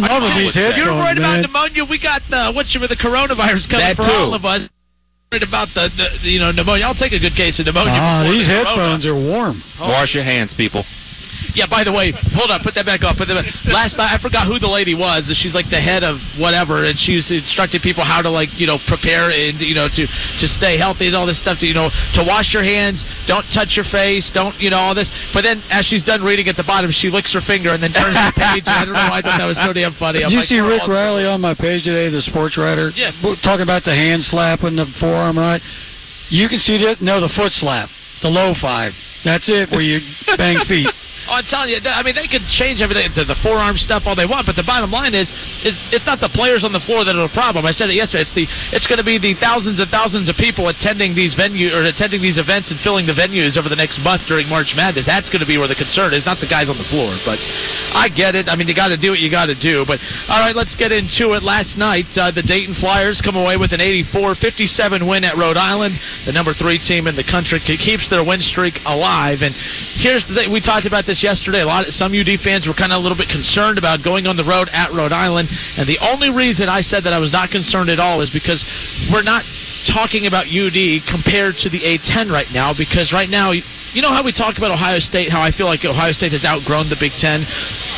You're worried about pneumonia. We got the what's with the coronavirus coming That for too. all of us. Worried about the, the you know pneumonia. I'll take a good case of pneumonia. Ah, these the corona. headphones are warm. Wash your hands, people. Yeah, by the way, hold on, put that back off. Put that back. Last night, I forgot who the lady was. She's like the head of whatever, and she's instructing people how to like you know prepare and you know to to stay healthy and all this stuff. To you know to wash your hands, don't touch your face, don't you know all this. But then as she's done reading at the bottom, she licks her finger and then turns the page. I don't know. why I thought that was so damn funny. I'm Did you like, see Rick Reilly on my page today, the sports writer? Yeah. Talking about the hand slap and the forearm, right? You can see that. No, the foot slap, the low five. That's it, where you bang feet. Oh, I'm telling you, I mean, they could change everything to the forearm stuff all they want, but the bottom line is, is it's not the players on the floor that are the problem. I said it yesterday. It's the, it's going to be the thousands and thousands of people attending these venue or attending these events and filling the venues over the next month during March Madness. That's going to be where the concern is, not the guys on the floor. But I get it. I mean, you got to do what you got to do. But all right, let's get into it. Last night, uh, the Dayton Flyers come away with an 84-57 win at Rhode Island. The number three team in the country keeps their win streak alive. And here's the thing: we talked about this yesterday. A lot, of, some UD fans were kind of a little bit concerned about going on the road at Rhode Island. And the only reason I said that I was not concerned at all is because we're not talking about UD compared to the A10 right now. Because right now. You know how we talk about Ohio State, how I feel like Ohio State has outgrown the Big Ten?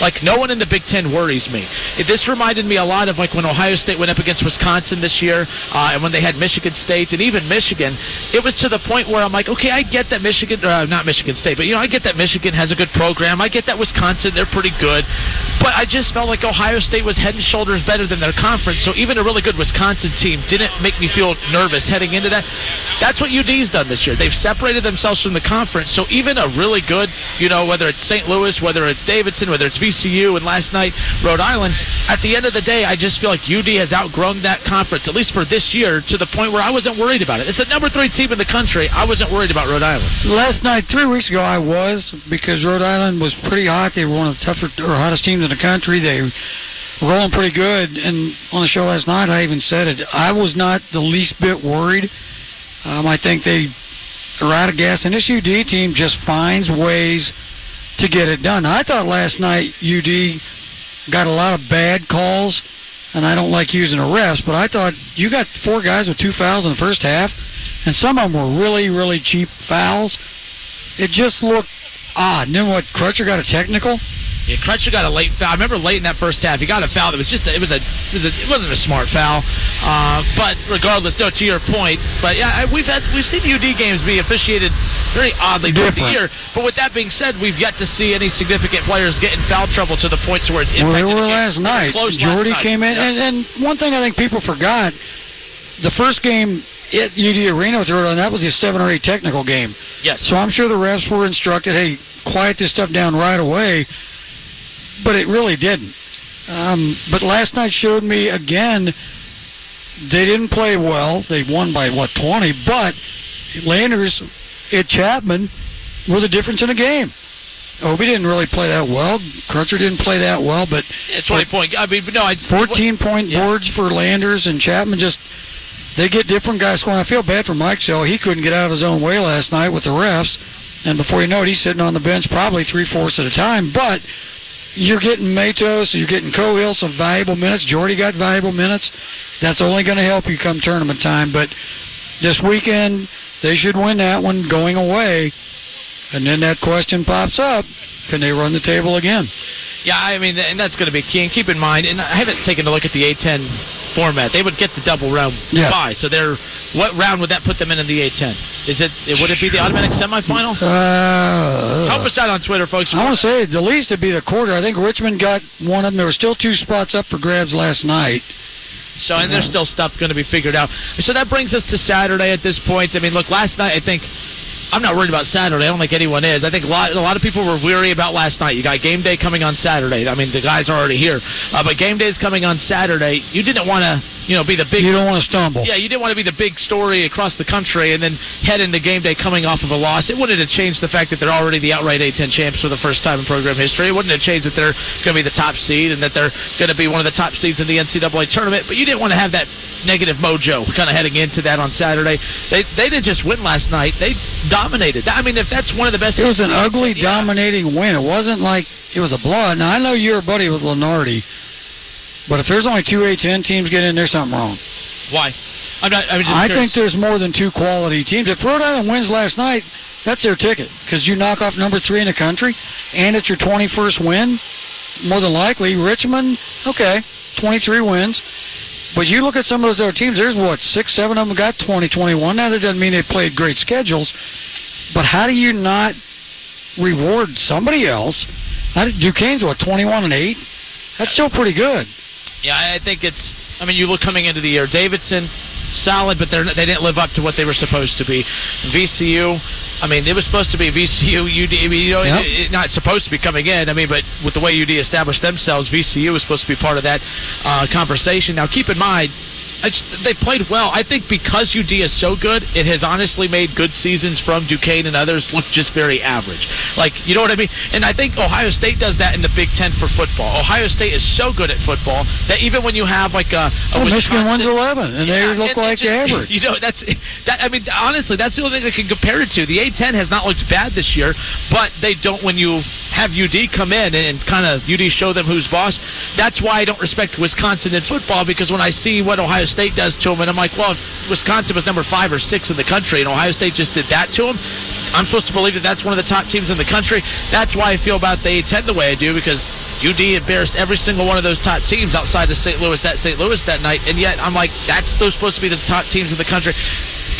Like, no one in the Big Ten worries me. This reminded me a lot of like when Ohio State went up against Wisconsin this year, uh, and when they had Michigan State and even Michigan. It was to the point where I'm like, okay, I get that Michigan, uh, not Michigan State, but you know, I get that Michigan has a good program. I get that Wisconsin, they're pretty good. But I just felt like Ohio State was head and shoulders better than their conference. So even a really good Wisconsin team didn't make me feel nervous heading into that. That's what UD's done this year. They've separated themselves from the conference. So even a really good, you know, whether it's St. Louis, whether it's Davidson, whether it's VCU, and last night Rhode Island, at the end of the day, I just feel like UD has outgrown that conference, at least for this year, to the point where I wasn't worried about it. It's the number three team in the country. I wasn't worried about Rhode Island. Last night, three weeks ago, I was because Rhode Island was pretty hot. They were one of the tougher or hottest teams in the country. They were rolling pretty good. And on the show last night, I even said it. I was not the least bit worried. Um, I think they are out of gas, and this UD team just finds ways to get it done. I thought last night UD got a lot of bad calls, and I don't like using the refs, but I thought you got four guys with two fouls in the first half, and some of them were really, really cheap fouls. It just looked odd. And then what? Crutcher got a technical. Yeah, Crutcher got a late foul. I remember late in that first half, he got a foul that was just a, it was a it was a, it wasn't a smart foul. Uh, but regardless, no, to your point. But yeah, we've had we've seen UD games be officiated very oddly throughout the year. But with that being said, we've yet to see any significant players get in foul trouble to the point to where it's Well, they were the game. last night. close last Jordy night. came in, Yeah. and, and one thing I think people forgot: the first game at UD Arena with Rhode Island, that was a seven or eight technical game. yes. So I'm sure the refs were instructed, hey, quiet this stuff down right away. But it really didn't. Um, but last night showed me again they didn't play well. They won by what 20, but Landers at Chatman was a difference in the game. Obi didn't really play that well. Crutcher didn't play that well, but Yeah, Twenty point. I mean, but no, I 14 point Yeah. boards for Landers and Chatman just they get different guys scoring. I feel bad for Mikesell. He couldn't get out of his own way last night with the refs, and before you know it, he's sitting on the bench probably three fourths at a time. But you're getting Matos, you're getting Cohill some valuable minutes. Jordy got valuable minutes. That's only going to help you come tournament time. But this weekend they should win that one going away, and then that question pops up: Can they run the table again? Yeah, I mean, and that's going to be key. And keep in mind, and I haven't taken a look at the A10 format. They would get the double round Yeah. bye. So they're what round would that put them in in the A10? Is it would it be the automatic semifinal? Uh, Help us out on Twitter, folks. I want to say the least would be the quarter. I think Richmond got one of them. There were still two spots up for grabs last night. So, and there's still stuff going to be figured out. So that brings us to Saturday at this point. I mean, look, last night I think I'm not worried about Saturday. I don't think anyone is. I think a lot, a lot of people were weary about last night. You got game day coming on Saturday. I mean, the guys are already here, uh, but game day is coming on Saturday. You didn't want to, you know, be the big. You don't want to stumble. Yeah, you didn't want to be the big story across the country and then head into game day coming off of a loss. It wouldn't have changed the fact that they're already the outright A10 champs for the first time in program history. It wouldn't have changed that they're going to be the top seed and that they're going to be one of the top seeds in the NCAA tournament. But you didn't want to have that negative mojo kind of heading into that on Saturday. They they didn't just win last night; they dominated. I mean, if that's one of the best, It was an teams in the ugly, yeah. dominating win. It wasn't like it was a blowout. Now I know you're a buddy with Lunardi, but if there's only two A10 teams getting in, there's something wrong. Why? I'm not. I'm just I think there's more than two quality teams. If Rhode Island wins last night, that's their ticket because you knock off number three in the country, and it's your 21st win. More than likely, Richmond, okay, 23 wins. But you look at some of those other teams. There's what six, seven of them got 20, 21. Now that doesn't mean they played great schedules, but how do you not reward somebody else? How did, Duquesne's what 21 and eight? That's still pretty good. Yeah, I think it's. I mean, you look coming into the year, Davidson, solid, but they're, they didn't live up to what they were supposed to be. VCU, I mean, it was supposed to be VCU, UD. You know, Yep. it, it, not supposed to be coming in. I mean, but with the way UD established themselves, VCU was supposed to be part of that uh, conversation. Now, keep in mind. They played well. I think because UD is so good, it has honestly made good seasons from Duquesne and others look just very average. Like, you know what I mean? And I think Ohio State does that in the Big Ten for football. Ohio State is so good at football that even when you have like a, a Well, Michigan Wisconsin- 11, and they Yeah, look and like just- average. You know, that's that. I mean, honestly, that's the only thing they can compare it to. The A10 has not looked bad this year, but they don't. When you have UD come in and, and kind of UD show them who's boss, that's why I don't respect Wisconsin in football because when I see what Ohio State does to them, and I'm like, well, if Wisconsin was number five or six in the country, and Ohio State just did that to them. I'm supposed to believe that that's one of the top teams in the country. That's why I feel about the A10 the way I do because UD embarrassed every single one of those top teams outside of St. Louis at St. Louis that night, and yet I'm like, that's those supposed to be the top teams in the country.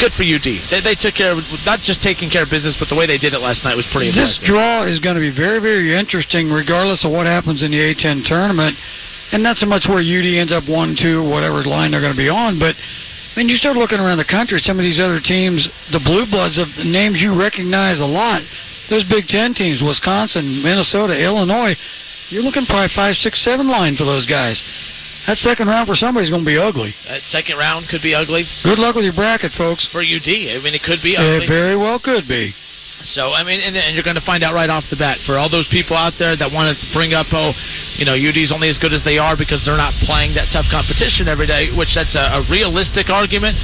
Good for UD. They, they took care of not just taking care of business, but the way they did it last night was pretty impressive This impressive. draw is going to be very, very interesting, regardless of what happens in the A10 tournament, and not so much where UD ends up one, two, whatever line they're going to be on. But I mean, you start looking around the country, some of these other teams, the blue bloods of names you recognize a lot. Those Big Ten teams, Wisconsin, Minnesota, Illinois. You're looking probably five, six, seven line for those guys. That second round for somebody's going to be ugly. That second round could be ugly Good luck with your bracket, folks. for UD. I mean, it could be ugly. It very well could be. So I mean, and, and you're going to find out right off the bat for all those people out there that want to bring up, oh, you know, UD's only as good as they are because they're not playing that tough competition every day, which that's a, a realistic argument.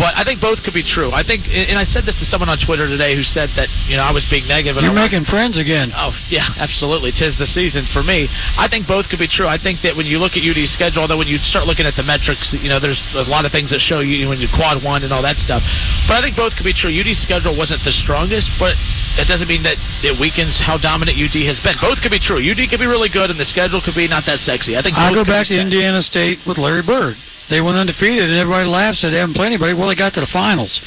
But I think both could be true. I think, and I said this to someone on Twitter today who said that you know I was being negative. You're I'm like, making friends again. Oh yeah, absolutely. Tis the season for me. I think both could be true. I think that when you look at UD's schedule, although when you start looking at the metrics, you know, there's a lot of things that show you when you quad one and all that stuff. But I think both could be true. UD's schedule wasn't the strongest, but that doesn't mean that it weakens how dominant UD has been. Both could be true. UD could be really good, and the schedule could be not that sexy. I think I go back to. Indiana State with Larry Bird. They went undefeated, and everybody laughs that they haven't played anybody. Well, they got to the finals.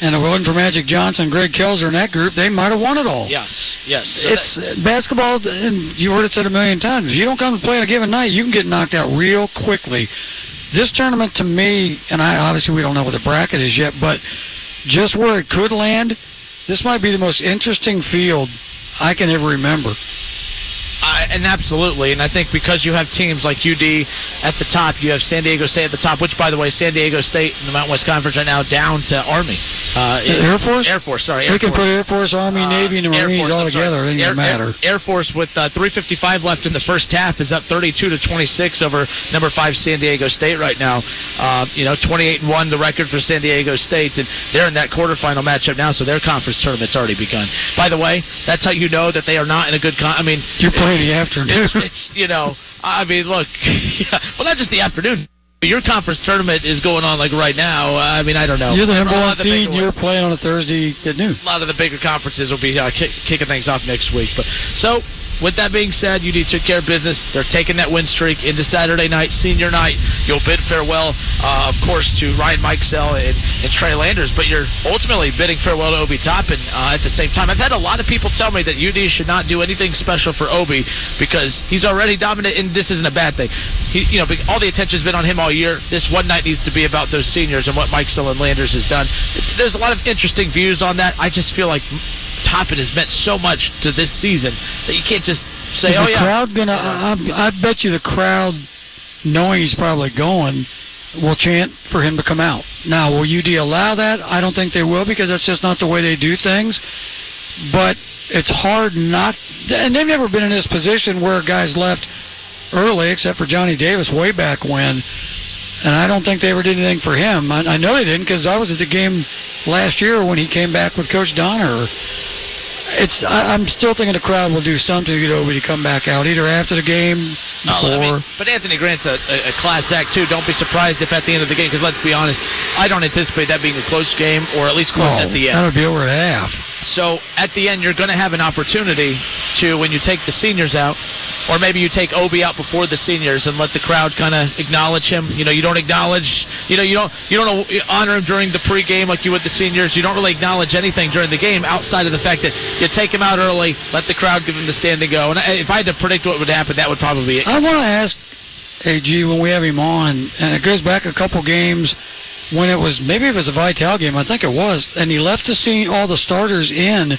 And if it wasn't for Magic Johnson, Greg Kelser, and that group, they might have won it all. Yes, yes. So It's that- uh, basketball, and you heard it said a million times. If you don't come to play on a given night, you can get knocked out real quickly. This tournament, to me, and I obviously we don't know what the bracket is yet, but just where it could land, this might be the most interesting field I can ever remember. I, and absolutely, and I think because you have teams like UD at the top, you have San Diego State at the top. Which, by the way, San Diego State in the Mountain West Conference right now down to Army. Uh, Air Force? Air Force. Sorry, They Air can Force. put Air Force, Army, Uh, Navy, and the Marines Force, all together. It doesn't matter. Air, Air Force with uh, 3:55 left in the first half is up 32 to 26 over number five San Diego State right now. Uh, you know, 28 and one the record for San Diego State, and they're in that quarterfinal matchup now, so their conference tournament's already begun. By the way, that's how you know that they are not in a good. Con- I mean, You're playing the afternoon. it's, it's you know, I mean, look, yeah, well, not just the afternoon. Your conference tournament is going on like right now. I mean, I don't know. You're the number one seed. You're playing on a Thursday at noon. a lot of the bigger conferences will be uh, kick, kicking things off next week. But so with that being said, UD took care of business. They're taking that win streak into Saturday night, senior night. You'll bid farewell, uh, of course, to Ryan Mikesell and, and Trey Landers, but you're ultimately bidding farewell to Obi Toppin uh, at the same time. I've had a lot of people tell me that UD should not do anything special for Obi because he's already dominant, and this isn't a bad thing. He, you know, all the attention's been on him all year. This one night needs to be about those seniors and what Mikesell and Landers has done. There's a lot of interesting views on that. I just feel like Toppin has meant so much to this season that you can't just say, Is "Oh the yeah." crowd gonna? I, I I bet you the crowd, knowing he's probably going, will chant for him to come out. Now, will UD allow that? I don't think they will because that's just not the way they do things. But it's hard not, and they've never been in this position where guys left early, except for Johnny Davis way back when. And I don't think they ever did anything for him. I, I know they didn't because I was at the game last year when he came back with Coach Donoher. It's I, I'm still thinking the crowd will do something to get Obi to come back out, either after the game, or. I mean, but Anthony Grant's a, a, a class act too. Don't be surprised if at the end of the game, because let's be honest, I don't anticipate that being a close game or at least close Oh, at the end. That'll be over at half. So at the end, you're going to have an opportunity to, when you take the seniors out, or maybe you take Obi out before the seniors and let the crowd kind of acknowledge him. You know, you don't acknowledge, you know, you don't you don't honor him during the pregame like you would the seniors. You don't really acknowledge anything during the game outside of the fact that you take him out early, let the crowd give him the standing go. And uh, if I had to predict what would happen, that would probably be it. I want to ask AG when we have him on, and it goes back a couple games when it was maybe it was a Vitale game, I think it was, and he left to see all the starters in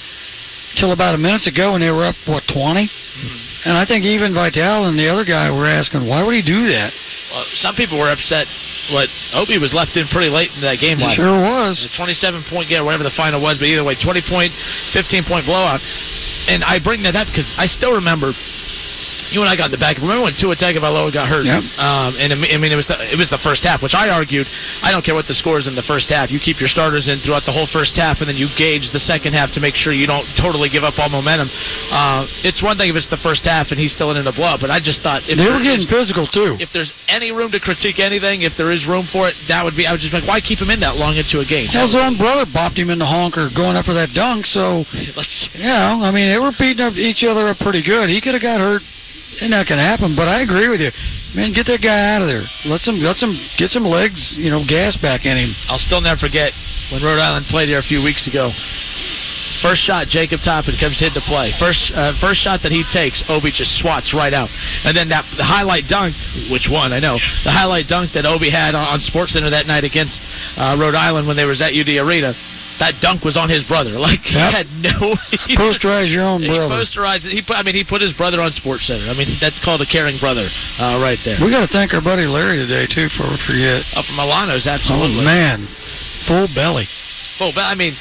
till about a minute ago, and they were up what 20. Mm-hmm. And I think even Vitale and the other guy were asking, why would he do that? Well, some people were upset. What Obi was left in pretty late in that game last sure It was. was a 27 point game, whatever the final was, but either way, 20 point, 15 point blowout. And I bring that up because I still remember you and I got in the back. Remember when Tua Tagovailoa got hurt? Yep. Um, and I mean, it was the it was the first half, which I argued. I don't care what the score is in the first half. You keep your starters in throughout the whole first half, and then you gauge the second half to make sure you don't totally give up all momentum. Uh, it's one thing if it's the first half and he's still in a blowout, but I just thought if They were getting is- physical too. if there's any room to critique anything, if there is room for it, that would be. I was just like, why keep him in that long into a game? His own brother bopped him in the honker going up for that dunk, so Let's. Yeah, I mean they were beating up each other up pretty good. He could have got hurt, and that can happen. But I agree with you, man. Get that guy out of there. Let some, let some, get some legs, you know, gas back in him. I'll still never forget when Rhode Island played there a few weeks ago. First shot, Jacob Toppin comes into play. First, uh, first shot that he takes, Obi just swats right out. And then that the highlight dunk, which one I know, the highlight dunk that Obi had on, on Sports Center that night against uh, Rhode Island when they was at UD Arena. That dunk was on his brother. Like he had no. he Posterize your own He brother. posterized it. He put. I mean, he put his brother on Sports Center. I mean, that's called a caring brother, uh, right there. We got to thank our buddy Larry today too for forget. Uh, from Milano's, Oh absolutely. man, full belly. Full belly. I mean,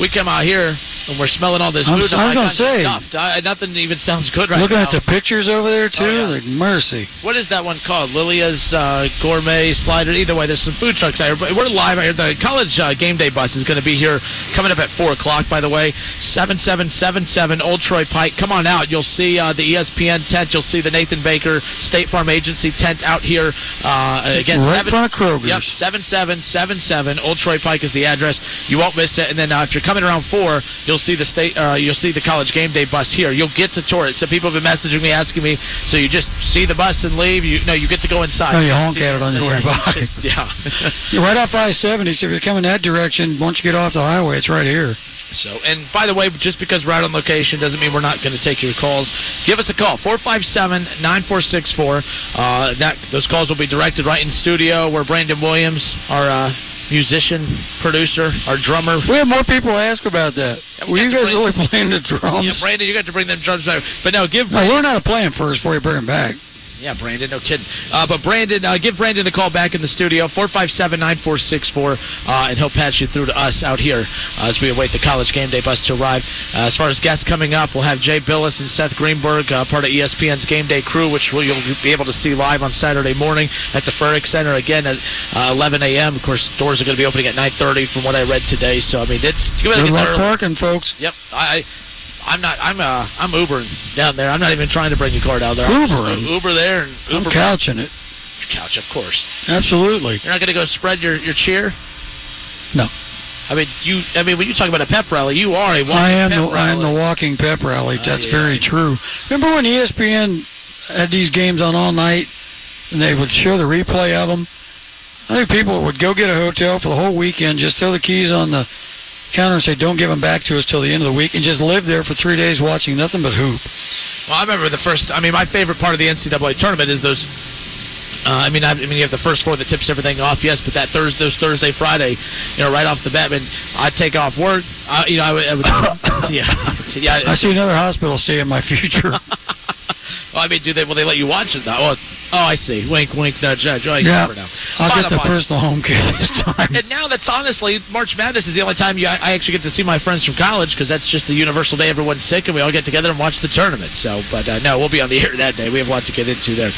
we come out here and we're smelling all this I'm food. s- I was I'm like, say. Stuffed. I, nothing even sounds good right Looking now. at the pictures over there too, Oh, yeah. like mercy. what is that one called? Lilia's uh, Gourmet Slider. Either way, there's some food trucks out here. But we're live out here. The college uh, game day bus is going to be here coming up at 4 o'clock, by the way. 7777 Old Troy Pike. Come on out. You'll see uh, the ESPN tent. You'll see the Nathan Baker State Farm Agency tent out here. Uh, again, right seven- of Kroger's. Yep, 7777 Old Troy Pike is the address. You won't miss it. And then uh, if you're coming around 4, you'll see the state uh, you'll see the college game day bus here. You'll get to tour it. So people have been messaging me asking me, so you just see the bus and leave. You no, you get to go inside. Oh, you get to honk at it on your way yeah, by. just- yeah. You're right off I-70, so if you're coming that direction, once you get off the highway, it's right here. So, and by the way, just because we're out on location doesn't mean we're not going to take your calls. Give us a call, 457-9464. Uh, that those calls will be directed right in studio where Brandon Williams, our uh, musician, producer, our drummer. We have more people ask about that. Yeah, we Were you guys bring- really playing the drums? Yeah, Brandon, you got to bring them drums back. But no, give No, learn how to play them first before you bring them back. Yeah, Brandon, no kidding. Uh, but Brandon, uh, give Brandon a call back in the studio, 457-9464, uh, and he'll patch you through to us out here as we await the college game day bus to arrive. Uh, as far as guests coming up, we'll have Jay Bilas and Seth Greenberg, uh, part of ESPN's game day crew, which we'll, you'll be able to see live on Saturday morning at the Frericks Center again at uh, 11 a.m. Of course, doors are going to be opening at 9:30 from what I read today. So I mean, it's Good get there luck parking, folks. Yep, I. I'm not. I'm. Uh. I'm Ubering down there. I'm not even trying to bring your car down there. I'm Ubering? Uber there and I'm Uber back. couching it. Couch, of course. Absolutely. You're not going to go spread your, your cheer? No. I mean, you. I mean, when you talk about a pep rally, you are a walking I am pep the I am the walking pep rally. Oh, That's yeah. very true. Remember when ESPN had these games on all night, and they would show the replay of them? I think people would go get a hotel for the whole weekend, just throw the keys on the counter and say, "Don't give them back to us till the end of the week," and just live there for three days watching nothing but hoop. Well, I remember the first. I mean, my favorite part of the NCAA tournament is those. Uh, I mean, I, I mean, you have the first floor that tips everything off, yes, but that Thursday, those Thursday, Friday, you know, right off the bat, man, I'd take off work. I, you know, I would, I would yeah, yeah. I see another hospital stay in my future. Well, I mean, do they? Will they let you watch it though? Oh, oh I see. Wink, wink, nudge, nudge. Oh, yeah, now. I'll get the personal home care this time. And now that's honestly March Madness is the only time you, I I actually get to see my friends from college because that's just the universal day everyone's sick and we all get together and watch the tournament. So, but uh, no, we'll be on the air that day. We have a lot to get into there.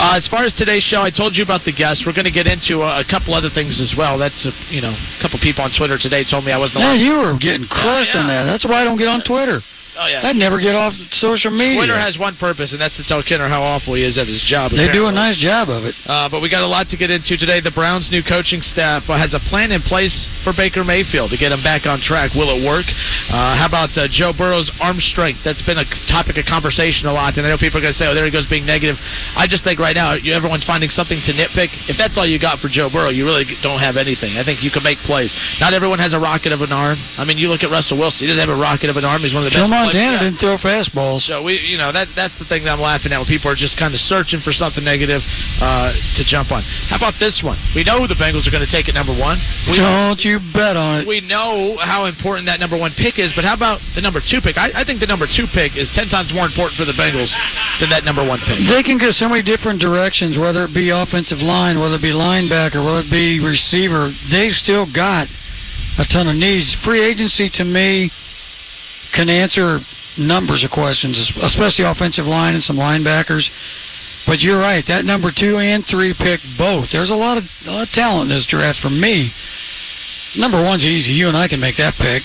Uh, as far as today's show, I told you about the guests. We're going to get into uh, a couple other things as well. That's uh, you know, a couple people on Twitter today told me I wasn't. Allowed- you were getting crushed on yeah. that. That's why I don't get on Twitter. Oh yeah. I'd never get off social media. Twitter has one purpose, and that's to tell Kinner how awful he is at his job. they do a nice job of it. Uh, but we got a lot to get into today. The Browns' new coaching staff has a plan in place for Baker Mayfield to get him back on track. Will it work? Uh, how about uh, Joe Burrow's arm strength? That's been a topic of conversation a lot, and I know people are going to say, "Oh, there he goes being negative." I just think right now you, everyone's finding something to nitpick. If that's all you got for Joe Burrow, you really don't have anything. I think you can make plays. Not everyone has a rocket of an arm. I mean, you look at Russell Wilson; he doesn't have a rocket of an arm. He's one of the Joe best. Yeah. didn't throw fastballs. So we, you know, that that's the thing that I'm laughing at when people are just kind of searching for something negative uh, to jump on. How about this one? We know the Bengals are going to take at number one. We, Don't you bet on it. we know how important that number one pick is, but how about the number two pick? I, I think the number two pick is ten times more important for the Bengals than that number one pick. They can go so many different directions, whether it be offensive line, whether it be linebacker, whether it be receiver. They've still got a ton of needs. Free agency to me can answer numbers of questions, especially offensive line and some linebackers. But you're right, that number two and three pick both. There's a lot of, a lot of talent in this draft for me. Number one's easy. You and I can make that pick.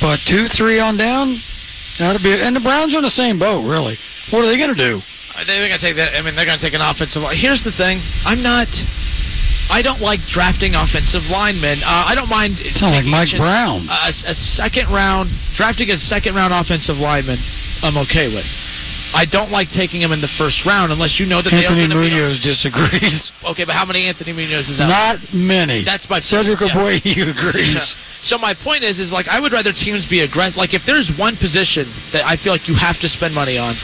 But two, three on down, that'll be. And the Browns are in the same boat, really. What are they going to do? They're going to take that. I mean, they're going to take an offensive. Here's the thing: I'm not. I don't like drafting offensive linemen. Uh, I don't mind. Sound like Mike Brown. A, a second round drafting a second round offensive lineman. I'm okay with. I don't like taking him in the first round unless you know that Anthony they are Munoz disagrees. Okay, but how many Anthony Munoz is out? Not many. That's my Cedric yeah. Ogbuehi agrees. So my point is, is like I would rather teams be aggressive. Like if there's one position that I feel like you have to spend money on,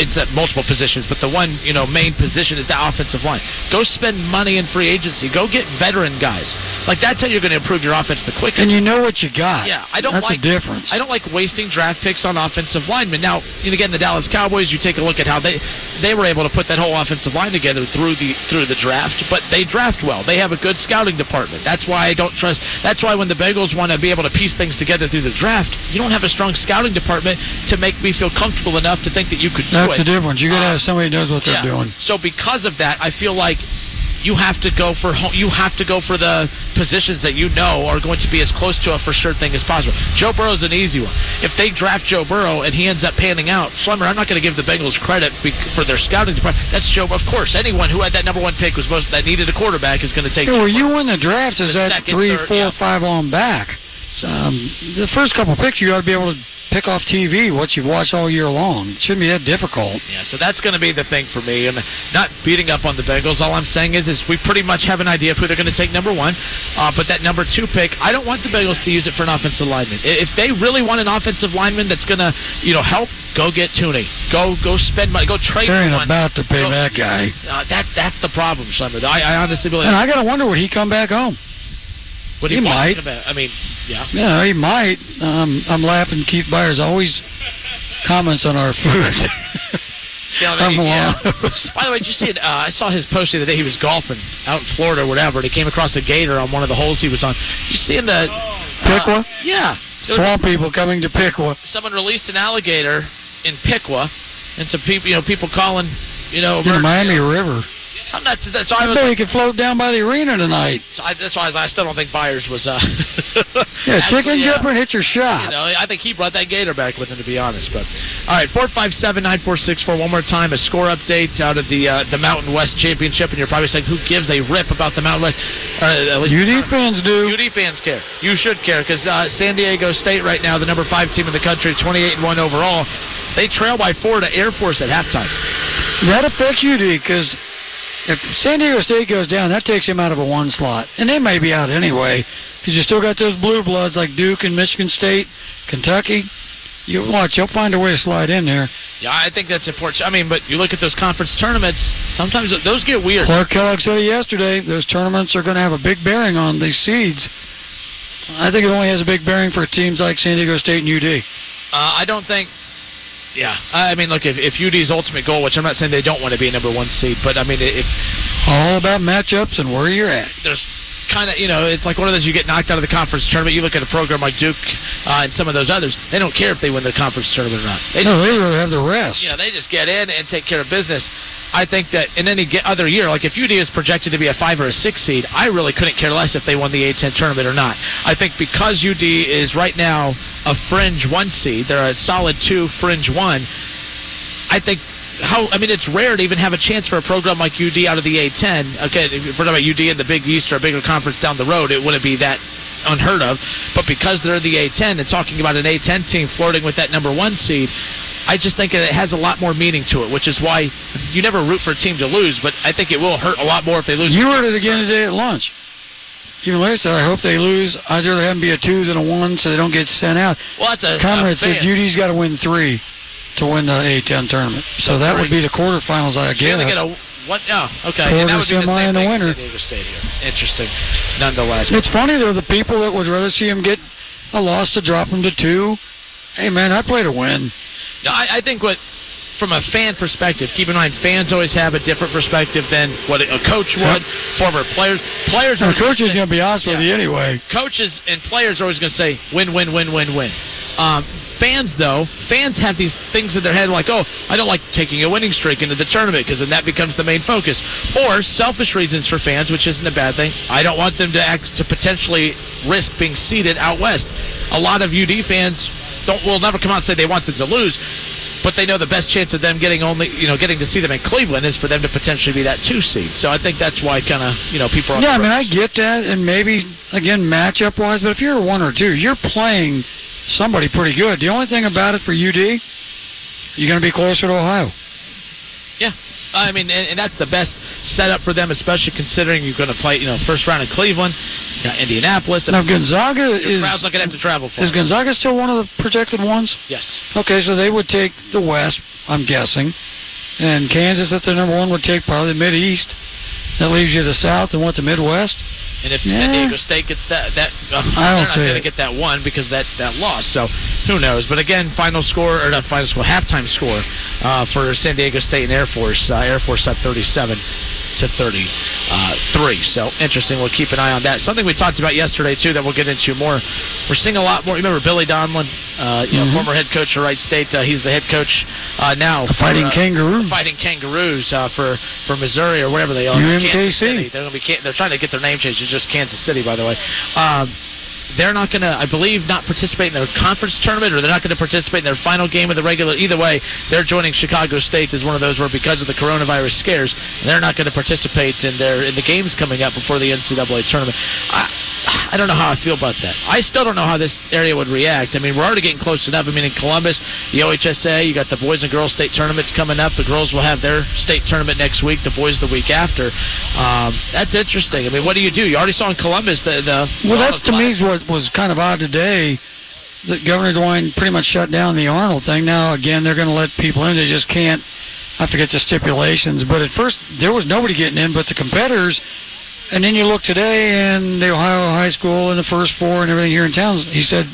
it's at multiple positions, but the one you know main position is the offensive line. Go spend money in free agency. Go get veteran guys. Like that's how you're going to improve your offense the quickest. And you know what you got. Yeah, I don't That's like a difference. I don't like wasting draft picks on offensive linemen. Now, again, the Dallas Cowboys. You take a look at how they they were able to put that whole offensive line together through the through the draft, but they draft well. They have a good scouting department. That's why I don't trust. That's why when the Bengals want to be able to piece things together through the draft, you don't have a strong scouting department to make me feel comfortable enough to think that you could do That's it. the difference. You got to have um, somebody who knows what they're yeah. doing. So because of that, I feel like you have to go for ho- you have to go for the positions that you know are going to be as close to a for sure thing as possible. Joe Burrow's an easy one. If they draft Joe Burrow and he ends up panning out, Schlemmer, I'm not going to give the Bengals credit for their scouting department. That's Joe. Burrow. Of course, anyone who had that number one pick was most that needed a quarterback is going to take. Yeah, well, you win the draft The that second, three, third, four, yeah. five on back. Um, the first couple picks, you ought to be able to pick off TV what you've watched all year long. It shouldn't be that difficult. Yeah, so that's going to be the thing for me, and not beating up on the Bengals. All I'm saying is, is we pretty much have an idea of who they're going to take number one, uh, but that number two pick, I don't want the Bengals to use it for an offensive lineman. If they really want an offensive lineman that's going to, you know, help, go get Thuney. Go, go spend money. Go trade They ain't about to pay Go- that guy. Uh, that that's the problem, Summer. I, I honestly believe. And I got to wonder would he come back home? What he might. About, I mean, yeah. Yeah, he might. Um, I'm laughing. Keith Byars always comments on our food. Still, I'm yeah. By the way, did you see it? Uh, I saw his post the other day. He was golfing out in Florida or whatever, and he came across a gator on one of the holes he was on. You see in the Piqua? Uh, yeah. There Swamp people coming to Piqua. someone released an alligator in Piqua, and some people, you know, people calling, you know, In the Miami River. I'm not. That's why I I bet he could float down by the arena tonight. I, that's why I still don't think Byars was. Uh, Yeah, chicken yeah. dipper and hit your shot. You know, I think he brought that Gator back with him, to be honest. But all right, four five seven nine four six four. One more time, a score update out of the uh, the Mountain West Championship, and you're probably saying, who gives a rip about the Mountain West? Or at least UD fans do. UD fans care. You should care because uh, San Diego State right now, the number five team in the country, 28 and one overall. They trail by four to Air Force at halftime. That affects UD because if San Diego State goes down, that takes him out of a one slot, and they may be out anyway because you still got those blue bloods like Duke and Michigan State, Kentucky. You watch, you'll find a way to slide in there. Yeah, I think that's important. I mean, but you look at those conference tournaments. Sometimes those get weird. Clark Kellogg said it yesterday. Those tournaments are going to have a big bearing on these seeds. I think it only has a big bearing for teams like San Diego State and UD. Uh, I don't think. Yeah, I mean, look, if, if UD's ultimate goal, which I'm not saying they don't want to be a number one seed, but I mean, if All about matchups and where you're at. there's kind of, you know, it's like one of those you get knocked out of the conference tournament. You look at a program like Duke uh, and some of those others, they don't care if they win the conference tournament or not. They No, they rather have the rest. you know, they just get in and take care of business. I think that in any other year, like if UD is projected to be a five or a six seed, I really couldn't care less if they won the A10 tournament or not. I think because UD is right now a fringe one seed, they're a solid two, fringe one. I think how I mean it's rare to even have a chance for a program like UD out of the A10. Okay, if we're talking about UD in the Big East or a bigger conference down the road, it wouldn't be that unheard of. But because they're the A10 and talking about an A10 team flirting with that number one seed, I just think it has a lot more meaning to it, which is why you never root for a team to lose. But I think it will hurt a lot more if they lose. You heard it again today at lunch. Even Larry said, I hope they lose. I'd rather have them be a two than a one so they don't get sent out. Well, that's a, Conrad a said. UD's got to win three to win the A10 tournament. So that would be the quarterfinals, I guess. get a what? Oh, okay. Quarter, and that would be the same a thing winner. San Diego State here. Interesting, nonetheless. It's funny, though, the people that would rather see him get a loss to drop him to two. Hey, man, I play to win. No, I, I think what, from a fan perspective, keep in mind fans always have a different perspective than what a coach would. Former players, players And are the coach is going to be honest with you anyway. coaches and players are always going to say win, win, win, win, win. Um, fans, though, fans have these things in their head like, oh, I don't like taking a winning streak into the tournament because then that becomes the main focus. Or selfish reasons for fans, which isn't a bad thing. I don't want them to act to potentially risk being seeded out west. A lot of UD fans don't will never come out and say they want them to lose. But they know the best chance of them getting only, you know, getting to see them in Cleveland is for them to potentially be that two seed. So I think that's why kind of, you know, people are. Yeah, I mean, I get that, and maybe, again, matchup wise, but if you're a one or two, you're playing somebody pretty good. The only thing about it for UD, you're going to be closer to Ohio. Yeah. I mean, and, and that's the best setup for them, especially considering you're going to play, you know, first round in Cleveland, you got Indianapolis, and Now, Gonzaga is crowd's not going to have to travel for. is Gonzaga still one of the projected ones? yes. Okay, so they would take the West, I'm guessing, and Kansas at the number one would take probably the Mid East. That leaves you the South and what the Midwest. And if San Diego State gets that, that uh, I don't they're not going to get that one because that that loss. So who knows? But again, final score or not final score, halftime score uh, for San Diego State and Air Force. Uh, Air Force at 37 to 33. So interesting. We'll keep an eye on that. Something we talked about yesterday too that we'll get into more. We're seeing a lot more. Remember Billy Donlon, uh, you know, Mhm. former head coach of Wright State. Uh, he's the head coach uh, now. for, Fighting uh, Kangaroos. Fighting Kangaroos uh, for for Missouri or wherever they are. Kansas UMKC. City. They're going to be. They're trying to get their name changed. It's just Kansas City, by the way. Um, they're not going to, I believe, not participate in their conference tournament, or they're not going to participate in their final game of the regular. Either way, they're joining Chicago State as one of those where, because of the coronavirus scares, they're not going to participate in their in the games coming up before the NCAA tournament. I, I don't know how I feel about that. I still don't know how this area would react. I mean, we're already getting close enough. I mean, in Columbus, the OHSA, you got the boys and girls state tournaments coming up. The girls will have their state tournament next week. The boys the week after. Um, that's interesting. I mean, what do you do? You already saw in Columbus the the. Well, that's to me is what was kind of odd today. That Governor DeWine pretty much shut down the Arnold thing. Now again, they're going to let people in. They just can't. I forget the stipulations, but at first there was nobody getting in but the competitors. And then you look today, and the Ohio high school and the first four and everything here in town. He said,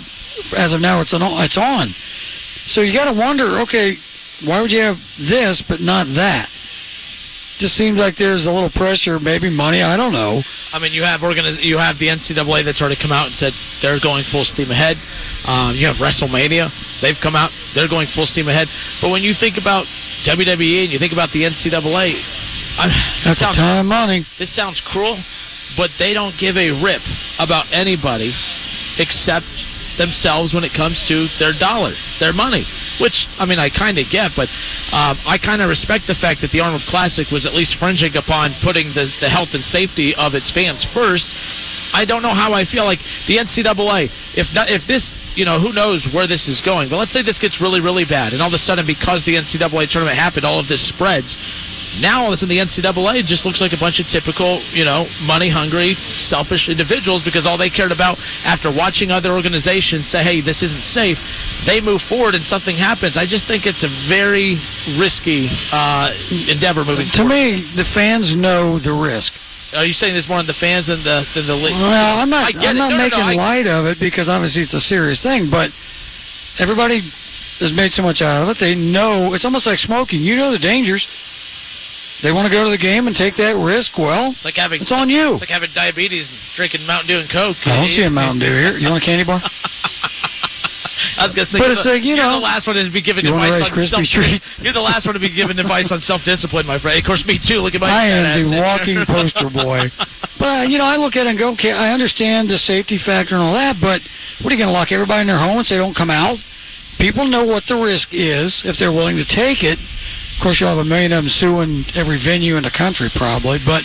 as of now, it's on. It's on. So you got to wonder, okay, why would you have this but not that? Just seems like there's a little pressure, maybe money. I don't know. I mean, you have organiz- you have the NCAA that's already come out and said they're going full steam ahead. Um, you have WrestleMania; they've come out, they're going full steam ahead. But when you think about WWE and you think about the NCAA, I, That's sounds, of money. This sounds cruel, but they don't give a rip about anybody except themselves when it comes to their dollar, their money. Which I mean, I kind of get, but um, I kind of respect the fact that the Arnold Classic was at least fringing upon putting the, the health and safety of its fans first. I don't know how I feel like the NCAA. If not, if this, you know, who knows where this is going. But let's say this gets really, really bad, and all of a sudden, because the NCAA tournament happened, all of this spreads. Now all of a sudden, the NCAA just looks like a bunch of typical, you know, money-hungry, selfish individuals because all they cared about after watching other organizations say, "Hey, this isn't safe," they move forward and something happens. I just think it's a very risky uh, endeavor moving To forward. me, the fans know the risk. Are you saying there's more in the fans than the than the league? Well, I'm not. I'm not No, no, no, making I- light of it because obviously it's a serious thing. But everybody has made so much out of it. They know it's almost like smoking. You know the dangers. They want to go to the game and take that risk. Well, It's like having it's on you. It's like having diabetes and drinking Mountain Dew and Coke. I don't see a Mountain Dew here. You want a candy bar? I was gonna say, But you're, the, like, you you're know- the last one to be given You want a advice on self. treat? You're the last one to be given advice on self-discipline, my friend. Of course, me too. Look at my. I am the walking poster boy. But you know, I look at it and go, okay, I understand the safety factor and all that, but what are you going to lock everybody in their home and say don't come out? People know what the risk is if they're willing to take it. Of course, you'll have a million of them suing every venue in the country probably, but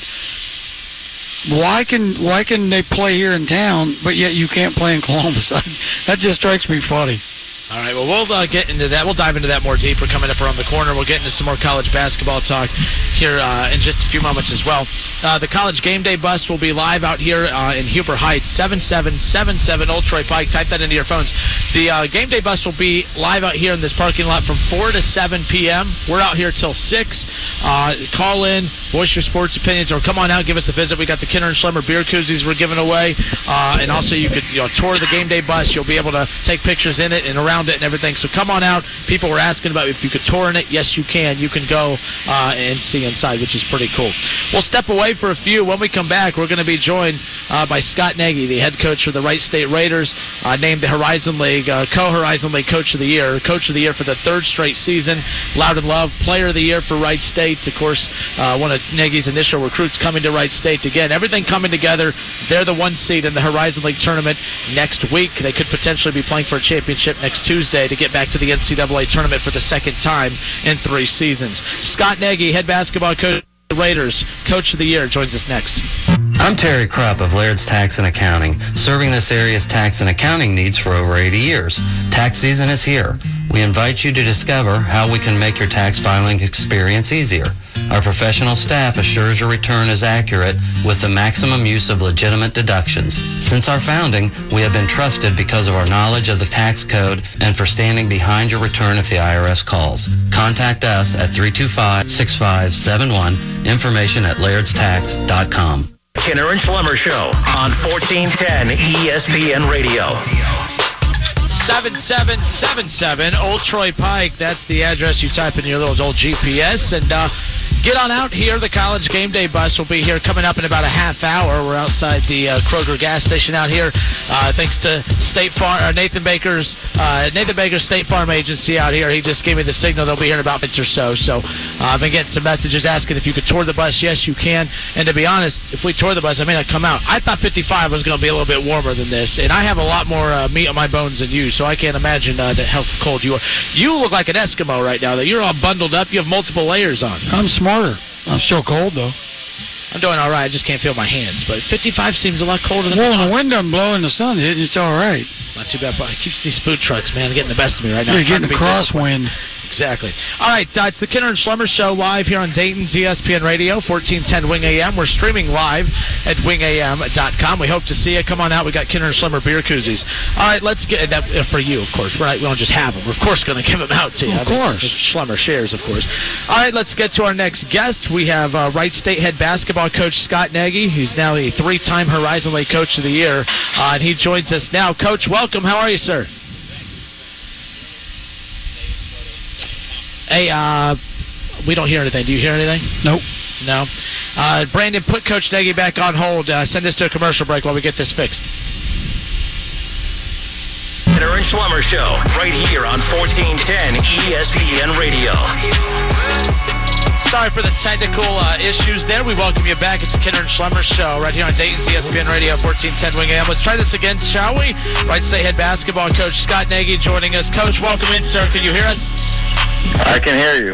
why can why can they play here in town, but yet you can't play in Columbus? that just strikes me funny. All right, well, we'll uh, get into that. We'll dive into that more deeper coming up around the corner. We'll get into some more college basketball talk here uh, in just a few moments as well. Uh, the college game day bus will be live out here uh, in Huber Heights, 7777 Old Troy Pike. Type that into your phones. The uh, game day bus will be live out here in this parking lot from 4 to 7 p.m. We're out here till 6. Uh, call in, voice your sports opinions, or come on out, give us a visit. We got the Kinner and Schlemmer beer koozies we're giving away, and also you could you know, tour the game day bus. You'll be able to take pictures in it and around it and everything. So come on out. People were asking about if you could tour in it. Yes, you can. You can go uh, and see inside, which is pretty cool. We'll step away for a few. When we come back, we're going to be joined uh, by Scott Nagy, the head coach for the Wright State Raiders, uh, named the Horizon League uh, co-Horizon League Coach of the Year, Coach of the Year for the third straight season. Loudon Love Player of the Year for Wright State. Of course, uh, one of Nagy's initial recruits coming to Wright State. Again, everything coming together. They're the one seed in the Horizon League tournament next week. They could potentially be playing for a championship next Tuesday to get back to the NCAA tournament for the second time in three seasons. Scott Nagy, head basketball coach. of the Raiders, Coach of the Year, joins us next. I'm Terry Krupp of Laird's Tax and Accounting, serving this area's tax and accounting needs for over 80 years. Tax season is here. We invite you to discover how we can make your tax filing experience easier. Our professional staff assures your return is accurate with the maximum use of legitimate deductions. Since our founding, we have been trusted because of our knowledge of the tax code and for standing behind your return if the IRS calls. Contact us at 325-6571, information at lairdstax.com. Kinner and Schlemmer Show on 1410 ESPN Radio. 7777 Old Troy Pike. That's the address you type in your little old GPS. And uh, get on out here. The college game day bus will be here coming up in about a half hour. We're outside the uh, Kroger gas station out here. Uh, thanks to State Farm, uh, Nathan Baker's uh, Nathan Baker's State Farm agency out here. He just gave me the signal. They'll be here in about minutes or so. So uh, I've been getting some messages asking if you could tour the bus. Yes, you can. And to be honest, if we tour the bus, I may not come out. I thought 55 was going to be a little bit warmer than this, and I have a lot more uh, meat on my bones than you, so I can't imagine uh, that how cold you are. You look like an Eskimo right now. That you're all bundled up. You have multiple layers on. I'm smarter. I'm still cold though. I'm doing all right. I just can't feel my hands. But 55 seems a lot colder than Well, when the wind doesn't blow and the sun hitting, it's all right. Not too bad. But it keeps these food trucks, man, getting the best of me right now. You're I'm getting be crosswind. Exactly. All right, uh, it's the Kinner and Schlemmer Show live here on Dayton's ESPN Radio, 1410 Wing AM. We're streaming live at wingam.com. We hope to see you. Come on out. We got Kinner and Schlemmer beer koozies. All right, let's get that uh, for you, of course. We're not, we don't just have them. We're of course going to give them out to you. Of I mean, course. Schlemmer shares, of course. All right, let's get to our next guest. We have uh, Wright State head basketball coach Scott Nagy. He's now a three-time Horizon League Coach of the Year, uh, and he joins us now. Coach, welcome. How are you, sir? Hey, uh, we don't hear anything. Do you hear anything? Nope. No. Uh, Brandon, put Coach Nagy back on hold. Uh, send us to a commercial break while we get this fixed. Kinner and Schlemmer Show right here on 1410 ESPN Radio. Sorry for the technical uh, issues there. We welcome you back. It's the Kinner and Schlemmer Show right here on Dayton's ESPN Radio 1410 Wing AM. Let's try this again, shall we? Wright State head basketball coach Scott Nagy joining us. Coach, welcome in, sir. Can you hear us? I can hear you.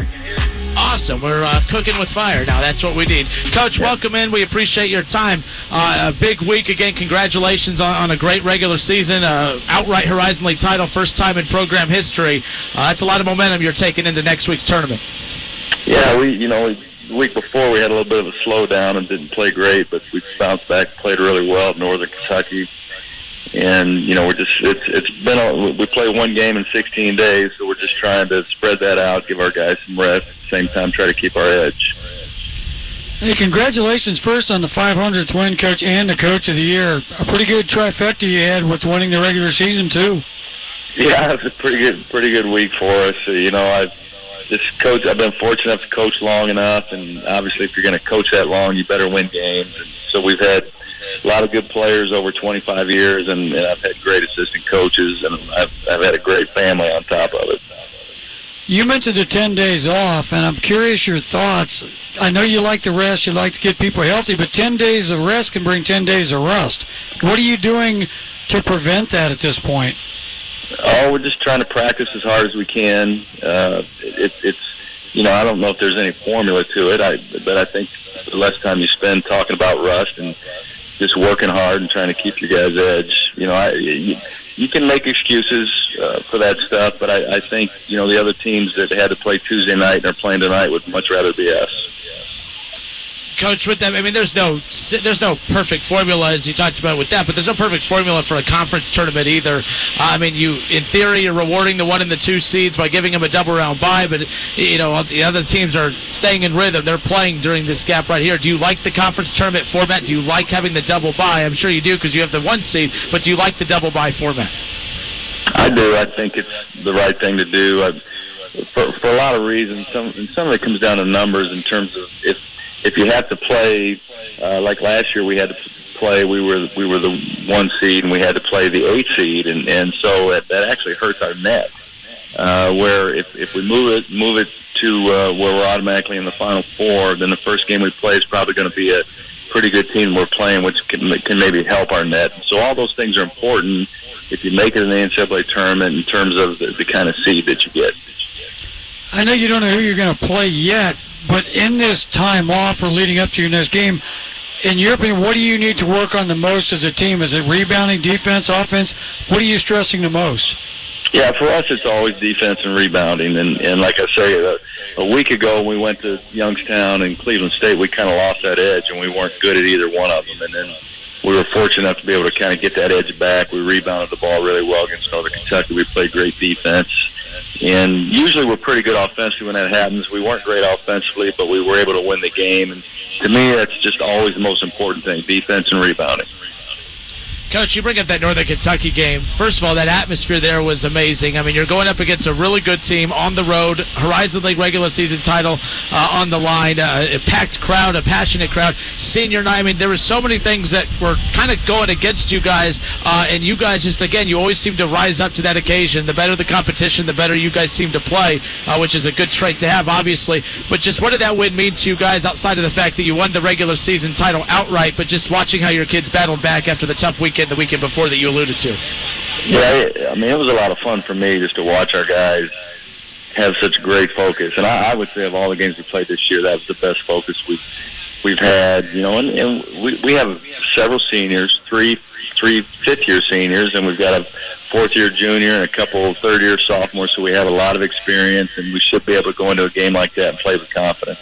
Awesome. We're uh, cooking with fire now. That's what we need. Coach, welcome in. We appreciate your time. Uh, a big week again. Congratulations on, on a great regular season. Uh, outright Horizon League title, first time in program history. Uh, that's a lot of momentum you're taking into next week's tournament. Yeah, we you know we, the week before we had a little bit of a slowdown and didn't play great, but we bounced back, played really well at Northern Kentucky, and you know we're just it's it's been a, we play one game in 16 days, so we're just trying to spread that out, give our guys some rest, at the same time try to keep our edge. Hey, congratulations first on the 500th win, coach, and the coach of the year. A pretty good trifecta you had with winning the regular season too. Yeah, it was a pretty good pretty good week for us. You know, I've just coach. I've been fortunate enough to coach long enough, and obviously, if you're going to coach that long, you better win games. And so we've had a lot of good players over 25 years, and, and I've had great assistant coaches, and I've I've had a great family on top of it. You mentioned the 10 days off, and I'm curious your thoughts. I know you like the rest, you like to get people healthy, but 10 days of rest can bring 10 days of rust. What are you doing to prevent that at this point? Oh, we're just trying to practice as hard as we can. Uh, it, it's, you know, I don't know if there's any formula to it. I, but I think the less time you spend talking about rust and just working hard and trying to keep your guys' edge, you know, I, you, you can make excuses uh, for that stuff, but I, I think you know the other teams that had to play Tuesday night and are playing tonight would much rather be us. Coach, with them, I mean, there's no there's no perfect formula as you talked about with that, but there's no perfect formula for a conference tournament either. Uh, I mean, you in theory you're rewarding the one and the two seeds by giving them a double round bye, but you know the other teams are staying in rhythm. They're playing during this gap right here. Do you like the conference tournament format? Do you like having the double bye? I'm sure you do because you have the one seed, but do you like the double bye format? I do. I think it's the right thing to do. I, for for a lot of reasons, some and some of it comes down to numbers in terms of if if you have to play uh, like last year we had to play we were we were the one seed and we had to play the eight seed and and so that, that actually hurts our net uh, where if if we move it move it to uh, where we're automatically in the final four then the first game we play is probably going to be a pretty good team we're playing which can can maybe help our net so all those things are important if you make it in the NCAA tournament in terms of the, the kind of seed that you get. I know you don't know who you're going to play yet, but in this time off or leading up to your next game, in your opinion, what do you need to work on the most as a team? Is it rebounding, defense, offense? What are you stressing the most? Yeah, for us, it's always defense and rebounding. And, and like I say, a, a week ago when we went to Youngstown and Cleveland State, we kind of lost that edge, and we weren't good at either one of them. And then we were fortunate enough to be able to kind of get that edge back. We rebounded the ball really well against Northern Kentucky. We played great defense. And usually we're pretty good offensively when that happens. We weren't great offensively, but we were able to win the game. And to me, that's just always the most important thing, defense and rebounding. Coach, you bring up that Northern Kentucky game. First of all, that atmosphere there was amazing. I mean, you're going up against a really good team on the road, Horizon League regular season title uh, on the line, uh, a packed crowd, a passionate crowd, senior night. I mean, there were so many things that were kind of going against you guys, uh, and you guys just, again, you always seem to rise up to that occasion. The better the competition, the better you guys seem to play, uh, which is a good trait to have, obviously. But just what did that win mean to you guys outside of the fact that you won the regular season title outright, but just watching how your kids battled back after the tough weekend? The weekend before that you alluded to. Yeah, I mean, it was a lot of fun for me just to watch our guys have such great focus. And I, I would say of all the games we played this year, that was the best focus we've we've had. You know, and, and we we have several seniors, three three fifth year seniors, and we've got a fourth year junior and a couple third year sophomores. So we have a lot of experience, and we should be able to go into a game like that and play with confidence.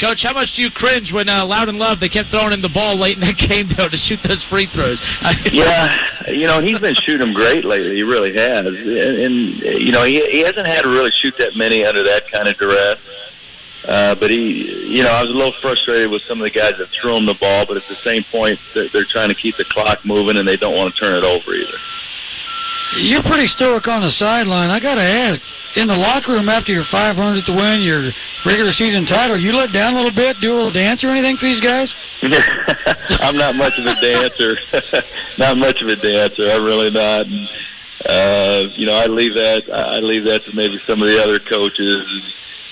Coach, how much do you cringe when uh, Loudon Love they kept throwing in the ball late in the game though to shoot those free throws? yeah, you know he's been shooting them great lately. He really has, and, and you know he he hasn't had to really shoot that many under that kind of duress. Uh, but he, you know, I was a little frustrated with some of the guys that threw him the ball, but at the same point, they're, they're trying to keep the clock moving and they don't want to turn it over either. You're pretty stoic on the sideline. I got to ask, in the locker room after your 500th win, your regular season title, you let down a little bit, do a little dance or anything for these guys? I'm not much of a dancer. not much of a dancer. I'm really not. Uh, you know, I leave that. I leave that to maybe some of the other coaches.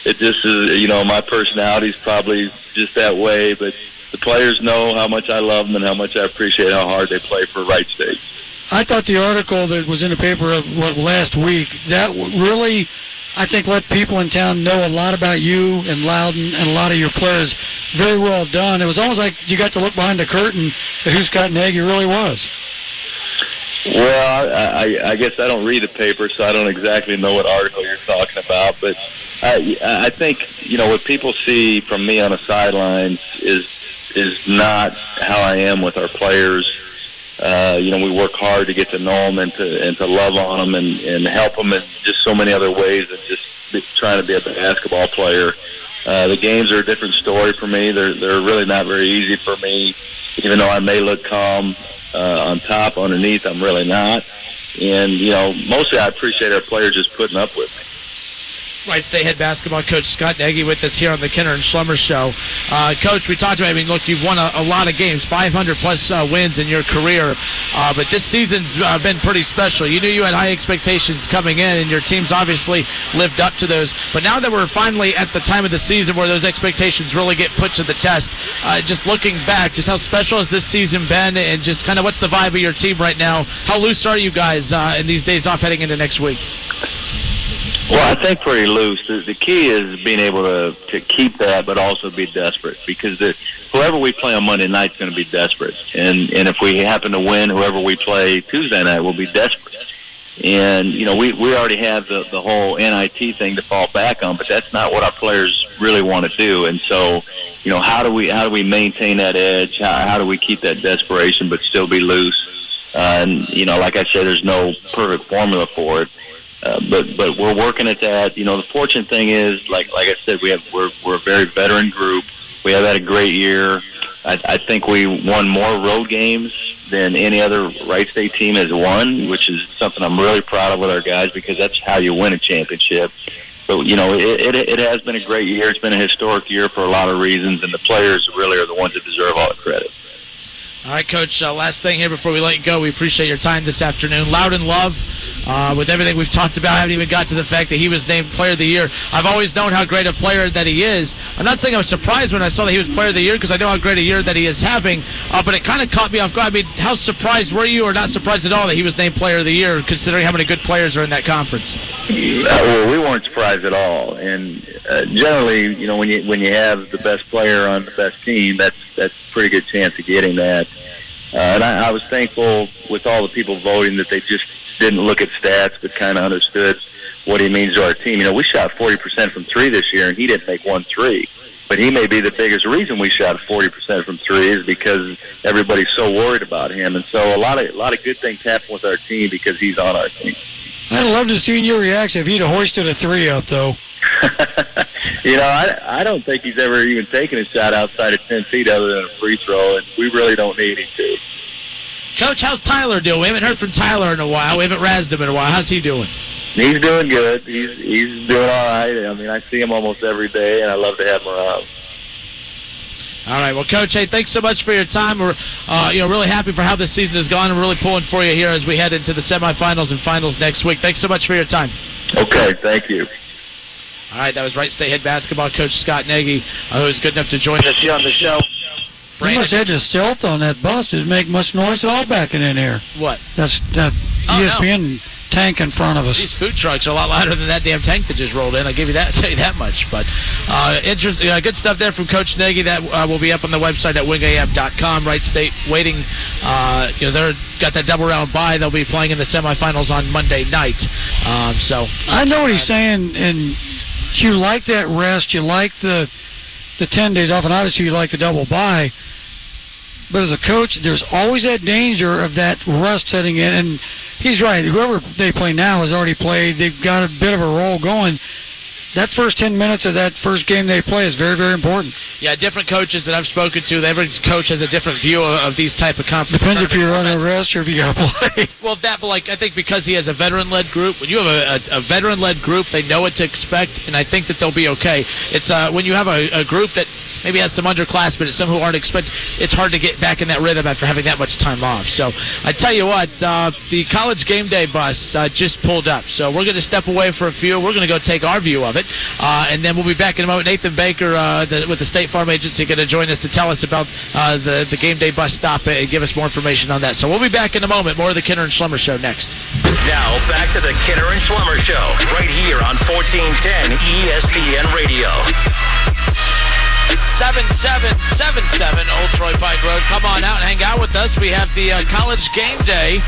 it just is. You know, my personality's probably just that way, but the players know how much I love them and how much I appreciate how hard they play for Wright State. I thought the article that was in the paper of what last week that really, I think, let people in town know a lot about you and Loudon and a lot of your players. Very well done. It was almost like you got to look behind the curtain at who Scott Nagy really was. Well, I, I, I guess I don't read the paper, so I don't exactly know what article you're talking about. But I, I think you know what people see from me on the sidelines is is not how I am with our players. Uh, you know, we work hard to get to know them and to and to love on them and and help them in just so many other ways than just trying to be a basketball player. Uh, the games are a different story for me. They're they're really not very easy for me, even though I may look calm uh, on top. Underneath, I'm really not. And you know, mostly I appreciate our players just putting up with me. Wright State head basketball coach Scott Nagy with us here on the Kinner and Schlemmer show. Uh, coach, we talked about. I mean, look, you've won a, a lot of games, 500 plus uh, wins in your career, uh, but this season's uh, been pretty special. You knew you had high expectations coming in, and your team's obviously lived up to those. But now that we're finally at the time of the season where those expectations really get put to the test, uh, just looking back, just how special has this season been, and just kind of what's the vibe of your team right now? How loose are you guys uh, in these days off heading into next week? Well, I think pretty loose. The, the key is being able to to keep that, but also be desperate because the, whoever we play on Monday night is going to be desperate, and and if we happen to win, whoever we play Tuesday night will be desperate. And you know, we we already have the the whole NIT thing to fall back on, but that's not what our players really want to do. And so, you know, how do we how do we maintain that edge? How, how do we keep that desperation but still be loose? Uh, and you know, like I said, there's no perfect formula for it. Uh, but but we're working at that. You know, the fortunate thing is, like like I said, we have we're we're a very veteran group. We have had a great year. I, I think we won more road games than any other Wright State team has won, which is something I'm really proud of with our guys because that's how you win a championship. But you know, it, it it has been a great year. It's been a historic year for a lot of reasons, and the players really are the ones that deserve all the credit. All right, Coach. Uh, last thing here before we let you go, we appreciate your time this afternoon. Loudon Love, uh, with everything we've talked about, I haven't even got to the fact that he was named Player of the Year. I've always known how great a player that he is. I'm not saying I was surprised when I saw that he was Player of the Year because I know how great a year that he is having, uh, but it kind of caught me off guard. I mean, how surprised were you, or not surprised at all, that he was named Player of the Year, considering how many good players are in that conference? Uh, well, we weren't surprised at all, and uh, generally, you know, when you when you have the best player on the best team, that's that's a pretty good chance of getting that. Uh, and I, I was thankful with all the people voting that they just didn't look at stats, but kind of understood what he means to our team. You know, we shot 40% from three this year, and he didn't make one three. But he may be the biggest reason we shot 40% from three is because everybody's so worried about him. And so a lot of a lot of good things happen with our team because he's on our team. I'd love to see your reaction if he'd have hoisted a three up, though. you know, I I don't think he's ever even taken a shot outside of ten feet other than a free throw, and we really don't need him to. Coach, how's Tyler doing? We haven't heard from Tyler in a while. We haven't razzed him in a while. How's he doing? He's doing good. He's he's doing all right. I mean, I see him almost every day, and I love to have him around. All right, well, Coach, hey, thanks so much for your time. We're, uh, you know, really happy for how this season has gone. and really pulling for you here as we head into the semifinals and finals next week. Thanks so much for your time. Okay, thank you. All right, that was Wright State head basketball coach Scott Nagy, uh, who was good enough to join us here on the show. You Brandon, must have had to stealth on that bus. It Didn't make much noise at all backing in here. what? That's that Oh, no. Tank in front of us. These food trucks are a lot louder than that damn tank that just rolled in. I'll give you that, tell you that much. But uh, interesting, uh, good stuff there from Coach Nagy. That uh, will be up on the website at wingam.com. Wright State waiting. Uh, you know, they're got that double round bye. They'll be playing in the semifinals on Monday night. Um, so I know what he's saying, and you like that rest. You like the the ten days off, and obviously you like the double bye. But as a coach, there's always that danger of that rust setting in, and he's right. Whoever they play now has already played. They've got a bit of a roll going. That first ten minutes of that first game they play is very, very important. yeah, different coaches that I've spoken to. Every coach has a different view of, of these type of conference. Depends if you're under formats. rest or if you got to play. Well, that, but like I think because he has a veteran-led group, when you have a, a, a veteran-led group, they know what to expect, and I think that they'll be okay. It's uh, when you have a, a group that maybe has some underclassmen, some who aren't expect. It's hard to get back in that rhythm after having that much time off. So I tell you what, uh, the college game day bus uh, just pulled up. So we're going to step away for a few. We're going to go take our view of it, uh, and then we'll be back in a moment. Nathan Baker uh, the, with the State Farm Agency going to join us to tell us about uh, the the game day bus stop and give us more information on that. So we'll be back in a moment. More of the Kinner and Schlemmer show next. Now back to the Kinner and Schlemmer Show, right here on 1410 ESPN Radio. 7777 Old Troy Pike Road. Come on out and hang out with us. We have the uh, college game day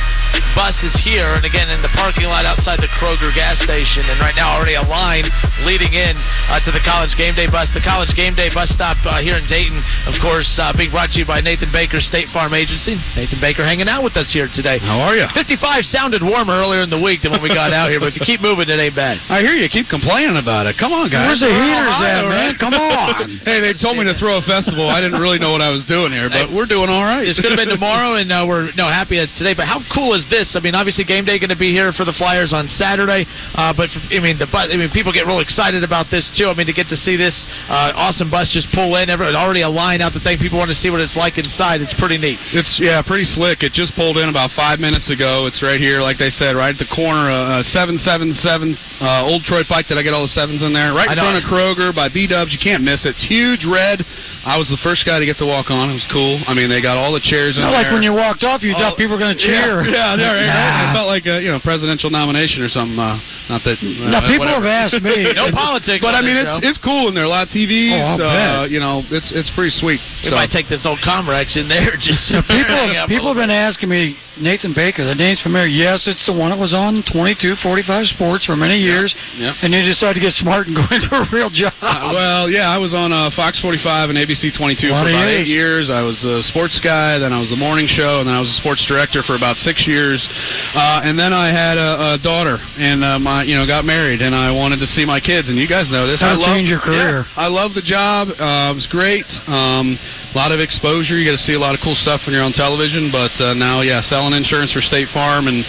bus is here, and again in the parking lot outside the Kroger gas station. And right now, already a line leading in uh, to the college game day bus. The college game day bus stop uh, here in Dayton, of course, uh, being brought to you by Nathan Baker State Farm Agency. Nathan Baker hanging out with us here today. How are you? 55 sounded warmer earlier in the week than when we got out here, but if you keep moving, it ain't bad. I hear you keep complaining about it. Come on, guys. Where's the heaters at, man? right? Come on. hey, they told me to throw a festival. I didn't really know what I was doing here, but we're doing all right. It's going to be tomorrow, and uh, we're no happy it's today. But how cool is this? I mean, obviously, game day going to be here for the Flyers on Saturday. Uh, but I mean, the but I mean, people get real excited about this too. I mean, to get to see this uh, awesome bus just pull in, every, already a line out the thing. People want to see what it's like inside. It's pretty neat. It's yeah, pretty slick. It just pulled in about five minutes ago. It's right here, like they said, right at the corner, uh, seven seven seven, uh, Old Troy Pike. Did I get all the sevens in there? Right in front of Kroger by B Dubs. You can't miss it. It's huge red. I was the first guy to get to walk on. It was cool. I mean, they got all the chairs in Not there. like when you walked off, you Oh, thought people were going to cheer. Yeah, yeah, yeah, right. Nah. It felt like a you know presidential nomination or something. Uh, not that. Uh, Now, people whatever. have asked me. No politics. But I mean, it's show. it's cool in there. A lot of TVs. Oh, uh, you know, it's it's pretty sweet. we So might take this old Comrex in there. Just People, people have been asking me, Nathan Baker, the name's familiar. Yes, it's the one that was on 22, 45 Sports for many years, yeah. and you decided to get smart and go into a real job. Uh, well, yeah, I was on uh, Fox 45 and ABC 22 for about years. eight years. I was a sports guy, then I was the morning show, and then I was a sports director for about six years. Uh, and then I had a, a daughter, and uh, my, you know, got married, and I wanted to see my kids. And you guys know this. I love, change your career. Yeah, I love the job. Uh, it was great. Um, a lot of exposure. You get to see a lot of cool stuff when you're on television. But uh, now, yeah, selling insurance for State Farm, and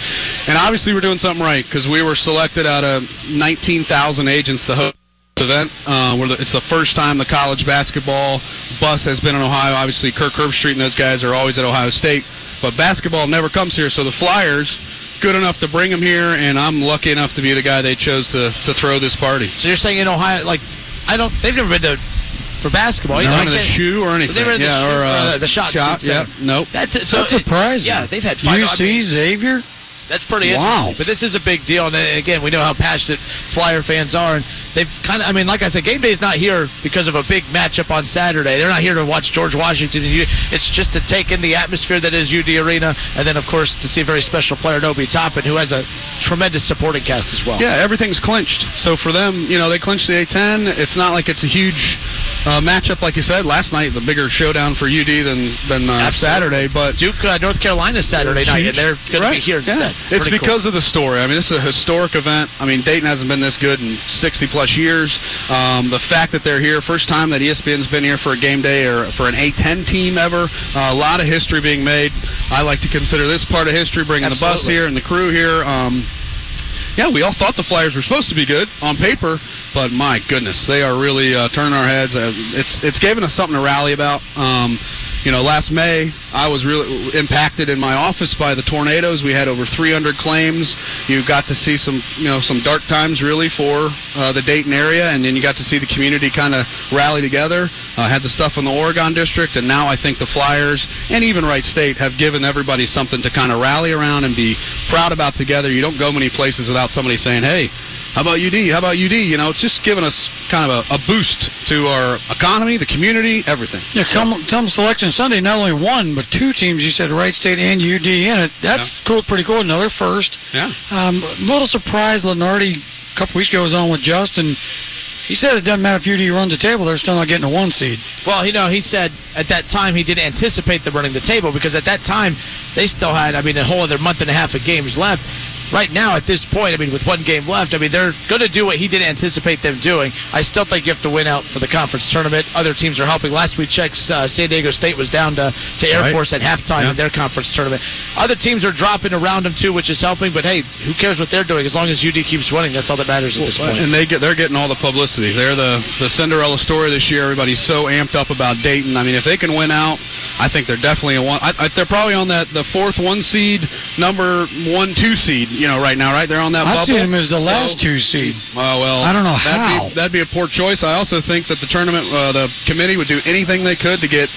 and obviously we're doing something right because we were selected out of 19,000 agents to host event. Uh, where the, it's the first time the college basketball bus has been in Ohio. Obviously, Kirk Herbstreit and those guys are always at Ohio State, but basketball never comes here. So the Flyers, good enough to bring them here, and I'm lucky enough to be the guy they chose to to throw this party. So you're saying in Ohio, like I don't, they've never been to for basketball. either. None Like of the shoe or anything. They were in the, yeah, shoe- or uh, uh, the shot. shot. Yeah, there. nope. That's it. So That's surprising. Yeah, they've had five. I UC mean, Xavier. That's pretty Wow. interesting. But this is a big deal, and again, we know how passionate Flyer fans are, and they've kind of. I mean, like I said, game day's not here because of a big matchup on Saturday. They're not here to watch George Washington. It's just to take in the atmosphere that is UD Arena, and then of course to see a very special player, Obi Toppin, who has a tremendous supporting cast as well. Yeah, everything's clinched. So for them, you know, they clinched the A10. It's not like it's a huge uh, matchup, like you said last night. The bigger showdown for UD than than uh, Saturday, but Duke, uh, North Carolina Saturday night, and they're going to be here instead. Yeah. It's Pretty cool. because of the story. I mean, this is a historic event. I mean, Dayton hasn't been this good in 60 plus years. Um, the fact that they're here, first time that ESPN's been here for a game day or for an A10 team ever. Uh, a lot of history being made. I like to consider this part of history, bringing the bus here and the crew here. Um, yeah, we all thought the Flyers were supposed to be good on paper, but my goodness, they are really uh, turning our heads. Uh, it's it's given us something to rally about. Um, you know, last May I was really impacted in my office by the tornadoes. We had over 300 claims. You got to see some, you know, some dark times really for uh, the Dayton area, and then you got to see the community kind of rally together. Uh, had the stuff in the Oregon district, and now I think the Flyers and even Wright State have given everybody something to kind of rally around and be proud about together. You don't go many places without somebody saying, "Hey, how about UD? How about UD?" You know, it's just giving us kind of a, a boost to our economy, the community, everything. Yeah, come, come selection Sunday, not only one but two teams. You said Wright State and UD in it. That's cool, pretty cool. Another first. Yeah. Um, a little surprise, Lunardi a couple weeks ago was on with Justin. He said it doesn't matter if UD runs the table; they're still not getting a one seed. Well, you know, he said at that time he didn't anticipate them running the table because at that time they still had, I mean, a whole other month and a half of games left. Right now at this point, I mean, with one game left, I mean, they're going to do what he didn't anticipate them doing. I still think you have to win out for the conference tournament. Other teams are helping. Last we checked, uh, San Diego State was down to, to Air Right. Force at halftime Yeah. in their conference tournament. Other teams are dropping around them too, which is helping. But hey, who cares what they're doing? As long as UD keeps winning, that's all that matters at this point. And they get they're getting all the publicity. They're the the Cinderella story this year. Everybody's so amped up about Dayton. I mean, if they can win out, I think they're definitely a one. I, I, they're probably on that the fourth one seed, number one two seed. You know, right now, right? They're on that I bubble. see them as the So- last two seed. Oh well, I don't know that'd how. Be, that'd be a poor choice. I also think that the tournament, uh, the committee would do anything they could to get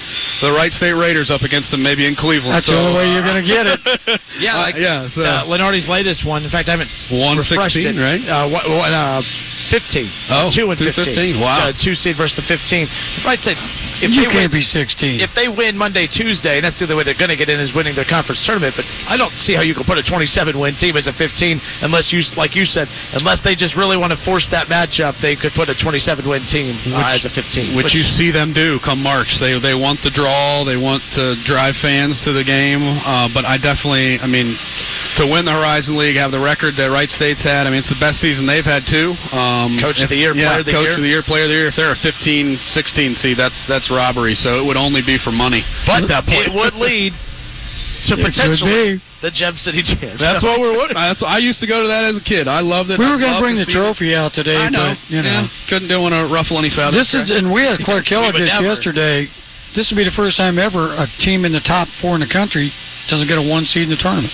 the Wright State Raiders up against them, maybe in Cleveland. That's so, the only way you're uh, going to get it. Yeah, Uh, like yeah, so- uh, Lunardi's latest one. In fact, I haven't One refreshed it. right? Uh, what, what, uh, 15. Oh, two and two 15. 15. Wow. Uh, two seed versus the 15. Wright States. If you they can't win, be 16. if they win Monday, Tuesday, and that's the only way they're going to get in is winning their conference tournament. But I don't see how you can put a 27 win team as a 15 unless you, like you said, unless they just really want to force that matchup, they could put a 27 win team uh, as a 15. which you see them do come March. They they want the draw. They want to drive fans to the game. Uh, but I definitely, I mean, to win the Horizon League, have the record that Wright State's had. I mean, it's the best season they've had too. Um, Um, coach of the year, yeah, player of the coach year. of the year, player of the year. If they're a 15, 16 seed, that's that's robbery. So it would only be for money. but it would lead to It potentially the Gem City Champs. That's what we're. That's what, I used to go to that as a kid. I loved it. we were going to bring the see it. trophy out today, I know. but you know. Yeah, couldn't do want to ruffle any feathers. This is, and we had Clark Kellogg We would just never. yesterday. This will be the first time ever a team in the top four in the country doesn't get a one seed in the tournament.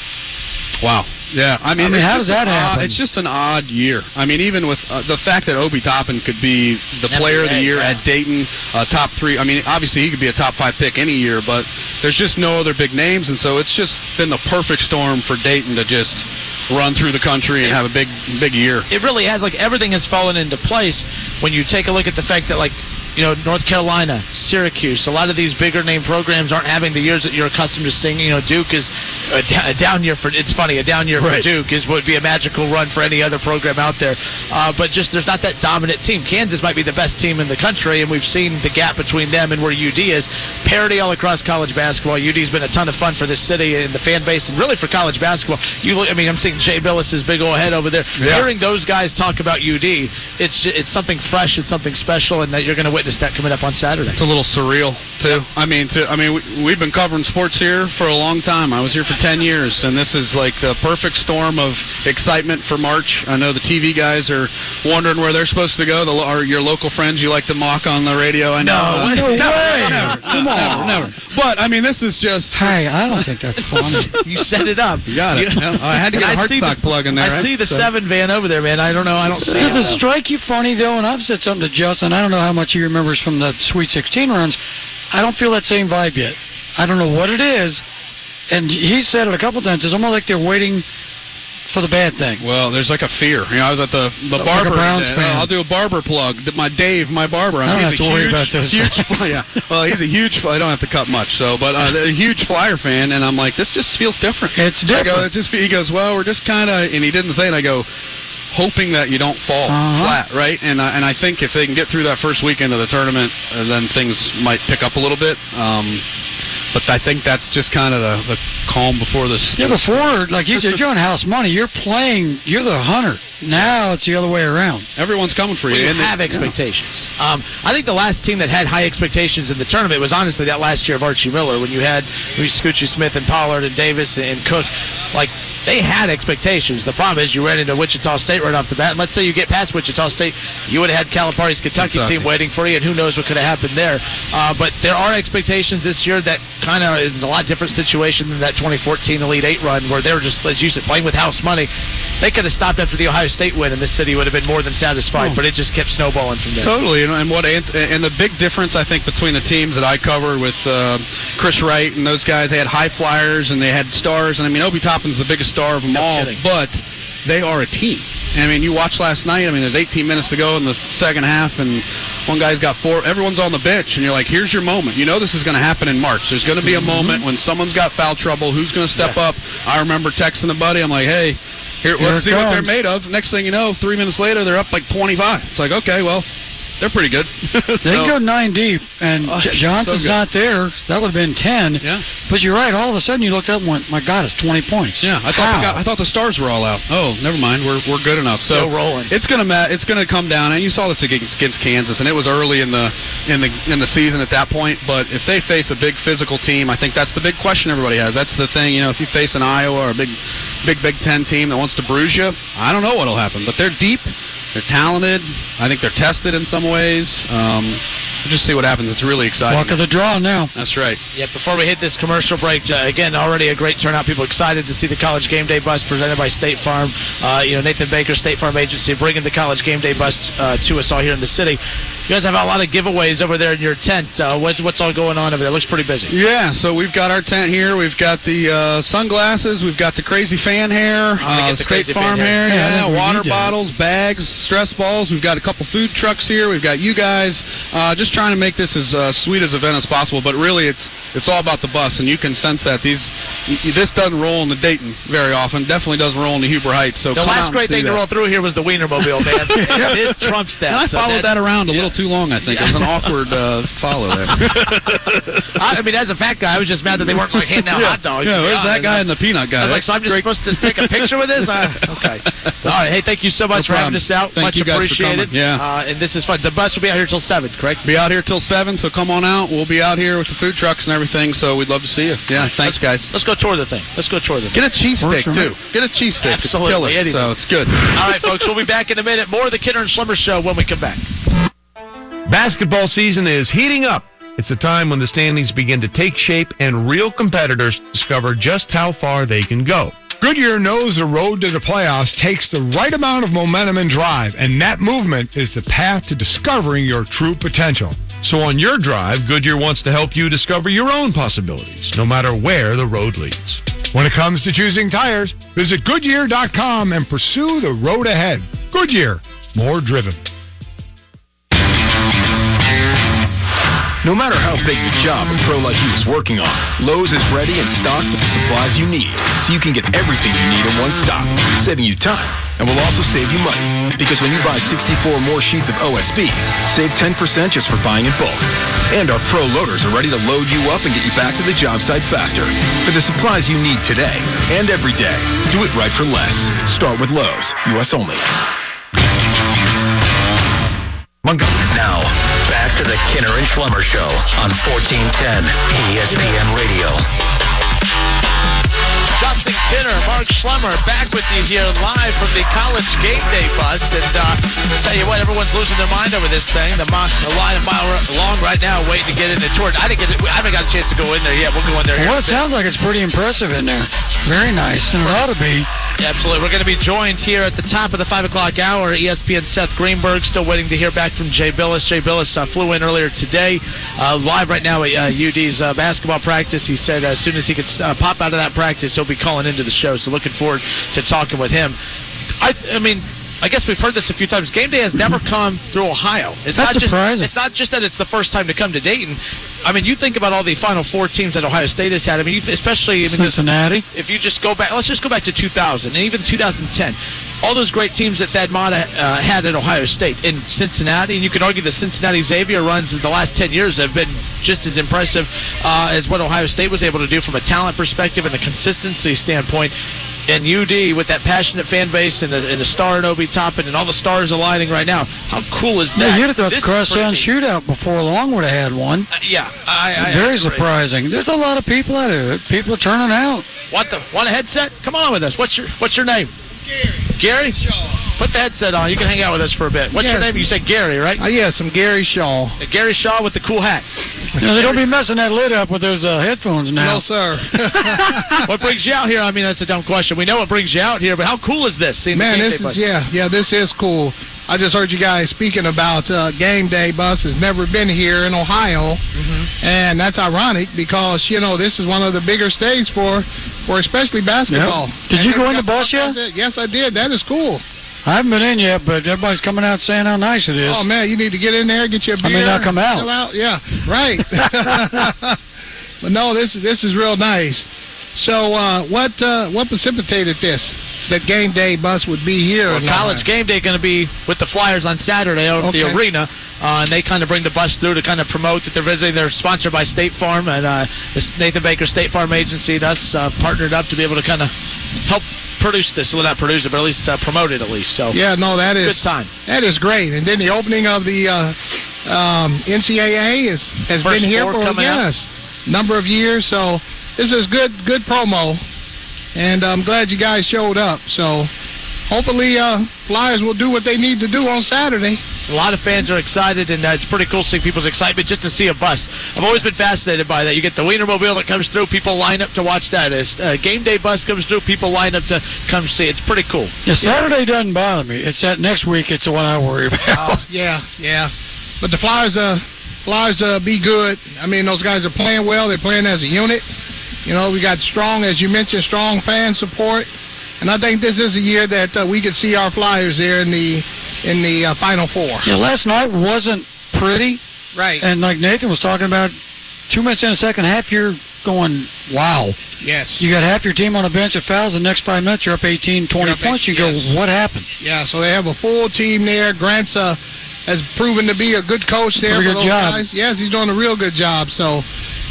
Wow. Yeah. I mean, I mean, it's how just does that an odd- happen? It's just an odd year. I mean, even with uh, the fact that Obi Toppin could be the NBA, player of the year yeah. at Dayton, uh, top three. I mean, obviously he could be a top five pick any year, but there's just no other big names, and so it's just been the perfect storm for Dayton to just run through the country and have a big, big year. it really has like everything has fallen into place when you take a look at the fact that like you know North Carolina, Syracuse, a lot of these bigger name programs aren't having the years that you're accustomed to seeing. You know, Duke is a, down year for it's funny a down year Right. for Duke is would be a magical run for any other program out there. Uh, but just there's not that dominant team. Kansas might be the best team in the country, and we've seen the gap between them and where UD is. Parity all across college basketball. UD's been a ton of fun for this city and the fan base, and really for college basketball. You look, I mean, I'm seeing Jay Bilas's big old head over there. Yeah. Hearing those guys talk about UD, it's it's something fresh, it's something special, and that you're going to witness that coming up on Saturday. It's a little surreal too. I mean, to, I mean, we, we've been covering sports here for a long time. I was here for ten years, and this is like the perfect storm of excitement for March. I know the TV guys are wondering where they're supposed to go. The, lo- your local friends you like to mock on the radio. I know. No, uh, no way. Never, Come on. never, never. But I mean, this is just. Hey, I don't think that's funny. you set it up. You got it. Yeah, I had to get a heart see stock the, plug in there, I right? see the So- seven van over there, man. I don't know. I don't see Does it. it strike you funny though? And I've said something to Justin. I don't know how much he remembers from the Sweet 16 runs. I don't feel that same vibe yet. I don't know what it is. And he said it a couple times. It's almost like they're waiting for the bad thing. Well, there's like a fear. You know, I was at the the Like barber. Browns today. fan. I'll do a barber plug. My Dave, my barber. I don't he's have to worry huge, about those Huge, yeah. Well, he's a huge. I don't have to cut much. So, but uh, a huge Flyer fan, and I'm like, this just feels different. It's I go, different. it just. He goes, well, we're just kind of, and he didn't say it. I go. Hoping that you don't fall Uh-huh. flat, right? And uh, and I think if they can get through that first weekend of the tournament, uh, then things might pick up a little bit. Um, but I think that's just kind of the, the calm before the. Yeah, before, like you said, you're on house money. You're playing. You're the hunter. Now it's the other way around. Everyone's coming for Well, you. you and they- have expectations. Um, I think the last team that had high expectations in the tournament was honestly that last year of Archie Miller when you had Scoochie Smith and Pollard and Davis and Cook. Like they had expectations. The problem is you ran into Wichita State right off the bat. And let's say you get past Wichita State, you would have had Calipari's Kentucky, Kentucky. team waiting for you, and who knows what could have happened there. Uh, but there are expectations this year that kind of is a lot different situation than that 2014 Elite Eight run where they were just, as you said, playing with house money. They could have stopped after the Ohio State win, and this city would have been more than satisfied. Oh. But it just kept snowballing from there. Totally, and, and what and the big difference I think between the teams that I covered with uh, Chris Wright and those guys, they had high flyers and they had stars, and I mean Obi Toppin's the biggest star of them No all, kidding. but they are a team. I mean, you watched last night. I mean, there's 18 minutes to go in the second half, and one guy's got four. Everyone's on the bench, and you're like, "Here's your moment." You know this is going to happen in March. There's going to be a mm-hmm. moment when someone's got foul trouble. Who's going to step up? I remember texting a buddy. I'm like, "Hey, here, Here let's see what they're made of." Next thing you know, three minutes later, they're up like 25. It's like, okay, well, they're pretty good. They so, can go nine deep, and Oh, J- so Johnson's not there. So that would have been ten. Yeah. But you're right. All of a sudden, you looked up and went, "My God, it's 20 points." Yeah, I thought the, guy- I thought the stars were all out. Oh, never mind. We're we're good enough. Still so rolling. It's gonna ma- it's gonna come down, and you saw this against, against Kansas, and it was early in the in the in the season at that point. But if they face a big physical team, I think that's the big question everybody has. That's the thing. You know, if you face an Iowa or a big big Big Ten team that wants to bruise you, I don't know what'll happen. But they're deep. They're talented. I think they're tested in some ways. Um, we'll just see what happens. It's really exciting. Luck of the draw now. That's right. Yeah, before we hit this commercial break, uh, again, already a great turnout. People excited to see the College Game Day Bus presented by State Farm. Uh, you know, Nathan Baker, State Farm Agency, bringing the College Game Day Bus uh, to us all here in the city. You guys have a lot of giveaways over there in your tent. Uh, what's what's all going on over there? Looks pretty busy. Yeah, so we've got our tent here. We've got the uh, sunglasses. We've got the crazy fan hair, uh, the State Farm hair. hair, Yeah, I yeah, water bottles, bags, stress balls. We've got a couple food trucks here. We've got you guys. Uh, just trying to make this as uh, sweet as event as possible. But really, it's it's all about the bus, and you can sense that these y- this doesn't roll into Dayton very often. Definitely doesn't roll into Huber Heights. So The last great thing to roll through here was the Wienermobile, man. this trumps that. And I So followed that around a little too long. I think it was an awkward uh, follow there. I, I mean, as a fat guy, I was just mad that they weren't like handing out yeah, hot dogs. Yeah, where's that guy and the peanut guy? I was like, so I'm just Great- supposed to take a picture with this? Uh, okay. All right. Hey, thank you so much No for having us out. Thank much appreciated. Yeah. Uh, and this is fun. The bus will be out here till seven, correct? Be out here till seven, so come on out. We'll be out here with the food trucks and everything. So we'd love to see you. Yeah, thanks, guys. Let's go tour the thing. Let's go tour the thing. Get a cheesesteak Works for too. Get a cheesesteak. It's Absolutely, killer. anything. So it's good. All right, folks. We'll be back in a minute. More of the Kinner and Schlemmer Show when we come back. Basketball season is heating up. It's a time when the standings begin to take shape and real competitors discover just how far they can go. Goodyear knows the road to the playoffs takes the right amount of momentum and drive, and that movement is the path to discovering your true potential. So on your drive, Goodyear wants to help you discover your own possibilities, no matter where the road leads. When it comes to choosing tires, visit Goodyear.com and pursue the road ahead. Goodyear, more driven. No matter how big the job a pro like you is working on, Lowe's is ready and stocked with the supplies you need, so you can get everything you need in one stop, saving you time, and will also save you money. Because when you buy 64 more sheets of OSB, save 10% just for buying in bulk. And our pro loaders are ready to load you up and get you back to the job site faster. For the supplies you need today and every day, do it right for less. Start with Lowe's, U.S. only. Montgomery. Now, to the Kinner and Schlemmer Show on 1410 ESPN Radio. Justin Kinner, Mark Schlemmer, back with you here live from the College Game Day bus. And uh, I tell you what, everyone's losing their mind over this thing. The, mi- the line a mile long right now, waiting to get in the tour. I didn't get. I haven't got a chance to go in there yet. We'll go in there. here Well, in a it bit. sounds like it's pretty impressive in there. Very nice, and it ought to be. Absolutely. We're going to be joined here at the top of the 5 o'clock hour. ESPN Seth Greenberg still waiting to hear back from Jay Bilas. Jay Bilas uh, flew in earlier today, uh, live right now at uh, UD's uh, basketball practice. He said as soon as he could uh, pop out of that practice, he'll be calling into the show. So looking forward to talking with him. I, I mean. I guess we've heard this a few times. Game day has never come through Ohio. It's That's not just surprising. it's not just that it's the first time to come to Dayton. I mean, you think about all the Final Four teams that Ohio State has had. I mean, you, especially I mean, Cincinnati. if you just go back, let's just go back to 2000 and even 2010. All those great teams that Thad Matta uh, had at Ohio State in Cincinnati, and you can argue the Cincinnati Xavier runs in the last 10 years have been just as impressive uh, as what Ohio State was able to do from a talent perspective and a consistency standpoint. And UD with that passionate fan base and a, and a star in Obi Toppin and all the stars aligning right now. How cool is that? Yeah, you'd have thought This the crosstown shootout before long would have had one. Uh, yeah, I, I, Very I surprising. There's a lot of people out it. People are turning out. What the? Want a headset? Come on with us. What's your What's your name? Gary. Gary. Put the headset on. You can hang out with us for a bit. What's your name? You said Gary, right? Uh, yes, I'm Gary Shaw. Uh, Gary Shaw with the cool hat. You know, they don't be messing that lid up with those uh, headphones now. No, sir. what brings you out here? I mean, that's a dumb question. We know what brings you out here, but how cool is this? Man, this is bus? yeah, yeah. This is cool. I just heard you guys speaking about uh, game day bus has never been here in Ohio, Mm-hmm. and that's ironic because you know this is one of the bigger states for for especially basketball. Did And you go in the bus yet? Yes, I did. That is cool. I haven't been in yet, but everybody's coming out saying how nice it is. Oh man, you need to get in there, get your beer. I may not come out. chill Yeah, right. but no, this is this is real nice. So uh, what uh, what precipitated this? That game day bus would be here. Well, college Ohio? game day going to be with the Flyers on Saturday over at the arena. uh, and they kind of bring the bus through to kind of promote that they're visiting. They're sponsored by State Farm, and uh, Nathan Baker State Farm Agency and us uh, partnered up to be able to kind of help produce this. Well, not produce it, but at least uh, promote it at least. So Yeah, no, that is good time. That is great. And then the opening of the uh, um, NCAA is has First been here for up. number of years. So this is good good promo, and I'm glad you guys showed up. So hopefully uh, Flyers will do what they need to do on Saturday. A lot of fans are excited, and uh, it's pretty cool seeing people's excitement just to see a bus. I've always been fascinated by that. You get the Wienermobile that comes through, people line up to watch that. As uh, game day bus comes through, people line up to come see. It's pretty cool. Yeah, Saturday doesn't bother me. It's that next week. It's the one I worry about. Yeah, yeah. But the Flyers, uh, Flyers, uh, be good. I mean, those guys are playing well. They're playing as a unit. You know, we got strong, as you mentioned, strong fan support. And I think this is a year that uh, we could see our Flyers there in the in the uh, Final Four. Yeah, last night wasn't pretty. Right. And like Nathan was talking about, two minutes in the second half, you're going, wow. Yes. You got half your team on a bench of fouls. The next five minutes, you're up 18, 20 up points. You eight- go, what happened? Yeah, so they have a full team there. Grant's uh, has proven to be a good coach there Pretty for good those job. guys. Yes, he's doing a real good job. So,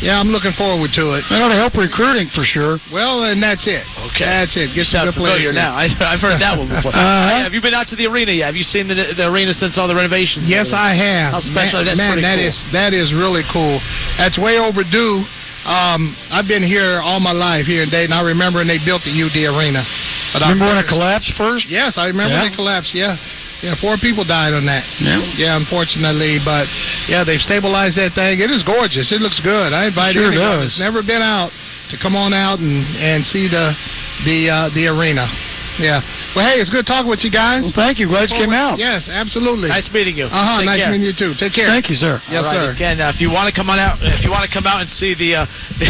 yeah, I'm looking forward to it. They ought to help recruiting for sure. Well, and that's it. Okay. That's it. Get some Sound good players. familiar there. now. I, I've heard that one before. Uh-huh. Hey, have you been out to the arena yet? Have you seen the, the arena since all the renovations? Yes, I have. How special? Man, That's man, pretty that cool. is that is really cool. That's way overdue. Um, I've been here all my life here in Dayton. I remember when they built the UD Arena. But Remember when I've it collapsed first? Yes, I remember Yeah. when it collapsed. Yeah, yeah, four people died on that. Yeah. Yeah, unfortunately, but yeah, they've stabilized that thing. It is gorgeous. It looks good. I invite Sure anyone does. that's never been out to come on out and and see the the uh, the arena. Yeah. Well, hey, it's good talking with you guys. Well, thank you. Glad you came out. Yes, absolutely. Nice meeting you. Uh huh. Take Nice care. meeting you too. Take care. Thank you, sir. Yes, All sir. Again, uh, if you want to come on out, if you want to come out and see the uh,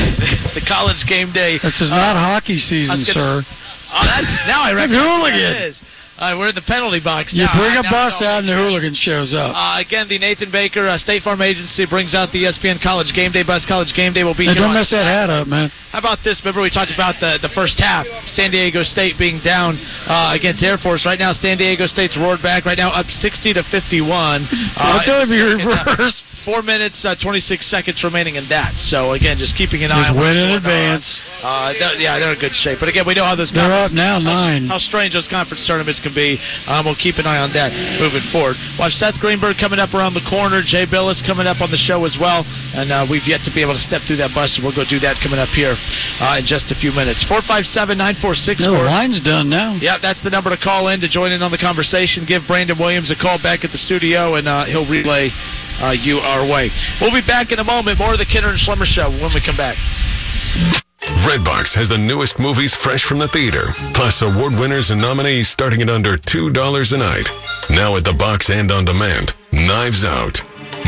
the, college game day, This is uh, not hockey season, I was sir. Oh, that's now I That's recognize what hooligan. that is. Uh, we're in the penalty box You now. bring a bus out and the hooligan shows up. Uh, again, the Nathan Baker uh, State Farm Agency brings out the ESPN College Game Day bus. College Game Day will be Hey, here. don't on mess that hat up, man. How about this? Remember we talked about the the first half. San Diego State being down uh, against Air Force. Right now, San Diego State's roared back. Right now, up 60 to 51. I'll tell you, you reversed. Four minutes, uh, 26 seconds remaining in that. So again, just keeping an eye Just on win in advance. Uh, they're- yeah, they're in good shape. But again, we know how those They're up now, how- nine. How strange those conference tournaments can be. Um, we'll keep an eye on that moving forward. Watch Seth Greenberg coming up around the corner. Jay Bilas coming up on the show as well. And uh, we've yet to be able to step through that bus, so we'll go do that coming up here uh, in just a few minutes. 457 946 No, the line's done now. yeah, that's the number to call in to join in on the conversation. Give Brandon Williams a call back at the studio, and uh, he'll relay uh, you our way. We'll be back in a moment. More of the Kinner and Schlemmer Show when we come back. Redbox has the newest movies fresh from the theater, plus award winners and nominees starting at under $2 a night. Now at the box and on demand, Knives Out.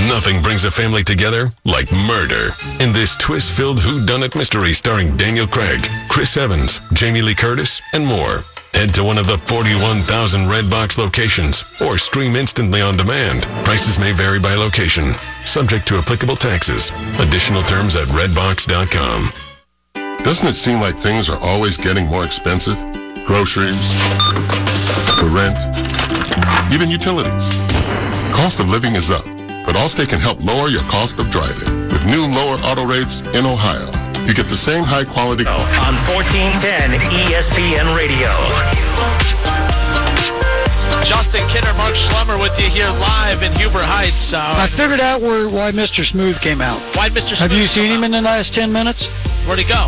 Nothing brings a family together like murder. In this twist-filled whodunit mystery starring Daniel Craig, Chris Evans, Jamie Lee Curtis, and more. Head to one of the 41,000 Redbox locations or stream instantly on demand. Prices may vary by location, subject to applicable taxes. Additional terms at redbox.com. Doesn't it seem like things are always getting more expensive? Groceries, the rent, even utilities. Cost of living is up, but Allstate can help lower your cost of driving with new lower auto rates in Ohio. You get the same high quality On 1410 ESPN Radio. Justin Kinner, Mark Schlemmer with you here live in Huber Heights. I Uh, figured out where why Mr. Smooth came out. why Mr. Smooth? Have you seen him in the last 10 minutes? Where'd he go?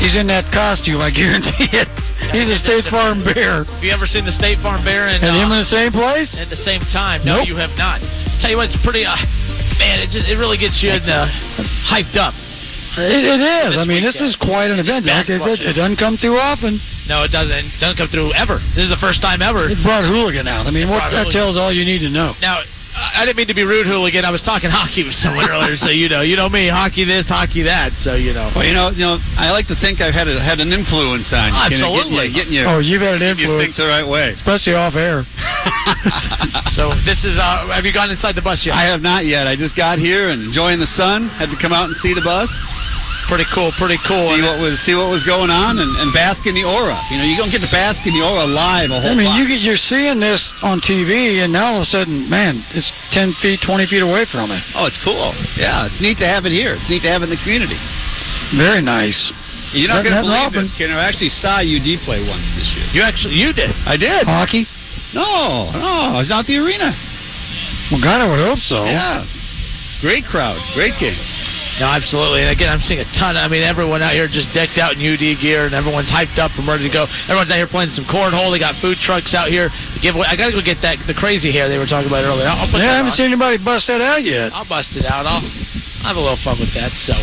He's in that costume, I guarantee it. He's a State Farm Bear. Have you ever seen the State Farm Bear and, And him in uh, the same place? at the same time? No, Nope. you have not. Tell you what, it's pretty. Uh, man, it, just, it really gets you uh, hyped up. It, it is. I mean, this is quite an event. Like I said, it doesn't come too often. No, it doesn't. It doesn't come through ever. This is the first time ever. It brought Hooligan out. I mean, what that tells all you need to know. Now, I I didn't mean to be rude, hooligan. I was talking hockey with someone earlier, so you know, you know me, hockey this, hockey that. So you know. Well, you know, you know, I like to think I've had a, had an influence on you. you Absolutely. Getting you, getting you, Oh, you've had an getting you influence, think the right way. especially off air. So this is. Uh, have you gone inside the bus yet? I have not yet. I just got here and enjoying the sun. Had to come out and see the bus. Pretty cool, pretty cool. See what was see what was going on and, and bask in the aura. You know, you don't get to bask in the aura live a whole I mean, lot. you get, you're seeing this on TV, and now all of a sudden, man, it's 10 feet, 20 feet away from it. Oh, it's cool. Yeah, it's neat to have it here. It's neat to have it in the community. Very nice. You're not going to happen believe this, Kinner. I actually saw UD play once this year. You actually, you did. I did. Hockey? No, no, I was out the arena. Well, God, I would hope so. Yeah. Great crowd. Great game. No, absolutely. And again, I'm seeing a ton. I mean, everyone out here just decked out in UD gear, and everyone's hyped up and ready to go. Everyone's out here playing some cornhole. They got food trucks out here. The giveaway. I gotta go get that the crazy hair they were talking about earlier. I'll, put Yeah, I haven't on. seen anybody bust that out yet. I'll bust it out. I'll, I'll have a little fun with that. So,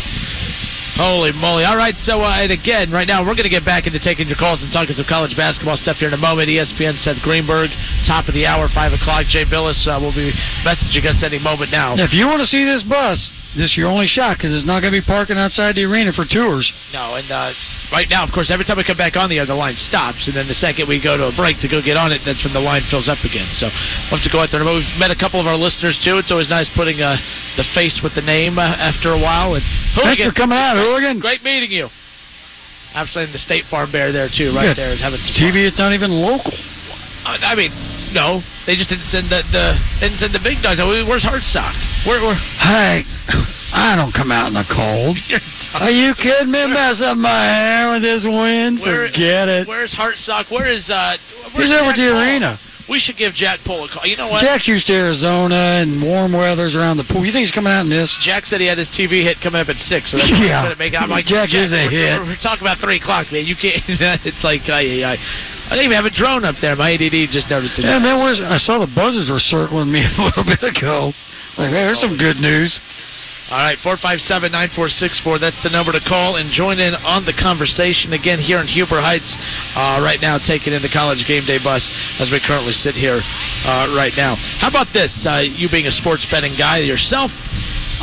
holy moly! All right. So, uh, and again, right now we're going to get back into taking your calls and talking some college basketball stuff here in a moment. ESPN Seth Greenberg, top of the hour, five o'clock. Jay Bilas uh, will be messaging us any moment now. If you want to see this bus, this is your only shot because it's not going to be parking outside the arena for tours. No, and uh, right now, of course, every time we come back on the air, the line stops, and then the second we go to a break to go get on it, that's when the line fills up again. So we'll have to go out there. We've met a couple of our listeners too. It's always nice putting uh, the face with the name uh, after a while. And Thanks Hooligan, for coming out, Hooligan. Great meeting you. Absolutely, the State Farm Bear there too, right got there, is having some TV, it's not even local. fun. I mean, no, they just didn't send the, the didn't send the big dogs. Where's Hartsock? Where, where? Hey, I don't come out in the cold. Are you kidding me? Mess up my hair with this wind? Where- Forget it. Where's Hartsock? Where is uh? Where's He's over at the Paul? arena. We should give Jack Pohl a call. You know what? Jack's used to Arizona and warm weathers around the pool. You think he's coming out in this? Jack said he had his TV hit coming up at six, so that's Yeah. make. I'm like, Jack is a we're, hit. We're, we're talking about three o'clock, man. You can't. it's like, ay, ay, ay. I didn't even have a drone up there. My ADD just noticed it. Yeah, man, where's, I saw the buzzers were circling me a little bit ago. It's like, hey, there's some good news. All right, 457 9464. That's the number to call and join in on the conversation. Again, here in Huber Heights, uh, right now, taking in the college game day bus as we currently sit here uh, right now. How about this? Uh, you being a sports betting guy yourself,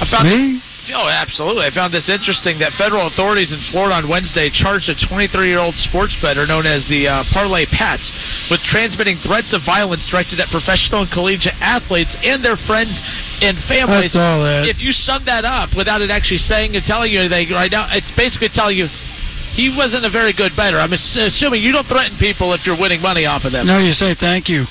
I found Me? This, oh, absolutely. I found this interesting that federal authorities in Florida on Wednesday charged a 23 year old sports bettor known as the uh, Parlay Patz with transmitting threats of violence directed at professional and collegiate athletes and their friends and families. I saw that. If you sum that up without it actually saying and telling you anything right now, it's basically telling you he wasn't a very good bettor. I'm assuming you don't threaten people if you're winning money off of them. No, you say thank you.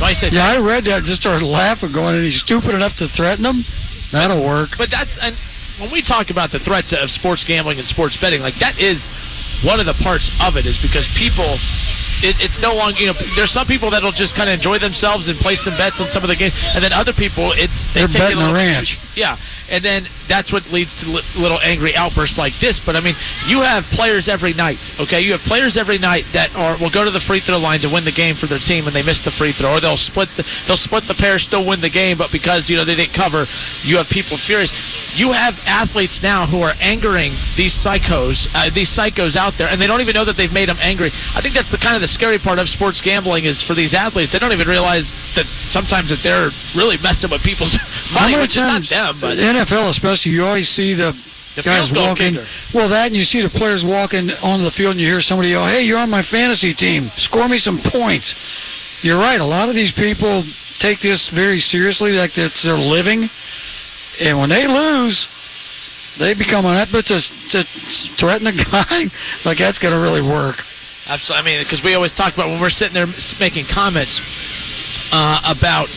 I said, Yeah, I read that and just started laughing, going, and he's stupid enough to threaten him? That'll work. But that's and when we talk about the threats of sports gambling and sports betting, like that is one of the parts of it is because people. It, it's no longer, you know. There's some people that'll just kind of enjoy themselves and place some bets on some of the games, and then other people, it's they They're take it a little bit Yeah, and then that's what leads to li- little angry outbursts like this. But I mean, you have players every night. Okay, you have players every night that are will go to the free throw line to win the game for their team, and they miss the free throw, or they'll split the they'll split the pair, still win the game, but because you know they didn't cover, you have people furious. You have athletes now who are angering these psychos, uh, these psychos out there, and they don't even know that they've made them angry. I think that's the kind of the scary part of sports gambling is for these athletes. They don't even realize that sometimes that they're really messing with people's money, which is not them, but NFL especially, you always see the, The guys walking. kicker. Well, that and you see the players walking onto the field, and you hear somebody yell, "Hey, you're on my fantasy team. Score me some points." You're right. A lot of these people take this very seriously, like it's their living, and when they lose, they become an but to, to threaten a guy like that's going to really work. Absolutely. I mean, because we always talk about when we're sitting there making comments uh, about,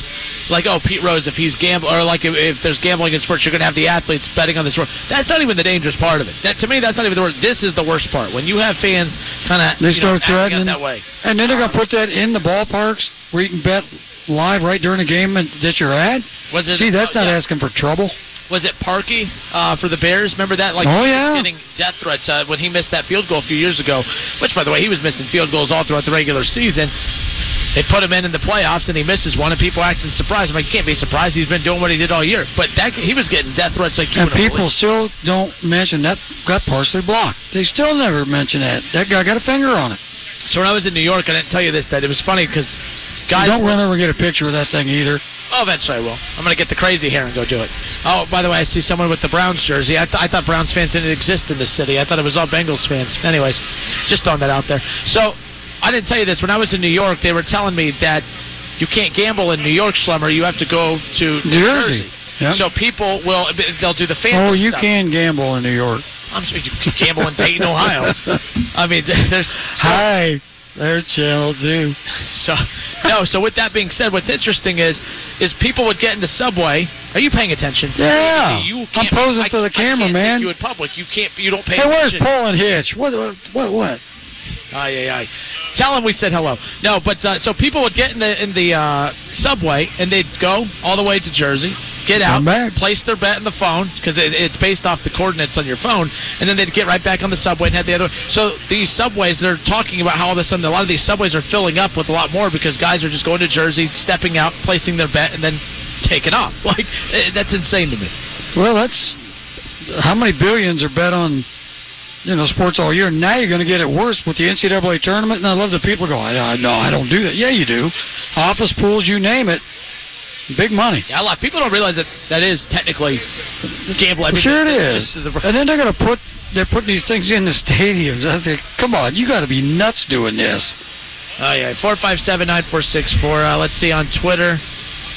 like, oh, Pete Rose, if he's gambling, or like if, if there's gambling in sports, you're going to have the athletes betting on the sport. That's not even the dangerous part of it. That to me, that's not even the worst. This is the worst part when you have fans kind of They you know, start threatening. that way. And then they're going to put that in the ballparks where you can bet live right during the game and- that you're at. Was it? See, that's not yeah. asking for trouble. Was it Parkey uh, for the Bears? Remember that? Like Oh, he yeah. was getting death threats uh, when he missed that field goal a few years ago. Which, by the way, he was missing field goals all throughout the regular season. They put him in in the playoffs, and he misses one, and people acted surprised. I'm like, you can't be surprised. He's been doing what he did all year. But that he was getting death threats like you And people still don't mention that got partially blocked. They still never mention that. That guy got a finger on it. So when I was in New York, I didn't tell you this. That it was funny because guys. don't run over and get a picture of that thing either. Oh, eventually I will. I'm going to get the crazy hair and go do it. Oh, by the way, I see someone with the Browns jersey. I, th- I thought Browns fans didn't exist in this city. I thought it was all Bengals fans. Anyways, just throwing that out there. So, I didn't tell you this. When I was in New York, they were telling me that you can't gamble in New York, Schlemmer. You have to go to New Jersey. Jersey. Yep. So people will, they'll do the phantom Oh, you stuff. can gamble in New York. I'm sure you can gamble in Dayton, Ohio. I mean, there's so, Hi, there's Channel Two. so no. So with that being said, what's interesting is is people would get in the Subway. Are you paying attention? Yeah, You I'm can't, posing I, for the camera, man. You in public. You can't. You don't pay Hey, where's. Paul and Hitch? What? What? What? what? Aye, aye, aye. Tell him we said hello. No, but uh, so people would get in the in the uh, subway and they'd go all the way to Jersey, get out, place their bet in the phone because it, it's based off the coordinates on your phone, and then they'd get right back on the subway and head the other. way. So these subways, they're talking about how all of a sudden a lot of these subways are filling up with a lot more because guys are just going to Jersey, stepping out, placing their bet, and then taking off. Like eh, that's insane to me. Well, that's how many billions are bet on, you know, sports all year. Now you're going to get it worse with the NCAA tournament. And I love the people go, I, I, no, I don't do that. Yeah, you do. Office pools, you name it. Big money. Yeah, a lot. People don't realize that that is technically gambling. Mean, sure it's the- and then they're going to put they're putting these things in the stadiums. I think, come on, you got to be nuts doing this. Oh yeah, four five seven nine four six four. Uh, let's see on Twitter.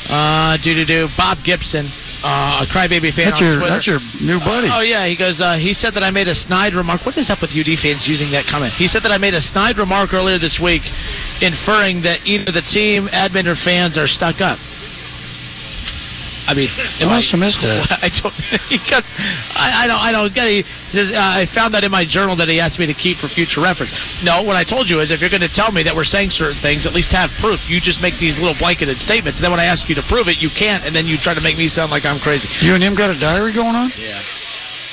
Uh, do do do. Bob Gibson, uh, a crybaby fan That's on your Twitter. that's your new buddy. Oh yeah, he goes. Uh, he said that I made a snide remark. What is up with UD fans using that comment? He said that I made a snide remark earlier this week, inferring that either the team, admin, or fans are stuck up. I mean, it must have missed that. I don't because I, I don't I don't get it. He says uh, I found that in my journal that he asked me to keep for future reference. No, what I told you is if you're going to tell me that we're saying certain things, at least have proof. You just make these little blanketed statements, and then when I ask you to prove it, you can't, and then you try to make me sound like I'm crazy. You and him got a diary going on? Yeah.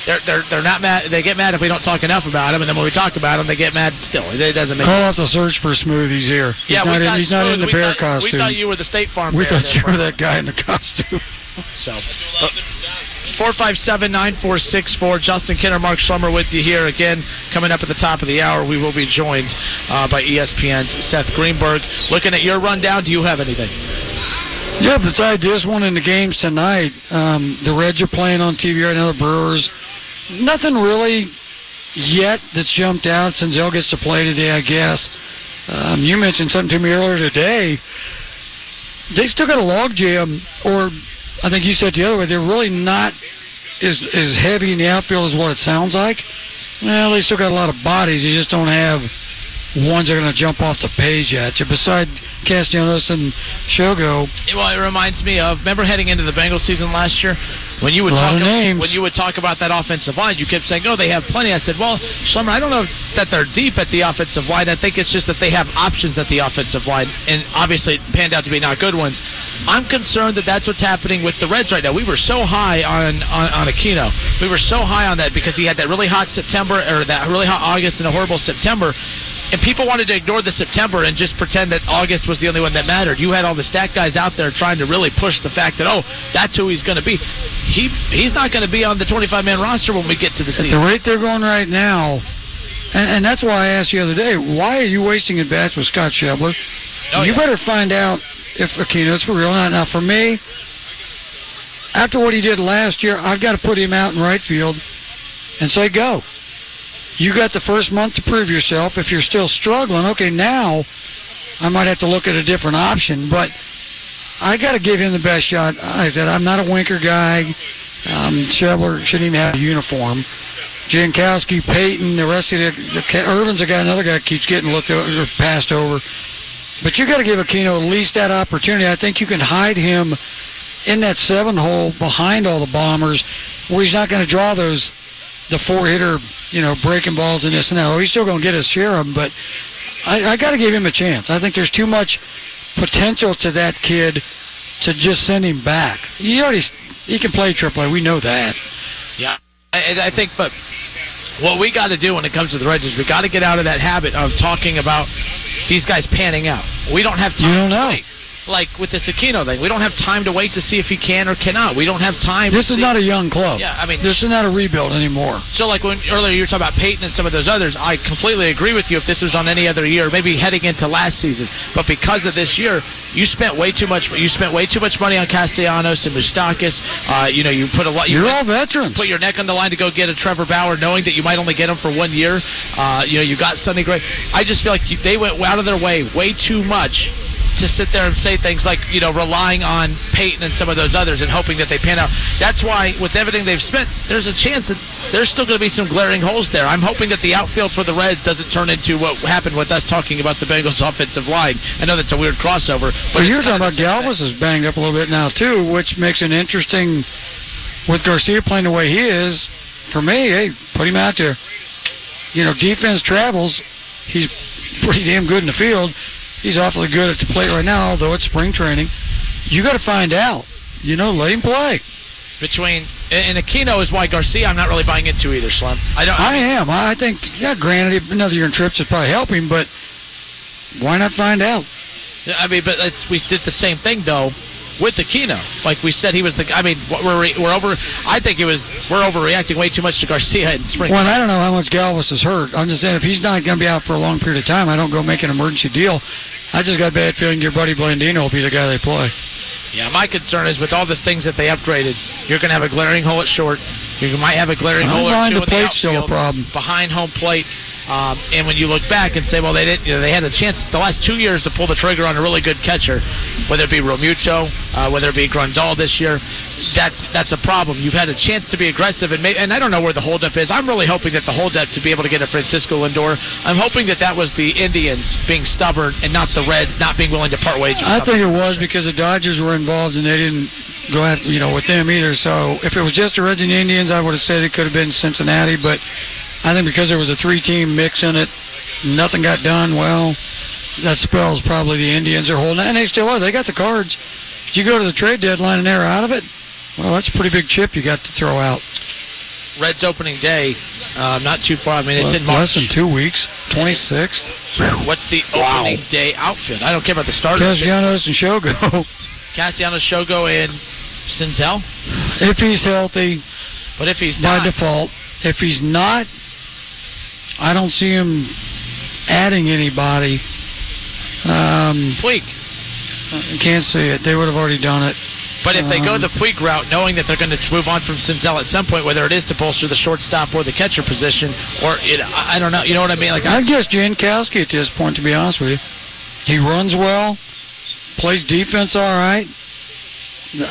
They're they're they're not mad. They get mad if we don't talk enough about them, and then when we talk about them, they get mad still. It doesn't make. Call out the search for Smoothies here. He's yeah, not we in, he's not in the we bear thought, costume. We thought you were the State Farm. We thought you were that guy in the costume. So, four five seven nine four six four. Justin Kinner, Mark Schlemmer with you here again. Coming up at the top of the hour, we will be joined uh, by ESPN's Seth Greenberg. Looking at your rundown, do you have anything? Yeah, besides this one in the games tonight, um, the Reds are playing on TV right now. The Brewers, nothing really yet that's jumped out. Senzel gets to play today, I guess. Um, you mentioned something to me earlier today. They still got a log jam, or I think you said the other way. They're really not as as heavy in the outfield as what it sounds like. Well, they still got a lot of bodies. You just don't have ones that are going to jump off the page at you. Besides Castellanos and Shogo, Well, it reminds me of remember heading into the Bengals season last year when you would talk names. when you would talk about that offensive line. You kept saying, "Oh, they have plenty." I said, "Well, Schlemmer, I don't know that they're deep at the offensive line. I think it's just that they have options at the offensive line, and obviously it panned out to be not good ones." I'm concerned that that's what's happening with the Reds right now. We were so high on on, on Aquino. We were so high on that because he had that really hot September or that really hot August and a horrible September. And people wanted to ignore the September and just pretend that August was the only one that mattered. You had all the stat guys out there trying to really push the fact that oh, that's who he's going to be. He he's not going to be on the 25 man roster when we get to the season. At the rate they're going right now, and, and that's why I asked you the other day, why are you wasting at bats with Scott Schebler? Oh, you yeah. better find out if Aquino's for real. Now, now, for me, after what he did last year, I've got to put him out in right field and say go. You got the first month to prove yourself. If you're still struggling, okay, now I might have to look at a different option, but I got to give him the best shot. I said, I'm not a Winker guy. Um, Schebler shouldn't even have a uniform. Jankowski, Payton, the rest of the, the Ervin's a guy, another guy keeps getting looked over, passed over. But you got to give Aquino at least that opportunity. I think you can hide him in that seven hole behind all the bombers, where he's not going to draw those the four hitter, you know, breaking balls and this and that. He's still going to get his share of them, but I, I got to give him a chance. I think there's too much potential to that kid to just send him back. He already he can play Triple A. We know that. Yeah, I, I think, but what we got to do when it comes to the Reds is we got to get out of that habit of talking about these guys panning out. We don't have time You don't to know. Like with the Sakino thing, we don't have time to wait to see if he can or cannot. We don't have time. This is not a young club. Yeah, I mean, this is not a rebuild anymore. So, like when earlier you were talking about Payton and some of those others, I completely agree with you. If this was on any other year, maybe heading into last season, but because of this year, you spent way too much. You spent way too much money on Castellanos and Moustakas. Uh, you know, you put a lot. You You're all veterans. Put your neck on the line to go get a Trevor Bauer, knowing that you might only get him for one year. Uh, you know, you got Sonny Gray. I just feel like you, they went out of their way way too much to sit there and say things like, you know, relying on Payton and some of those others and hoping that they pan out. That's why, with everything they've spent, there's a chance that there's still going to be some glaring holes there. I'm hoping that the outfield for the Reds doesn't turn into what happened with us talking about the Bengals offensive line. I know that's a weird crossover, but it's you're talking about Galvis is banged up a little bit now too, which makes it interesting with Garcia playing the way he is. For me, hey, put him out there. You know, defense travels. He's pretty damn good in the field. He's awfully good at the plate right now, although it's spring training. You got to find out. You know, let him play. between and Aquino is why Garcia I'm not really buying into either, Slim. I don't. I am. I think, yeah, granted, another year in trips would probably help him, but why not find out? I mean, but it's, we did the same thing though with Aquino. Like we said, he was the. I mean, we're we're over. I think it was we're overreacting way too much to Garcia in spring. Well, I don't know how much Galvis is hurt. I'm just saying, if he's not going to be out for a long period of time, I don't go make an emergency deal. I just got a bad feeling your buddy Blandino will be the guy they play. Yeah, my concern is with all the things that they upgraded, you're going to have a glaring hole at short. You might have a glaring I hole or two the in the plate's still a outfield, problem. behind home plate. Um, and when you look back and say, well, they didn't, you know, they had a chance the last two years to pull the trigger on a really good catcher, whether it be Realmuto, uh, whether it be Grandal this year. That's that's a problem. You've had a chance to be aggressive, and may, and I don't know where the holdup is. I'm really hoping that the holdup to be able to get a Francisco Lindor. I'm hoping that that was the Indians being stubborn and not the Reds not being willing to part ways. I think it was because the Dodgers were involved and they didn't go after you know with them either. So if it was just the Reds and Indians, I would have said it could have been Cincinnati. But I think because there was a three-team mix in it, nothing got done. Well, that spells probably the Indians are holding, and they still are. They got the cards. If you go to the trade deadline and they're out of it, well, that's a pretty big chip you got to throw out. Reds opening day, uh, not too far. I mean, it's it's in March. less than two weeks. 26th. What's the opening day outfit? I don't care about the starter. Castellanos and Shogo. Castellanos, Shogo, and Senzel. if he's healthy, But if he's by not, default. If he's not, I don't see him adding anybody. Um, Puig. I can't see it. They would have already done it. But if they go Um, the Puig route, knowing that they're going to move on from Senzel at some point, whether it is to bolster the shortstop or the catcher position, or it, I don't know. You know what I mean? Like I, guess Jankowski at this point, to be honest with you. He runs well, plays defense all right.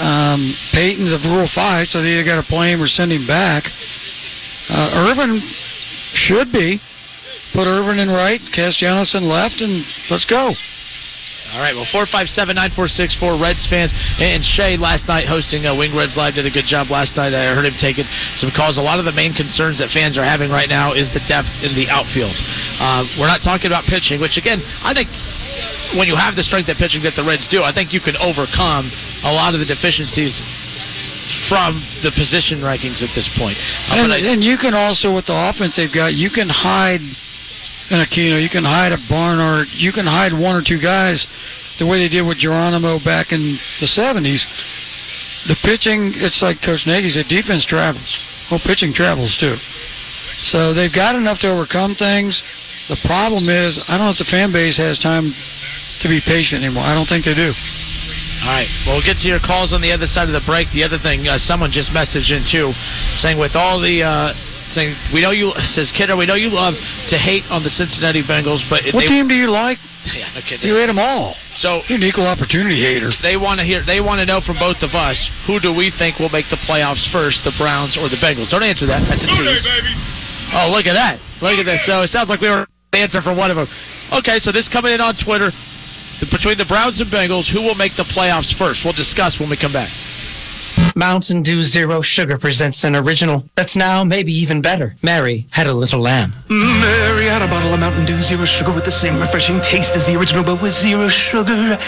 Um, Payton's a Rule 5, so they either got to play him or send him back. Uh, Irvin should be. Put Ervin in right, Castellanos in left, and let's go. All right, well, 457 9464 Reds fans. And Shay last night hosting uh, Wing Reds Live did a good job last night. I heard him taking some calls. A lot of the main concerns that fans are having right now is the depth in the outfield. Uh, we're not talking about pitching, which, again, I think when you have the strength at pitching that the Reds do, I think you can overcome a lot of the deficiencies from the position rankings at this point. Uh, And, and you can also, with the offense they've got, you can hide an Aquino, you can hide a Barnhart, you can hide one or two guys the way they did with Geronimo back in the 70s. The pitching, it's like Coach Nagy said, defense travels. Well, pitching travels too. So they've got enough to overcome things. The problem is, I don't know if the fan base has time to be patient anymore. I don't think they do. All right. Well, we'll get to your calls on the other side of the break. The other thing, uh, someone just messaged in too, saying with all the. Uh, Saying we know you says Kinner, we know you love to hate on the Cincinnati Bengals, but What they, team do you like? Yeah, no kidding. You hate them all. So You're an equal opportunity hater. they want to hear. They want to know from both of us who do we think will make the playoffs first, the Browns or the Bengals? Don't answer that. That's a tease. Oh, look at that! Look at this. So it sounds like we were the answer for one of them. Okay, so this coming in on Twitter the- between the Browns and Bengals, who will make the playoffs first? We'll discuss when we come back. Mountain Dew Zero Sugar presents an original that's now maybe even better. Mary had a little lamb. Mary had a bottle of Mountain Dew Zero Sugar with the same refreshing taste as the original, but with zero sugar.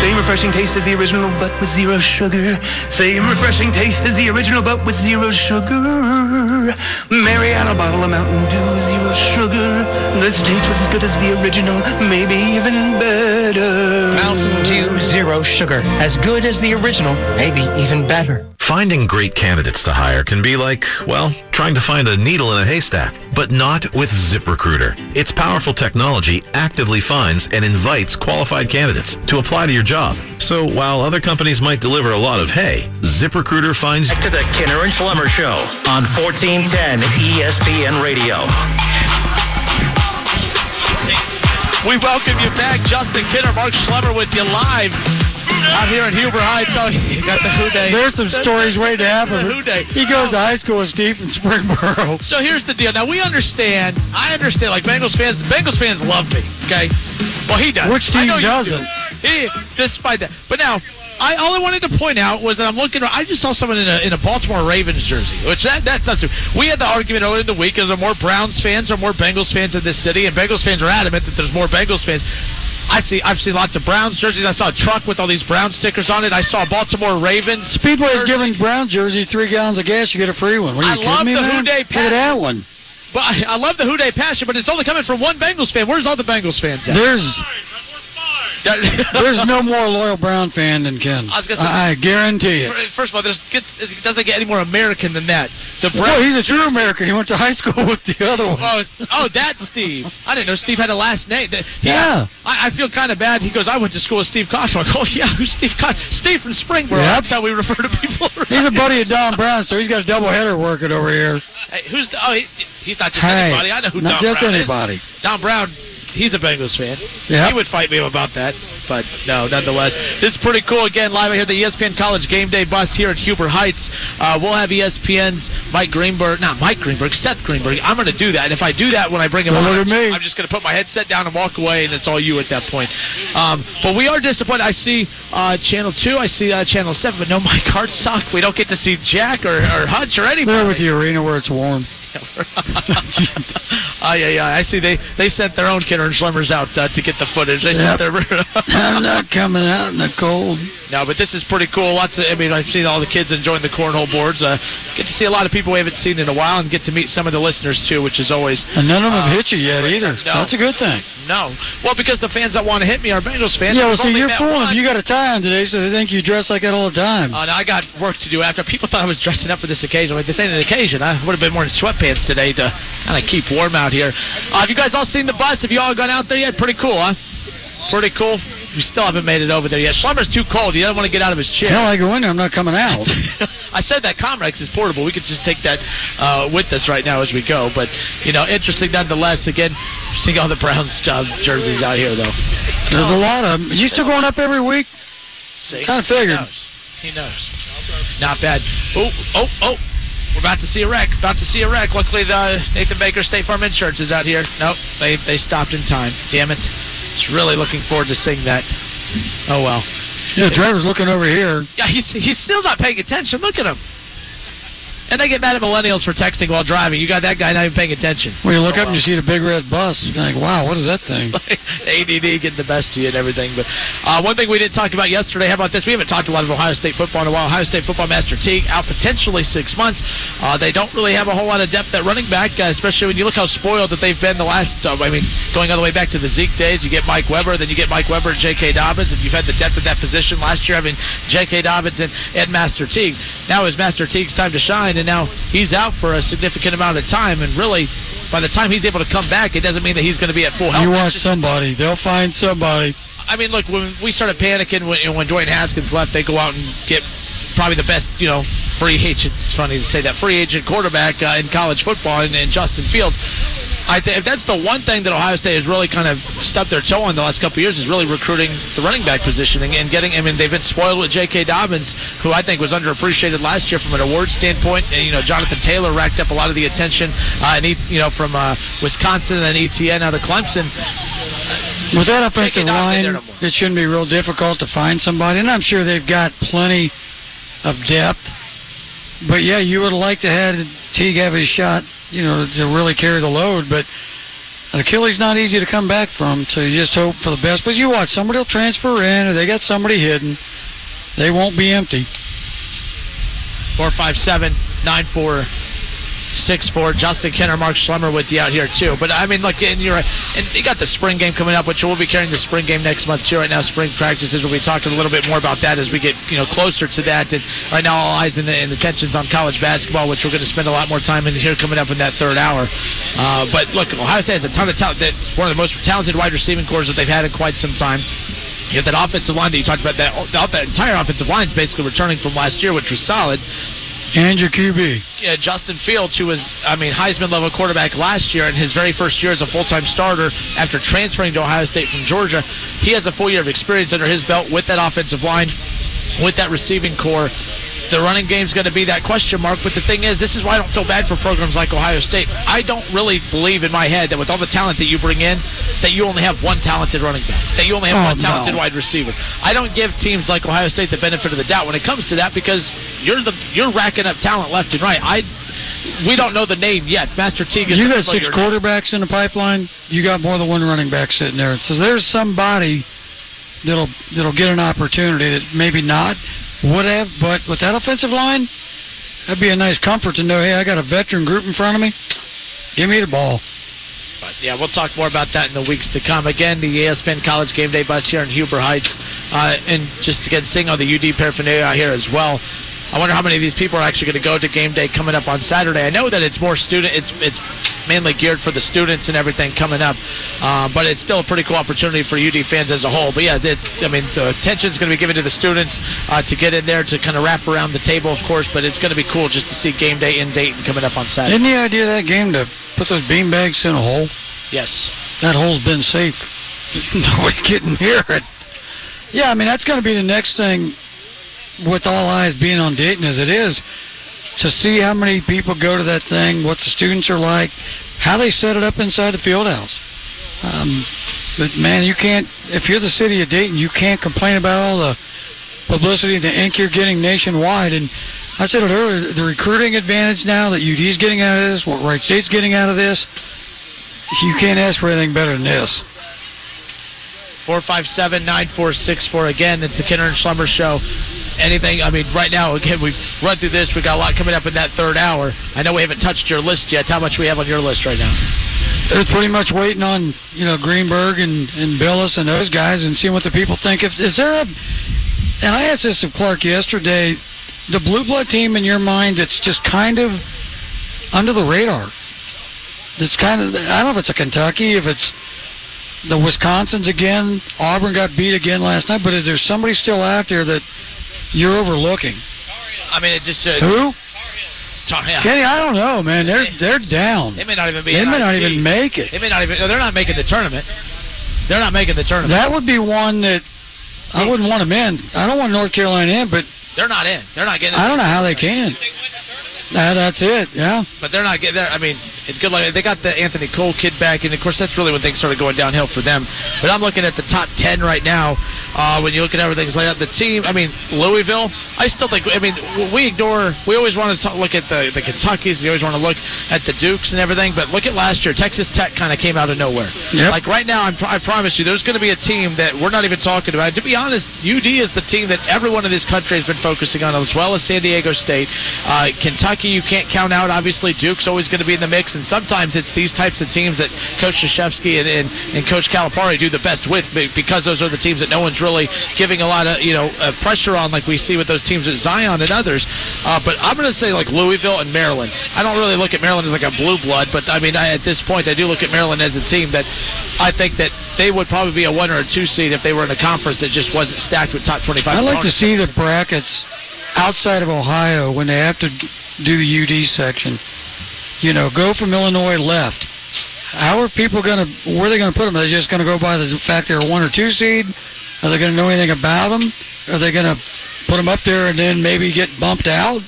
Same refreshing taste as the original, but with zero sugar. Same refreshing taste as the original, but with zero sugar. Mary had a bottle of Mountain Dew Zero Sugar. This taste was as good as the original, maybe even better. Mountain Dew Zero Sugar. As good as the original, maybe even better. Finding great candidates to hire can be like, well, trying to find a needle in a haystack, but not with ZipRecruiter. Its powerful technology actively finds and invites qualified candidates to apply to your job. So while other companies might deliver a lot of hay, ZipRecruiter finds Back to the Kinner and Schlemmer Show on 1410 ESPN Radio. We We welcome you back, Justin Kinner, Mark Schlemmer with you live out here in Huber Heights. Oh, you got the Who Dey. There's some stories waiting to happen. The Who Dey. He goes to high school with Steve from Springboro. So here's the deal. Now we understand. I understand. Like Bengals fans, Bengals fans love me. Okay. Well, he does. Which I team doesn't? do. He, despite that, but now. I all I wanted to point out was that I'm looking. I just saw someone in a in a Baltimore Ravens jersey, which that that's not true. We had the argument earlier in the week: is there more Browns fans or more Bengals fans in this city? And Bengals fans are adamant that there's more Bengals fans. I see. I've seen lots of Browns jerseys. I saw a truck with all these Brown stickers on it. I saw Baltimore Ravens. Speedway's giving Brown jersey three gallons of gas, you get a free one. What I are you love kidding me, the man? Who Dey Look at that one. But I, I love the Who Dey passion, but it's only coming from one Bengals fan. Where's all the Bengals fans at? There's there's no more loyal Brown fan than Ken. I say- I guarantee it. First of all, there's gets, it doesn't get any more American than that. The No, Brown. he's a true American. He went to high school with the other one. Oh, oh, that's Steve. I didn't know Steve had a last name. That- Yeah. I, I feel kind of bad. He goes, I went to school with Steve Cox. I'm like, oh, yeah, who's Steve Cox? Steve from Springboro. Yep. That's how we refer to people. He's a buddy of Don Brown, so he's got a double header working over here. Hey, who's oh, he, he's not just Hey, anybody. I know who not Don just Brown anybody. is. Don Brown, he's a Bengals fan. Yep. He would fight me about that, but no, nonetheless. This is pretty cool. Again, live here, the E ESPN College Game Day bus here at Huber Heights. Uh, we'll have ESPN's Mike Greenberg, not Mike Greenberg, Seth Greenberg. I'm going to do that. And if I do that when I bring him Don't on, at. I'm just going to put my headset down and walk away, and it's all you at that point. Um, but we are disappointed. I see uh, Channel 2, I see uh, Channel 7, but no Mike Hartsock. We don't get to see Jack or, or Hutch or anybody. They're with the arena where it's warm. Oh yeah, yeah. I see they they sent their own Kinner and Schlemmers out uh, to get the footage. They sent their. I'm not coming out in the cold. no, but this is pretty cool. Lots of. I mean, I've seen all the kids enjoying the cornhole boards. Uh, get to see a lot of people we haven't seen in a while, and get to meet some of the listeners too, which is always. And none of them uh, have hit you yet either. So no. that's a good thing. No, well, because the fans that want to hit me are Bengals fans. yeah, well, only you're fooling them. You got a tie on today, so they think you dress like that all the time. Uh, now I got work to do after. People thought I was dressing up for this occasion. Like this ain't an occasion. I would have been wearing sweatpants today to kind of keep warm out here. Uh, have you guys all seen the bus? Have you all gone out there yet? Pretty cool, huh? Pretty cool. We still haven't made it over there yet. Schlemmer's too cold. He doesn't want to get out of his chair. Hell, I go in there. I'm not coming out. I said that Comrex is portable. We could just take that uh, with us right now as we go. But you know, interesting nonetheless. Again, seeing all the Browns job jerseys out here though. There's a lot of them. You still going up every week? See, Kinda figured. He knows. He knows. Not bad. Oh, oh, oh. We're about to see a wreck. About to see a wreck. Luckily, the Nathan Baker State Farm Insurance is out here. Nope, they they stopped in time. Damn it. Just really looking forward to seeing that. Oh well. Yeah, driver's looking over here. Yeah, he's he's still not paying attention. Look at him. And they get mad at millennials for texting while driving. You got that guy not even paying attention. When you look up and you see the big red bus, you're like, wow, what is that thing? Like ADD getting the best of you and everything. But uh, one thing we didn't talk about yesterday, how about this? We haven't talked a lot of Ohio State football in a while. Ohio State football Master Teague out potentially six months. Uh, they don't really have a whole lot of depth at running back, uh, especially when you look how spoiled that they've been the last. Uh, I mean, going all the way back to the Zeke days, you get Mike Weber, then you get Mike Weber and J.K. Dobbins, and you've had the depth at that position last year having J.K. Dobbins and Ed Master Teague. Now is Master Teague's time to shine, and now he's out for a significant amount of time, and really. By the time he's able to come back, it doesn't mean that he's going to be at full health. You watch somebody. They'll find somebody. I mean, look, when we started panicking when, you know, when Dwayne Haskins left, they go out and get probably the best, you know, free agent. It's funny to say that free agent quarterback uh, in college football, and, and Justin Fields. I think if that's the one thing that Ohio State has really kind of stubbed their toe on the last couple of years is really recruiting the running back position and, and getting. I mean, they've been spoiled with J.K. Dobbins, who I think was underappreciated last year from an award standpoint. And you know, Jonathan Taylor racked up a lot of the attention, uh, and he, you know, from uh, Wisconsin and Etienne out of Clemson. With that offensive J.K. Dobbins ain't line, no it shouldn't be real difficult to find somebody. And I'm sure they've got plenty of depth. But yeah, you would like to have Teague have his shot, you know, to really carry the load. But an Achilles not easy to come back from, so you just hope for the best. But you watch, somebody will transfer in, or they got somebody hidden. They won't be empty. Four five seven nine four six four. Justin Kinner, Mark Schlemmer with you out here too. But I mean, look, and you're. And you got the spring game coming up, which we'll be carrying the spring game next month too. Right now, spring practices. We'll be talking a little bit more about that as we get you know closer to that. And right now, all eyes and, and attention's on college basketball, which we're going to spend a lot more time in here coming up in that third hour. Uh, but look, Ohio State has a ton of talent. That's one of the most talented wide receiving cores that they've had in quite some time. You have that offensive line that you talked about. That that entire offensive line is basically returning from last year, which was solid. And your QB. Yeah, Justin Fields, who was, I mean, Heisman level quarterback last year in his very first year as a full time starter after transferring to Ohio State from Georgia. He has a full year of experience under his belt with that offensive line, with that receiving core. The running game's going to be that question mark, but the thing is, this is why I don't feel bad for programs like Ohio State. I don't really believe in my head that with all the talent that you bring in, that you only have one talented running back, that you only have Oh, one talented no. wide receiver. I don't give teams like Ohio State the benefit of the doubt when it comes to that because you're the you're racking up talent left and right. I we don't know the name yet. Master Teague is You got six quarterbacks in the pipeline. You got more than one running back sitting there. So there's somebody that'll that'll get an opportunity that maybe not would have, but with that offensive line, that'd be a nice comfort to know. Hey, I got a veteran group in front of me. Give me the ball. But yeah, we'll talk more about that in the weeks to come. Again, the ESPN College Game Day bus here in Huber Heights, uh, and just again seeing all the UD paraphernalia here as well. I wonder how many of these people are actually going to go to game day coming up on Saturday. I know that it's more student, it's it's mainly geared for the students and everything coming up, uh, but it's still a pretty cool opportunity for UD fans as a whole. But yeah, it's I mean the attention is going to be given to the students uh, to get in there to kind of wrap around the table, of course. But it's going to be cool just to see game day in Dayton coming up on Saturday. Isn't the idea of that game to put those bean bags in a hole? Yes. That hole's been safe. Nobody getting near it. Yeah, I mean that's going to be the next thing with all eyes being on Dayton as it is to see how many people go to that thing, what the students are like, how they set it up inside the field house. Um, but man, you can't if you're the city of Dayton, you can't complain about all the publicity and the ink you're getting nationwide. And I said it earlier, the recruiting advantage now that UD's getting out of this, what Wright State's getting out of this, you can't ask for anything better than this. 457 9464. Again, it's the Kinner and Schlemmer Show. Anything, I mean, right now, again, we've run through this. We've got a lot coming up in that third hour. I know we haven't touched your list yet. How much we have on your list right now? They're pretty much waiting on you know Greenberg and and Bilas and those guys and seeing what the people think. If is there a and I asked this of Clark yesterday, the blue blood team in your mind that's just kind of under the radar. That's kind of I don't know if it's a Kentucky, if it's the Wisconsins again. Auburn got beat again last night, but is there somebody still out there that you're overlooking? I mean, it just. Uh, Who? Tar- yeah. Kenny, I don't know, man. They're they're down. They may not even be. They may not NIT. even make it. They may not even. no, They're not making the tournament. They're not making the tournament. That would be one that I wouldn't want them in. I don't want North Carolina in, but They're not in. They're not getting. I don't know how they can. Uh, that's it. Yeah. But they're not getting there. I mean, it's good. Like they got the Anthony Cole kid back, and of course that's really when things started going downhill for them. But I'm looking at the top ten right now. Uh, when you look at everything's laid out, the team. I mean, Louisville. I still think. I mean, we ignore. We always want to talk, look at the the Kentuckys. We always want to look at the Dukes and everything. But look at last year. Texas Tech kind of came out of nowhere. Yep. Like right now, I'm, I promise you, there's going to be a team that we're not even talking about. To be honest, UD is the team that everyone in this country has been focusing on, as well as San Diego State. Uh, Kentucky, you can't count out. Obviously, Duke's always going to be in the mix, and sometimes it's these types of teams that Coach Krzyzewski and, and, and Coach Calipari do the best with, because those are the teams that no one's really giving a lot of you know uh, pressure on, like we see with those teams at Zion and others. Uh, but I'm going to say like Louisville and Maryland. I don't really look at Maryland as like a blue blood, but I mean I, at this point I do look at Maryland as a team that I think that they would probably be a one or a two seed if they were in a conference that just wasn't stacked with top 25. I'd like to see the brackets outside of Ohio when they have to do the UD section. You know, go from Illinois left. How are people going to? Where are they going to put them? Are they just going to go by the fact they're a one or two seed? Are they going to know anything about them? Are they going to put them up there and then maybe get bumped out?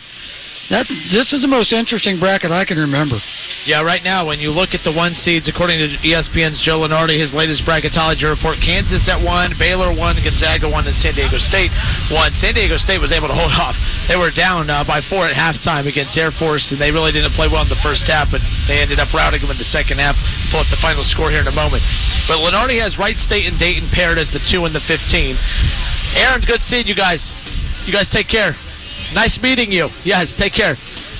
That this is the most interesting bracket I can remember. Yeah, right now, when you look at the one seeds, according to ESPN's Joe Lunardi, his latest bracketology report, Kansas at one, Baylor one, Gonzaga one, and San Diego State one. San Diego State was able to hold off. They were down uh, by four at halftime against Air Force, and they really didn't play well in the first half, but they ended up routing them in the second half. Pull up the final score here in a moment. But Lunardi has Wright State and Dayton paired as the two and the 15. Aaron, good seeing you guys. You guys take care. Nice meeting you. Yes, take care.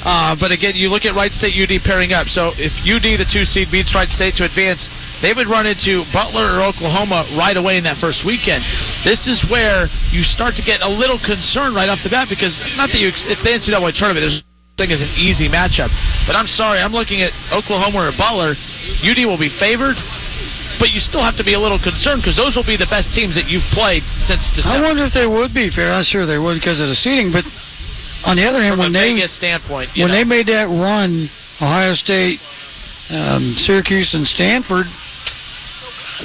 Uh, but again, you look at Wright State UD pairing up. So if UD, the two seed, beats Wright State to advance, they would run into Butler or Oklahoma right away in that first weekend. This is where you start to get a little concerned right off the bat because not that you it's the NCAA tournament. There's thing is an easy matchup. But I'm sorry, I'm looking at Oklahoma or Butler. UD will be favored, but you still have to be a little concerned because those will be the best teams that you've played since December. I wonder if they would be fair. I'm sure they would because of the seating, but on the other hand, when they Vegas standpoint, when know. they made that run, Ohio State, um, Syracuse, and Stanford,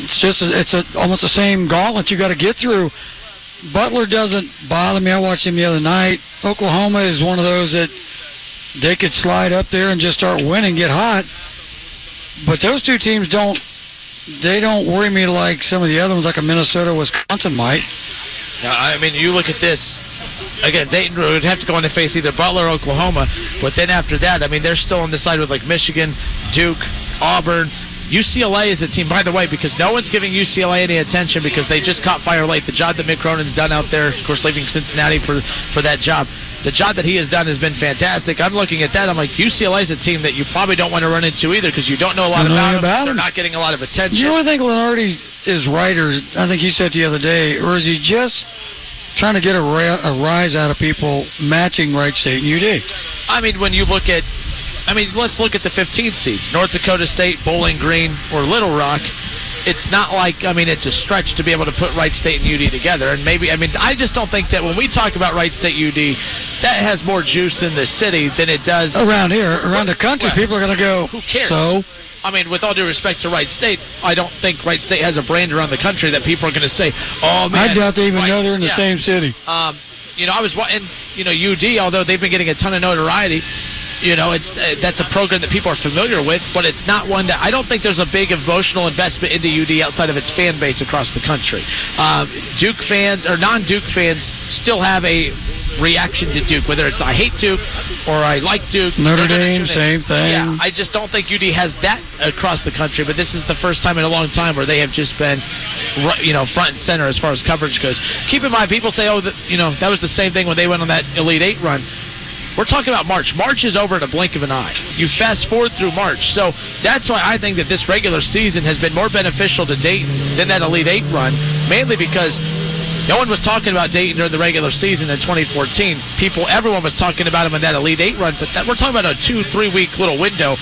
it's just a, it's a, almost the same gauntlet you got to get through. Butler doesn't bother me. I watched him the other night. Oklahoma is one of those that they could slide up there and just start winning, get hot. But those two teams don't. They don't worry me like some of the other ones, like a Minnesota, Wisconsin might. Now, I mean, you look at this. Again, Dayton would have to go on to face either Butler or Oklahoma. But then after that, I mean, they're still on the side with like Michigan, Duke, Auburn. UCLA is a team, by the way, because no one's giving UCLA any attention because they just caught fire late. The job that Mick Cronin's done out there, of course, leaving Cincinnati for for that job. The job that he has done has been fantastic. I'm looking at that. I'm like, UCLA is a team that you probably don't want to run into either because you don't know a lot about, about them. They're not getting a lot of attention. You really think Lunardi is right, or I think you said the other day, or is he just trying to get a, ra- a rise out of people matching Wright State and UD? I mean, when you look at, I mean, let's look at the 15 seeds: North Dakota State, Bowling Green, or Little Rock. It's not like I mean, it's a stretch to be able to put Wright State and UD together. And maybe I mean, I just don't think that when we talk about Wright State UD, that has more juice in the city than it does Around here, around the country, people are going to go. Who cares? So I mean, with all due respect to Wright State, I don't think Wright State has a brand around the country that people are going to say, "Oh man." I doubt they even Wright- know they're in the yeah. same city. Um, you know, I was wa- and you know UD, although they've been getting a ton of notoriety. You know, it's uh, that's a program that people are familiar with, but it's not one that I don't think there's a big emotional investment into UD outside of its fan base across the country. Um, Duke fans or non-Duke fans still have a reaction to Duke, whether it's I hate Duke or I like Duke. Notre Dame, same thing. Yeah, I just don't think UD has that across the country, but this is the first time in a long time where they have just been, you know, front and center as far as coverage goes. Keep in mind, people say, oh, that, you know, that was the same thing when they went on that Elite Eight run. We're talking about March. March is over in a blink of an eye. You fast forward through March. So that's why I think that this regular season has been more beneficial to Dayton than that Elite Eight run, mainly because no one was talking about Dayton during the regular season in 2014. People, everyone was talking about him in that Elite Eight run, but that, we're talking about a two, three week little window.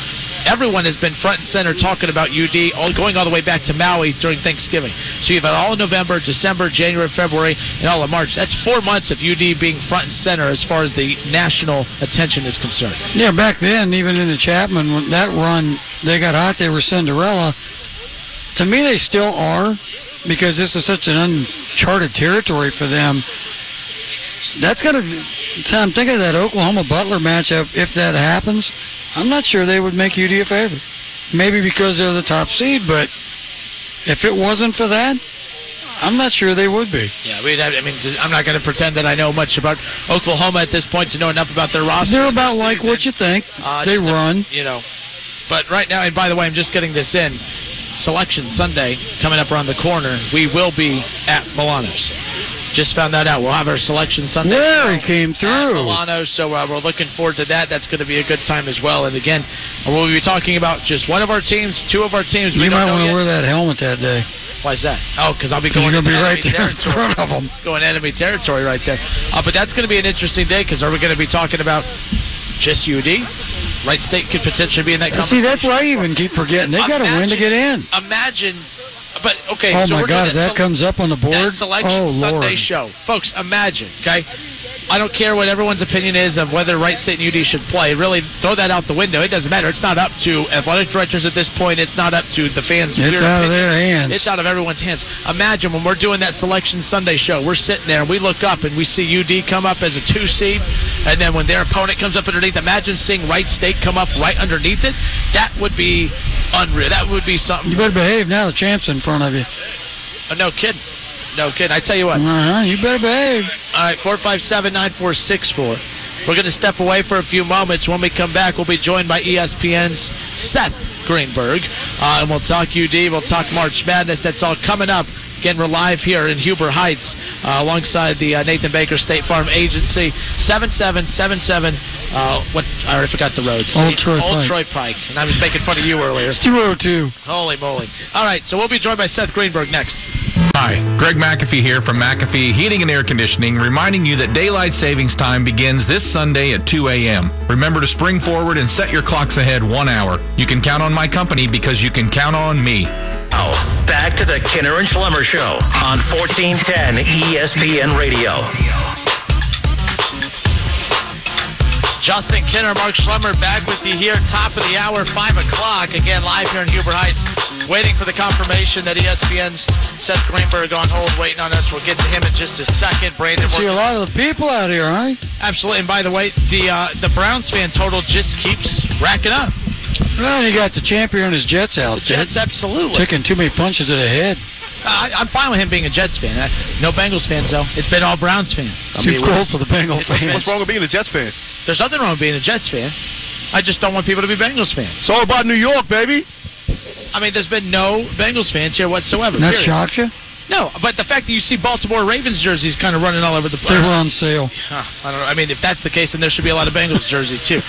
Everyone has been front and center talking about UD, all, going all the way back to Maui during Thanksgiving. So you've had all of November, December, January, February, and all of March. That's four months of UD being front and center as far as the national attention is concerned. Yeah, back then, even in the Chapman, when that run, they got hot, they were Cinderella. To me, they still are because this is such an uncharted territory for them. That's going to, I'm thinking of that Oklahoma Butler matchup. If that happens, I'm not sure they would make UD a favorite. Maybe because they're the top seed, but if it wasn't for that, I'm not sure they would be. Yeah, we'd have, I mean, I'm not going to pretend that I know much about Oklahoma at this point to know enough about their roster. They're about like season. what you think. Uh, they run. you know. But right now, and by the way, I'm just getting this in. Selection Sunday coming up around the corner. We will be at Milano's. Just found that out. We'll have our Selection Sunday. There he came through. Milano, so uh, we're looking forward to that. That's going to be a good time as well. And again, we'll be talking about just one of our teams, two of our teams. We You might want to wear that helmet that day. Why is that? Oh, because I'll be going you're gonna be right there in territory. front of 'em. Going enemy territory right there. Uh, but that's going to be an interesting day because are we going to be talking about just UD? Wright State could potentially be in that See, that's why I even keep forgetting. They got to win to get in. Imagine, but okay. oh so my God, that sele- comes up on the board. that selection oh Sunday Lord. show, folks. Imagine, okay. I don't care what everyone's opinion is of whether Wright State and UD should play. Really, throw that out the window. It doesn't matter. It's not up to athletic directors at this point. It's not up to the fans. It's out of their hands. It's out of everyone's hands. Imagine when we're doing that selection Sunday show, we're sitting there and we look up and we see UD come up as a two seed, and then when their opponent comes up underneath, imagine seeing Wright State come up right underneath it. That would be unreal. That would be something. You better behave now. The champ's in front of you. Oh, no kidding. No kidding. I tell you what. Uh-huh, you better behave. All right, 457 9464. We're going to step away for a few moments. When we come back, we'll be joined by ESPN's Seth Greenberg. Uh, and we'll talk UD, we'll talk March Madness. That's all coming up. Again, we're live here in Huber Heights uh, alongside the uh, Nathan Baker State Farm Agency. 7777. Uh, what? I already forgot the road. Old Troy Old Pike. Troy Pike. And I was making fun of you earlier. It's 202. Holy moly. All right, so we'll be joined by Seth Greenberg next. Hi, Greg McAfee here from McAfee Heating and Air Conditioning, reminding you that daylight savings time begins this Sunday at 2 a.m. Remember to spring forward and set your clocks ahead one hour. You can count on my company because you can count on me. Now, back to the Kinner and Schlemmer Show on 1410 ESPN Radio. Justin Kinner, Mark Schlemmer back with you here, top of the hour, 5 o'clock. Again, live here in Huber Heights, waiting for the confirmation that ESPN's Seth Greenberg on hold, waiting on us. We'll get to him in just a second. Brandon, See a lot of the people out here, huh? absolutely. And by the way, the uh, the Browns fan total just keeps racking up. Well, you got the champion in his Jets out. Jets, absolutely. Taking too many punches to the head. I, I'm fine with him being a Jets fan. I, no Bengals fans, though. It's been all Browns fans. I Seems mean, cool what's- for the Bengal it's- fans. What's wrong with being a Jets fan? There's nothing wrong with being a Jets fan. I just don't want people to be Bengals fans. It's all about New York, baby. I mean, there's been no Bengals fans here whatsoever. That period. shocks you? No, but the fact that you see Baltimore Ravens jerseys kind of running all over the place. They were on sale. Huh, I don't know. I mean, if that's the case, then there should be a lot of Bengals jerseys too,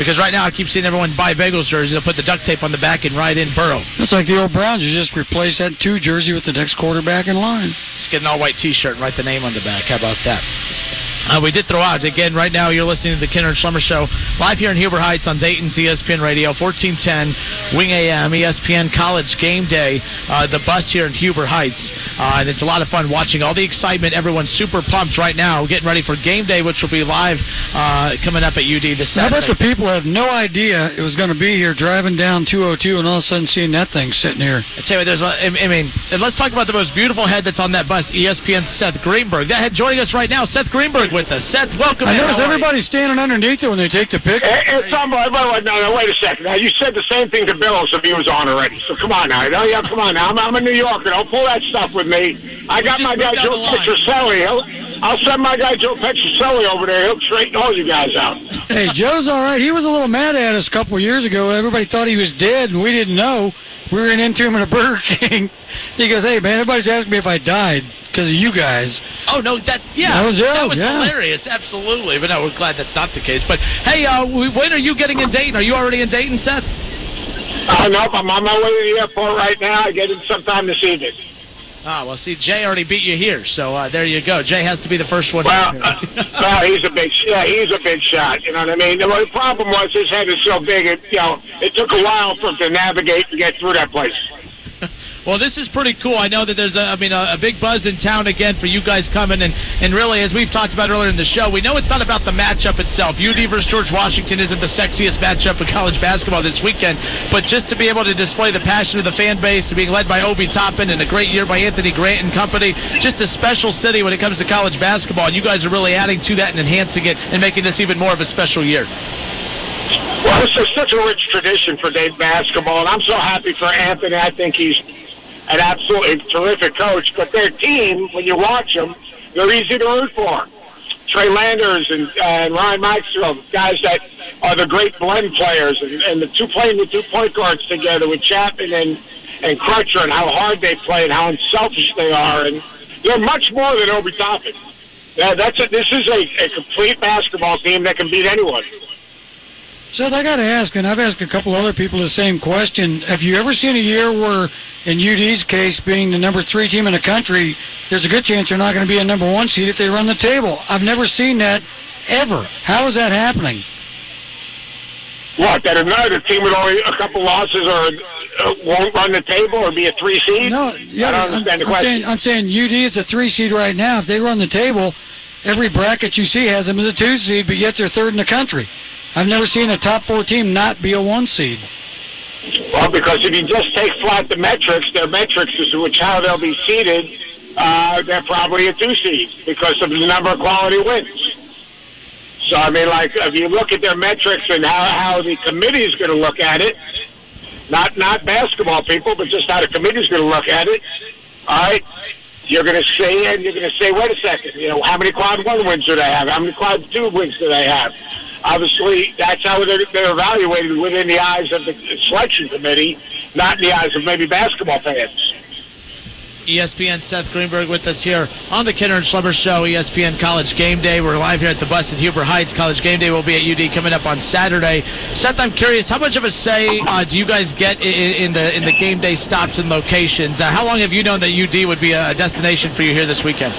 because right now I keep seeing everyone buy Bengals jerseys. They'll put the duct tape on the back and write in Burrow. It's like the old Browns. You just replace that two jersey with the next quarterback in line. Just get an all-white T-shirt and write the name on the back. How about that? Uh, we did throw out again. Right now, you're listening to the Kinner and Schlemmer Show live here in Huber Heights on Dayton's ESPN Radio, 1410 Wing AM, ESPN College Game Day. Uh, the bus here in Huber Heights, uh, and it's a lot of fun watching all the excitement. Everyone's super pumped right now, getting ready for Game Day, which will be live uh, coming up at UD this I bet Saturday. the people have no idea it was going to be here driving down 202 and all of a sudden seeing that thing sitting here. I tell you, there's. a- I mean, let's talk about the most beautiful head that's on that bus. E ESPN's Seth Greenberg. That head joining us right now. Seth Greenberg with us. Seth, welcome. I in. notice How are you? everybody standing underneath it when they take the pic. It's unbelievable. No, no, wait a second. Now, you said the same thing to Bills if he was on already. So come on now. No, yeah, come on now. I'm, I'm a New Yorker. Don't pull that stuff with me. I got my guy Joe Petroselli. He'll, I'll send my guy Joe Petroselli over there. He'll straighten all you guys out. Hey, Joe's all right. He was a little mad at us a couple of years ago. Everybody thought he was dead, and we didn't know. We ran into him at a Burger King. He goes, "Hey, man, everybody's asking me if I died because of you guys." Oh no, that yeah, That was Joe, was yeah. hilarious, absolutely. But no, we're glad that's not the case. But hey, uh, when are you getting in Dayton? Are you already in Dayton, Seth? Uh, nope, I'm on my way to the airport right now. I get in sometime this evening. Ah, well, see, Jay already beat you here, so uh, there you go. Jay has to be the first one. Well, here. uh, well, he's a big, yeah, he's a big shot. You know what I mean? The the problem was his head is so big. It, you know, it took a while for him to navigate and get through that place. Well, this is pretty cool. I know that there's a, I mean, a, a big buzz in town again for you guys coming, and and really, as we've talked about earlier in the show, we know it's not about the matchup itself. UD versus George Washington isn't the sexiest matchup in college basketball this weekend, but just to be able to display the passion of the fan base, being led by Obi Toppin and a great year by Anthony Grant and company, just a special city when it comes to college basketball, and you guys are really adding to that and enhancing it and making this even more of a special year. Well, it's just such a rich tradition for Dave basketball, and I'm so happy for Anthony. I think he's an absolutely terrific coach. But their team, when you watch them, they're easy to root for. Trey Landers and, uh, and Ryan Mikesell, guys that are the great blend players, and, and the two playing the two point guards together with Chatman and and Crutcher, and how hard they play and how unselfish they are, and they're much more than Obi Toppin. Yeah, that's a, this is a, a complete basketball team that can beat anyone. Seth, I got to ask, and I've asked a couple other people the same question. Have you ever seen a year where, in UD's case, being the number three team in the country, there's a good chance they're not going to be a number one seed if they run the table? I've never seen that ever. How is that happening? What, that another team with only a couple losses or uh, won't run the table or be a three seed? No, yeah, I don't I'm, understand the I'm saying, I'm saying UD is a three seed right now. If they run the table, every bracket you see has them as a two seed, but yet they're third in the country. I've never seen a top four team not be a one seed. Well, because if you just take flat the metrics, their metrics is which how they'll be seeded, uh, they're probably a two seed because of the number of quality wins. So I mean, like if you look at their metrics and how how the committee is going to look at it, not not basketball people, but just how the committee is going to look at it. All right, you're going to say and you're going to say, wait a second, you know, how many quad one wins do they have? How many quad two wins do they have? Obviously, that's how they're, they're evaluated within the eyes of the selection committee, not in the eyes of maybe basketball fans. ESPN Seth Greenberg with us here on the Kinner and Schlemmer Show, ESPN College Game Day. We're live here at the bus at Huber Heights. College Game Day will be at UD coming up on Saturday. Seth, I'm curious, how much of a say uh, do you guys get in, in the in the game day stops and locations? Uh, how long have you known that UD would be a destination for you here this weekend?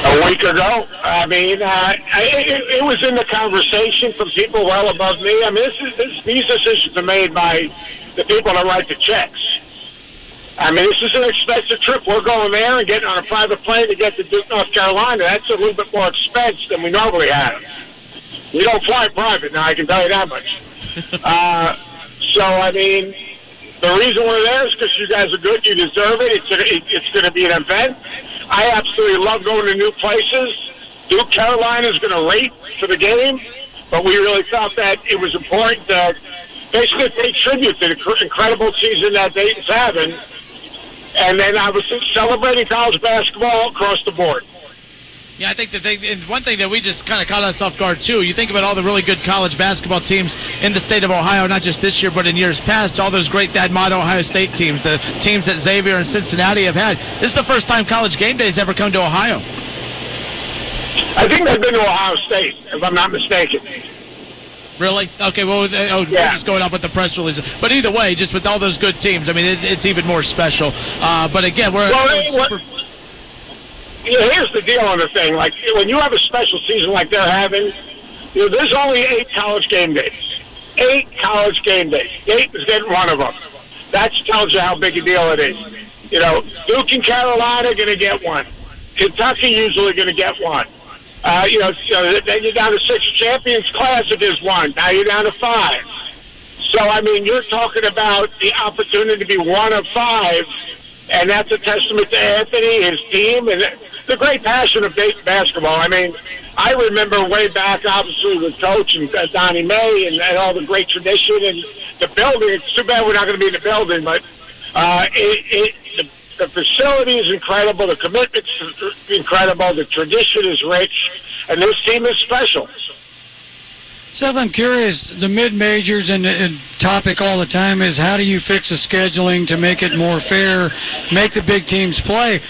a week ago. I mean, uh, it, it was in the conversation from people well above me. I mean, this is, this, these decisions are made by the people that write the checks. I mean, this is an expensive trip. We're going there and getting on a private plane to get to Duke, North Carolina. That's a little bit more expense than we normally have. We don't fly private now. I can tell you that much. uh, so I mean, the reason we're there is because you guys are good. You deserve it. It's a, it, it's going to be an event. I absolutely love going to new places. Duke Carolina is going to rate for the game, but we really felt that it was important to basically pay tribute to the incredible season that Dayton's having, and then I was celebrating college basketball across the board. Yeah, I think that they, and one thing that we just kind of caught us off guard too. You think about all the really good college basketball teams in the state of Ohio, not just this year, but in years past. All those great Thad Matta Ohio State teams, the teams that Xavier and Cincinnati have had. This is the first time College Game Days ever come to Ohio. I think they've been to Ohio State, if I'm not mistaken. Really? Okay. Well, uh, oh, we're just going off with the press release. But either way, just with all those good teams, I mean, it's, it's even more special. Uh, but again, we're Well, what- super, you know, here's the deal on the thing. Like when you have a special season like they're having, you know, there's only eight college game days. Eight college game days. Eight Dayton's getting one of them. That tells you how big a deal it is. You know, Duke and Carolina are going to get one. Kentucky usually going to get one. Uh, you know, you know, then you're down to six champions classic is one. Now you're down to five. So I mean, you're talking about the opportunity to be one of five, and that's a testament to Anthony, his team, and the great passion of Dayton basketball. I mean, I remember way back, obviously with Coach and uh, Donnie May and, and all the great tradition and the building. It's too bad we're not going to be in the building, but uh, it, it the, the facility is incredible. The commitment's incredible. The tradition is rich, and this team is special. Seth, I'm curious. The mid majors and the topic all the time is how do you fix the scheduling to make it more fair, make the big teams play.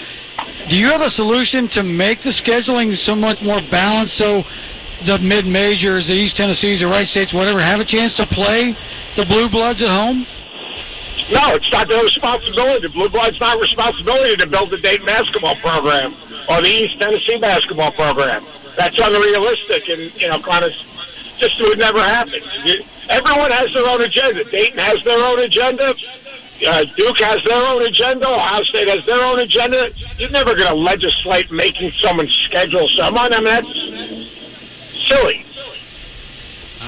Do you have a solution to make the scheduling somewhat more balanced so the mid majors, the East Tennessees, the Wright States, whatever, have a chance to play the Blue Bloods at home? No, it's not their responsibility. Blue Bloods' not responsibility to build the Dayton basketball program or the East Tennessee basketball program. That's unrealistic and you know kind of just it would never happen. Everyone has their own agenda. Dayton has their own agenda. Uh, Duke has their own agenda. Ohio State has their own agenda. You're never going to legislate making someone schedule someone. I mean, that's silly.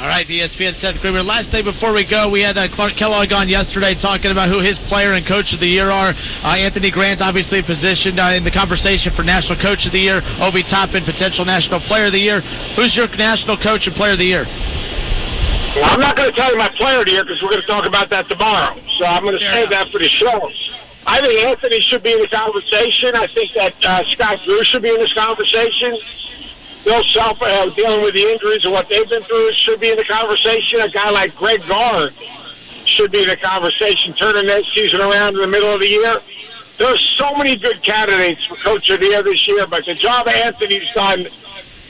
All right, ESPN Seth Greenberg. Last day before we go, we had uh, Clark Kellogg on yesterday talking about who his player and coach of the year are. Uh, Anthony Grant, obviously positioned uh, in the conversation for National Coach of the Year. Obi Toppin, potential National Player of the Year. Who's your National Coach and Player of the Year? Well, I'm not going to tell you my player of the year because we're going to talk about that tomorrow. So I'm going to save that for the show. I think Anthony should be in the conversation. I think that uh, Scott Drew should be in this conversation. Bill Self uh, dealing with the injuries and what they've been through should be in the conversation. A guy like Greg Gard should be in the conversation, turning that season around in the middle of the year. There's so many good candidates for Coach of the Year this year, but the job Anthony's done,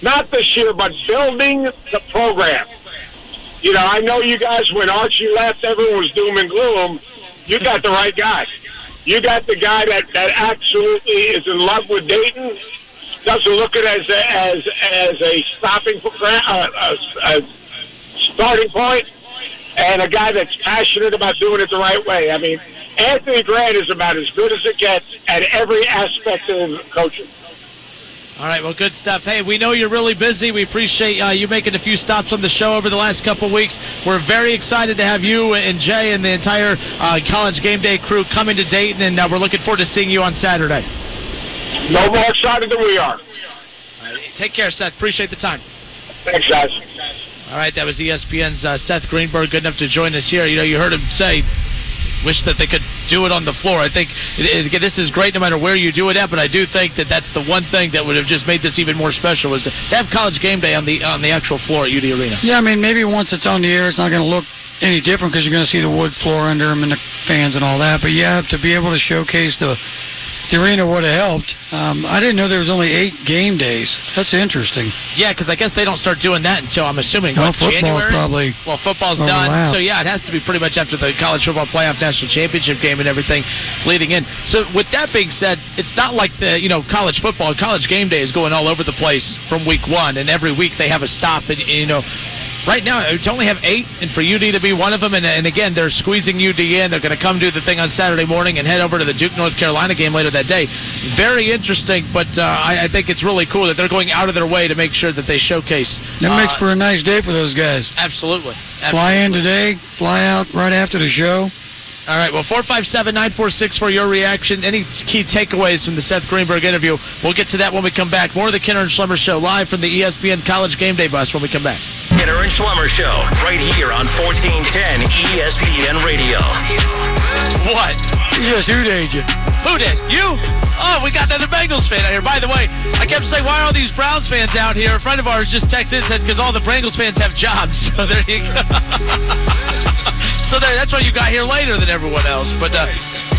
not this year, but building the program. You know, I know you guys, when Archie left, everyone was doom and gloom. You got the right guy. You got the guy that, that absolutely is in love with Dayton, doesn't look at it as a, as, as a stopping, po- uh, a, a starting point, and a guy that's passionate about doing it the right way. I mean, Anthony Grant is about as good as it gets at every aspect of coaching. All right, well, good stuff. Hey, we know you're really busy. We appreciate uh, you making a few stops on the show over the last couple weeks. We're very excited to have you and Jay and the entire uh, College Game Day crew coming to Dayton, and uh, we're looking forward to seeing you on Saturday. No more excited than we are. Take care, Seth. Appreciate the time. Thanks, guys. All right, that was ESPN's uh, Seth Greenberg, good enough to join us here. You know, you heard him say, wish that they could do it on the floor. I think it, it, this is great no matter where you do it at, but I do think that that's the one thing that would have just made this even more special was to, to have college game day on the on the actual floor at UD Arena. Yeah, I mean, maybe once it's on the air, it's not going to look any different because you're going to see the wood floor under them and the fans and all that. But yeah, to be able to showcase the the arena would have helped. Um, I didn't know there was only eight game days. That's interesting. Yeah, because I guess they don't start doing that until I'm assuming No, what, January. probably well, football's overlap. done, so yeah, it has to be pretty much after the college football playoff national championship game and everything leading in. So with that being said, it's not like the you know college football, college game day is going all over the place from week one, and every week they have a stop, and you know right now to only have eight, and for UD to be one of them, and, and again they're squeezing UD in. They're going to come do the thing on Saturday morning and head over to the Duke North Carolina game later that day. Very interesting, but uh, I, I think it's really cool that they're going out of their way to make sure that they showcase. That uh, makes for a nice day for those guys. absolutely. Fly in today, fly out right after the show. All right, well, 457 946 for your reaction. Any key takeaways from the Seth Greenberg interview? We'll get to that when we come back. More of the Kinner and Schlemmer Show live from the ESPN College Game Day bus when we come back. Kinner and Schlemmer Show, right here on 1410 ESPN Radio. What? You just who did you? Who did? You? Oh, we got another Bengals fan out here. By the way, I kept saying, why are all these Browns fans out here? A friend of ours just texted and said, because all the Bengals fans have jobs. So there you go. so there, that's why you got here later than everyone else. But uh,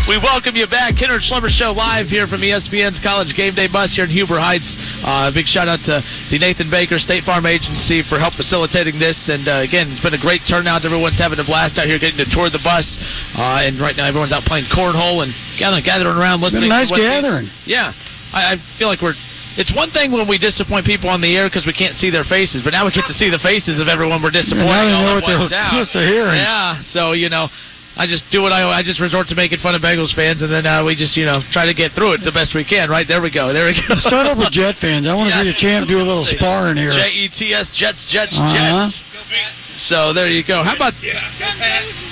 we welcome you back. Kinner and Schlemmer Show live here from ESPN's College Game Day bus here in Huber Heights. Uh, big shout out to the Nathan Baker State Farm Agency for help facilitating this. And uh, again, it's been a great turnout. Everyone's having a blast out here getting to tour the bus. Uh, and right now, everyone's out playing cornhole and gathering, gathering around listening. Been a nice to what these- gathering. yeah, I feel like we're. It's one thing when we disappoint people on the air because we can't see their faces, but now we get to see the faces of everyone we're disappointing. now they know what they're supposed to hear. Yeah, so you know, I just do what I I just resort to making fun of Bengals fans, and then uh, we just you know try to get through it the best we can. Right there we go. There we go. Start up with Jet fans. I want to see the Yes. champ do a little sparring here. J E T S Jets Jets Uh-huh. Jets. So there you go. How about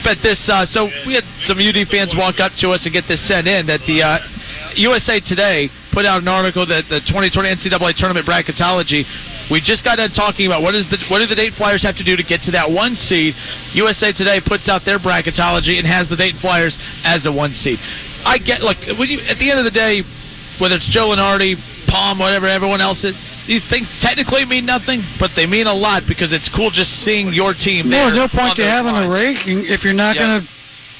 bet this? Uh, so we had some UD fans walk up to us and get this sent in that the uh, USA Today put out an article that the 2020 NCAA tournament bracketology. We just got done talking about what is the what do the Dayton Flyers have to do to get to that one seed. USA Today puts out their bracketology and has the Dayton Flyers as a one seed. I get look when you at the end of the day, whether it's Joe Lunardi, Palm, whatever, everyone else. It, these things technically mean nothing, but they mean a lot because it's cool just seeing your team No, there. no point to having a ranking if you're not Yeah. going to,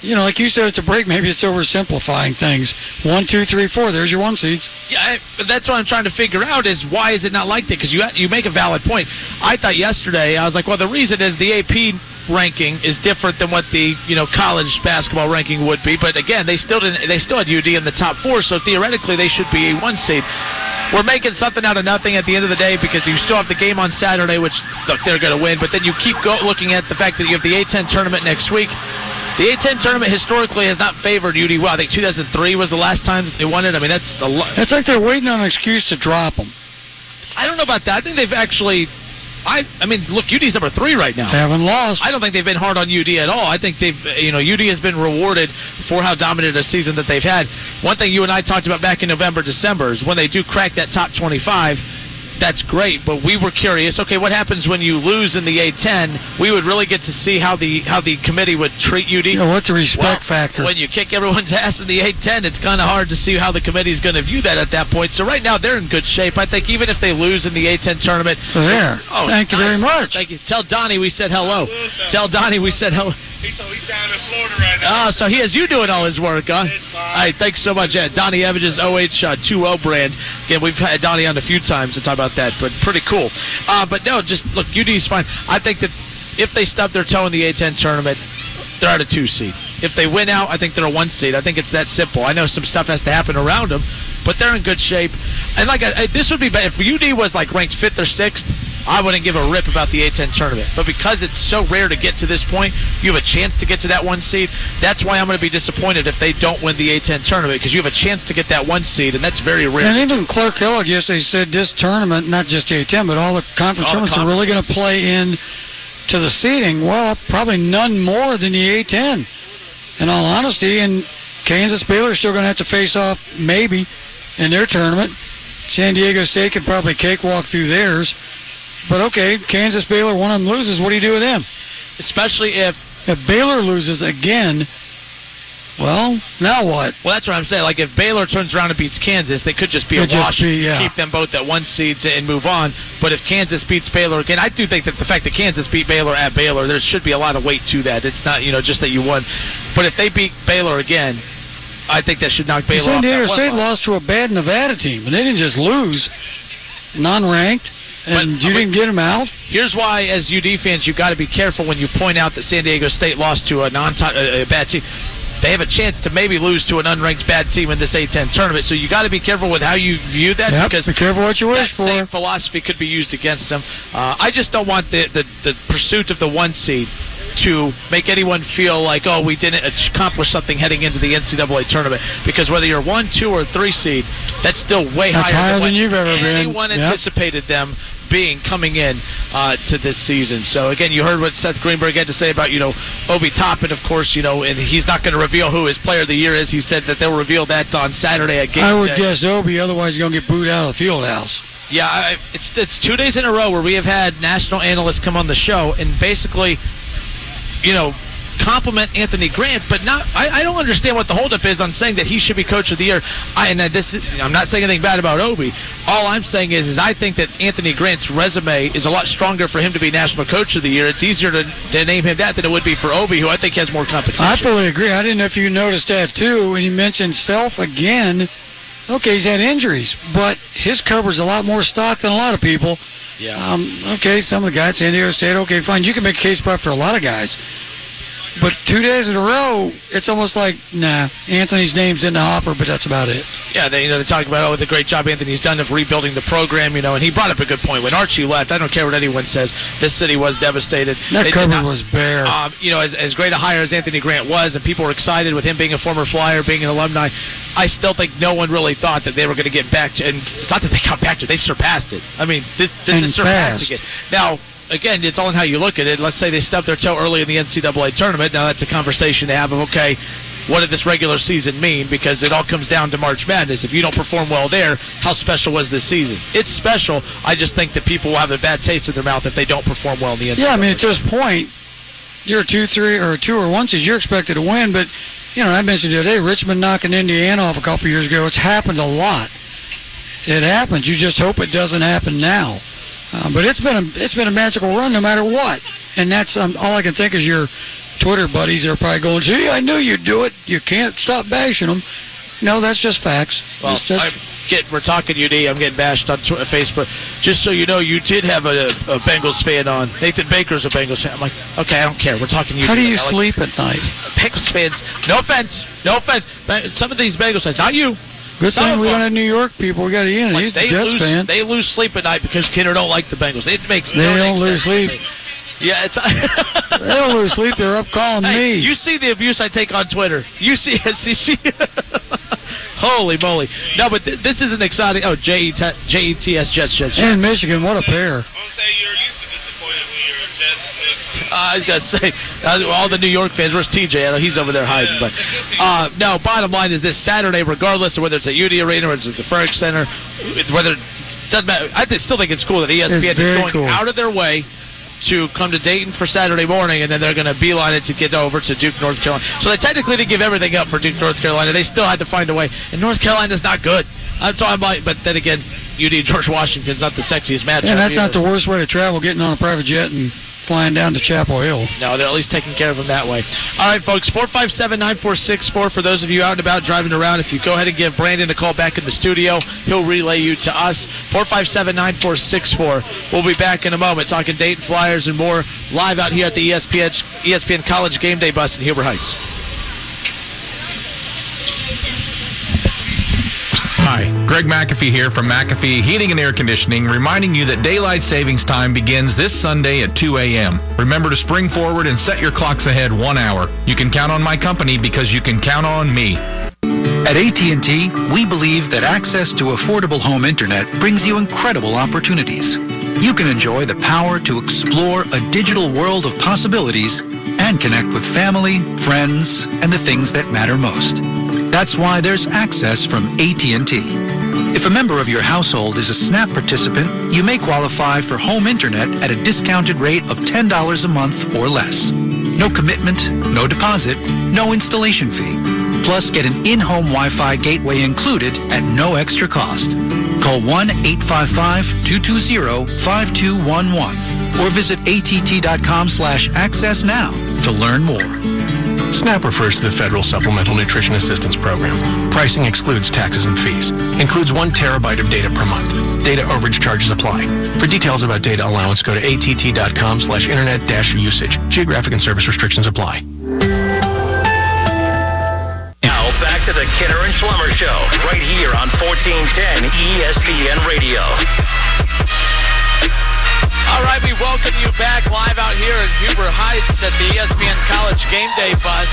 you know, like you said at the break, maybe it's oversimplifying things. One, two, three, four. There's your one seeds. Yeah, I, but that's what I'm trying to figure out is why is it not like that? Because you you make a valid point. I thought yesterday I was like, well, the reason is the AP ranking is different than what the you know college basketball ranking would be. But again, they still didn't they still had UD in the top four, so theoretically they should be a one seed. We're making something out of nothing at the end of the day because you still have the game on Saturday, which look they're going to win. But then you keep go, looking at the fact that you have the A10 tournament next week. The A10 tournament historically has not favored UD well. I think 2003 was the last time that they won it. I mean, that's a lot. It's like they're waiting on an excuse to drop them. I don't know about that. I think they've actually. I I mean, look, UD's number three right now. They haven't lost. I don't think they've been hard on UD at all. I think they've, you know, UD has been rewarded for how dominant a season that they've had. One thing you and I talked about back in November, December is when they do crack that top 25. That's great, but we were curious. Okay, what happens when you lose in the A10? We would really get to see how the how the committee would treat UD. Yeah, what's the respect Well, factor? When you kick everyone's ass in the A10, it's kind of hard to see how the committee's going to view that at that point. So right now they're in good shape. I think even if they lose in the A10 tournament, there. Oh, Thank you very much. Thank you. Tell Donnie we said hello. Tell Donnie we said hello. Oh, so he has you doing all his work, huh? All right, thanks so much. Yeah, Donnie Evage's OH20 brand. Again, we've had Donnie on a few times to talk about that, but pretty cool. Uh, but no, just look, UD's fine. I think that if they stub their toe in the A10 tournament, they're at a two seed. If they win out, I think they're a one seed. I think it's that simple. I know some stuff has to happen around them, but they're in good shape. And like I, I- this would be better if UD was like ranked fifth or sixth. I wouldn't give a rip about the A10 tournament. But because it's so rare to get to this point, you have a chance to get to that one seed. That's why I'm going to be disappointed if they don't win the A10 tournament because you have a chance to get that one seed, and that's very rare. And even Clark Kellogg yesterday said this tournament, not just the A10, but all the conference All the tournaments are really going to play in to the seeding. Well, probably none more than the A10. In all honesty, and Kansas Baylor are still going to have to face off maybe in their tournament. San Diego State could probably cakewalk through theirs. But okay, Kansas Baylor, one of them loses. What do you do with them? Especially if if Baylor loses again. Well, now what? Well, that's what I'm saying. Like, if Baylor turns around and beats Kansas, they could just be Could a wash, be, yeah. keep them both at one seeds and move on. But if Kansas beats Baylor again, I do think that the fact that Kansas beat Baylor at Baylor, there should be a lot of weight to that. It's not, you know, just that you won. But if they beat Baylor again, I think that should knock Baylor San off Diego State lost to a bad Nevada team, and they didn't just lose, non-ranked, and you didn't get them out. Here's why, as UD fans, you've got to be careful when you point out that San Diego State lost to a non a, a bad team. they have a chance to maybe lose to an unranked bad team in this A10 tournament. So you got to be careful with how you view that Yep, because be careful what you that wish for. same philosophy could be used against them. Uh, I just don't want the, the the pursuit of the one seed to make anyone feel like oh we didn't accomplish something heading into the NCAA tournament because whether you're one, two, or three seed, that's still way That's higher, higher than, than you've ever been. anyone Yep. anticipated them being coming in uh, to this season. So again, you heard what Seth Greenberg had to say about you know Obi Toppin, of course, you know, and he's not going to reveal who his player of the year is. He said that they'll reveal that on Saturday at game I would day. guess Obi, otherwise you're gonna get booed out of the field house. Yeah, I, it's it's two days in a row where we have had national analysts come on the show and basically, you know, compliment Anthony Grant, but not. I, I don't understand what the holdup is on saying that he should be coach of the year. I, and this, I'm not saying anything bad about Obi. All I'm saying is, is I think that Anthony Grant's resume is a lot stronger for him to be national coach of the year. It's easier to, to name him that than it would be for Obi, who I think has more competition. I fully agree. I didn't know if you noticed that too when you mentioned Self again. Okay, he's had injuries, but his cover's a lot more stock than a lot of people. Yeah. Um, okay, some of the guys, San Diego State, okay, fine. You can make a case for a lot of guys. But two days in a row, it's almost like, nah, Anthony's name's in the hopper, but that's about it. Yeah, they you know they talk about oh the great job Anthony's done of rebuilding the program, you know, and he brought up a good point. When Archie left, I don't care what anyone says, this city was devastated. That They cover not- was bare. um, you know, as, as great a hire as Anthony Grant was, and people were excited with him being a former Flyer, being an alumni, I still think no one really thought that they were going to get back to. And it's not that they got back to; they surpassed it. I mean, this this And is surpassing fast. it. Now, again, it's all in how you look at it. Let's say they stubbed their toe early in the NCAA tournament. Now that's a conversation to have of okay. What did this regular season mean? Because it all comes down to March Madness. If you don't perform well there, how special was this season? It's special. I just think that people will have a bad taste in their mouth if they don't perform well in the NCAA. Yeah, I mean, at this point, you're a two, three, or a two or one seed. You're expected to win, but you know, I mentioned the other day, Richmond knocking Indiana off a couple years ago. It's happened a lot. It happens. You just hope it doesn't happen now. Uh, but it's been a it's been a magical run no matter what, and that's um, all I can think is your Twitter buddies are probably going, "See, I knew you'd do it. You can't stop bashing them." No, that's just facts. Well, just- I'm getting, we're talking UD. I'm getting bashed on Twitter, Facebook. Just so you know, you did have a, a Bengals fan on. Nathan Baker's a Bengals fan. I'm like, okay, I don't care. We're talking UD. how do you I like sleep at night? Bengals fans. No offense. No offense. Some of these Bengals fans, not you. Good Some thing we them. don't have New York people. We got Ian. Like, He's the they Jets lose, fan. They lose sleep at night because Kinner don't like the Bengals. It makes They no don't lose to sleep. Yeah, it's. They don't lose sleep. They're up calling Hey, me. you see the abuse I take on Twitter. You see, see, see. Holy moly! No, but th- this is an exciting. Oh, J E T J E T S Jets Jets. And Michigan, what a pair. I was gonna say uh, all the New York fans. Where's TJ? I know he's over there hiding. But uh, no, bottom line is this Saturday, regardless of whether it's at UD Arena or it's at the Ferg Center, it's whether doesn't matter. I still think it's cool that ESPN is going cool. out of their way to come to Dayton for Saturday morning, and then they're going to beeline it to get over to Duke, North Carolina. So they technically didn't give everything up for Duke, North Carolina. They still had to find a way, and North Carolina's not good. I'm talking about, but then again, UD George Washington's not the sexiest matchup. And that's not the worst way to travel, getting on a private jet and flying down to Chapel Hill. No, they're at least taking care of them that way. All right, folks, 457-9464 for those of you out and about driving around. If you go ahead and give Brandon a call back in the studio, he'll relay you to us. 457-9464. We'll be back in a moment talking Dayton Flyers and more live out here at the ESPN, ESPN College Game Day bus in Huber Heights. Hi, Greg McAfee here from McAfee Heating and Air Conditioning, reminding you that daylight savings time begins this Sunday at 2 a.m. Remember to spring forward and set your clocks ahead one hour. You can count on my company because you can count on me. At AT&T, we believe that access to affordable home internet brings you incredible opportunities. You can enjoy the power to explore a digital world of possibilities and connect with family, friends, and the things that matter most. That's why there's access from AT&T. If a member of your household is a SNAP participant, you may qualify for home internet at a discounted rate of $10 a month or less. No commitment, no deposit, no installation fee. Plus, get an in-home Wi-Fi gateway included at no extra cost. Call 1-855-220-5211 or visit att.com slash access now to learn more. SNAP refers to the Federal Supplemental Nutrition Assistance Program. Pricing excludes taxes and fees. Includes one terabyte of data per month. Data overage charges apply. For details about data allowance, go to att.com slash internet dash usage. Geographic and service restrictions apply. To the Kinner and Schlemmer Show right here on 1410 ESPN Radio. All right, we welcome you back live out here in Huber Heights at the ESPN College Game Day bus.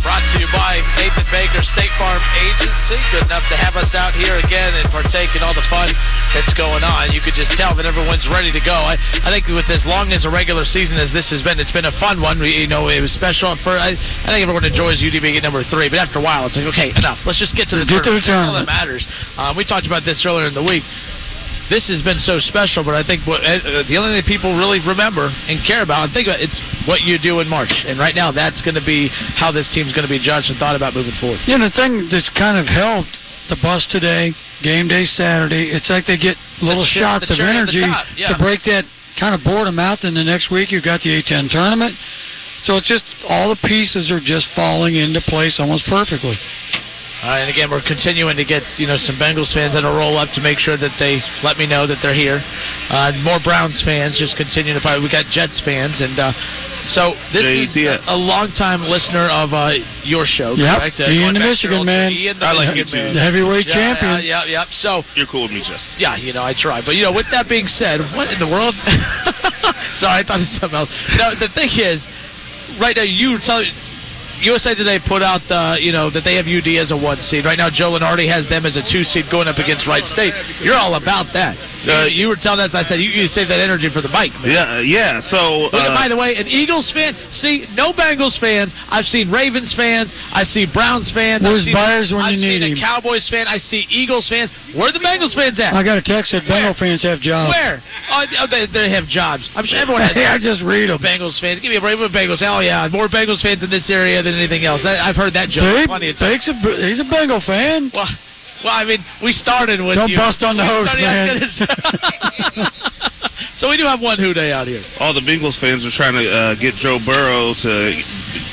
Brought to you by Nathan Baker State Farm Agency. Good enough to have us out here again and partake in all the fun that's going on. You could just tell that everyone's ready to go. I, I think with as long as a regular season as this has been, it's been a fun one. We, you know, it was special for. I, I think everyone enjoys UD being at number three, but after a while, it's like, okay, enough. Let's just get to the Get to the tournament. That's all that matters. Um, we talked about this earlier in the week this has been so special, but I think what, uh, the only thing people really remember and care about and think about it's what you do in March. And right now, that's going to be how this team's going to be judged and thought about moving forward. You know, the thing that's kind of helped the bus today, game day Saturday, it's like they get little The shots of cherry on the energy yeah. to break that kind of boredom out. Then the next week you've got the A10 tournament. So it's just all the pieces are just falling into place almost perfectly. Uh, and again, we're continuing to get you know some Bengals fans on a roll up to make sure that they let me know that they're here. Uh, more Browns fans just continue to. Fight. We got Jets fans, and uh, so this is JTS. a longtime listener of uh, your show, Yep, correct? Uh, Ian going the back Michigan man. Ian the I like Michigan you man. The heavyweight Yeah, champion. Yeah, yeah, yep. So You're cool with me, Jess. yeah, you know, I try. But, you know, with that being said, what in the world? Sorry, I thought it was something else. No, the thing is, right now, you were telling USA Today put out, uh, you know, that they have UD as a one seed. Right now, Joe Lunardi has them as a two seed going up against Wright State. You're all about that. Uh, you were telling us, I said, you, you save that energy for the bike, man. Yeah, yeah. So Look uh, by the way, an Eagles fan. See, no Bengals fans. I've seen Ravens fans. I see Browns fans. Where's I've seen, Byars when I've you seen need a him? Cowboys fan. I see Eagles fans. Where are the Bengals fans at? I got a text that Bengals fans have jobs. Where? Oh, oh, they, they have jobs. I'm sure everyone has. Hey, I just read them. Bengals fans. Give me a break with Bengals. Hell yeah, more Bengals fans in this area than anything else. That, I've heard that joke See, plenty of times. A, he's a Bengal fan. Well, well, I mean, we started with Don't you. bust on the We host, man. was gonna say- so we do have one Who Dey out here. all the Bengals fans are trying to uh, get Joe Burrow to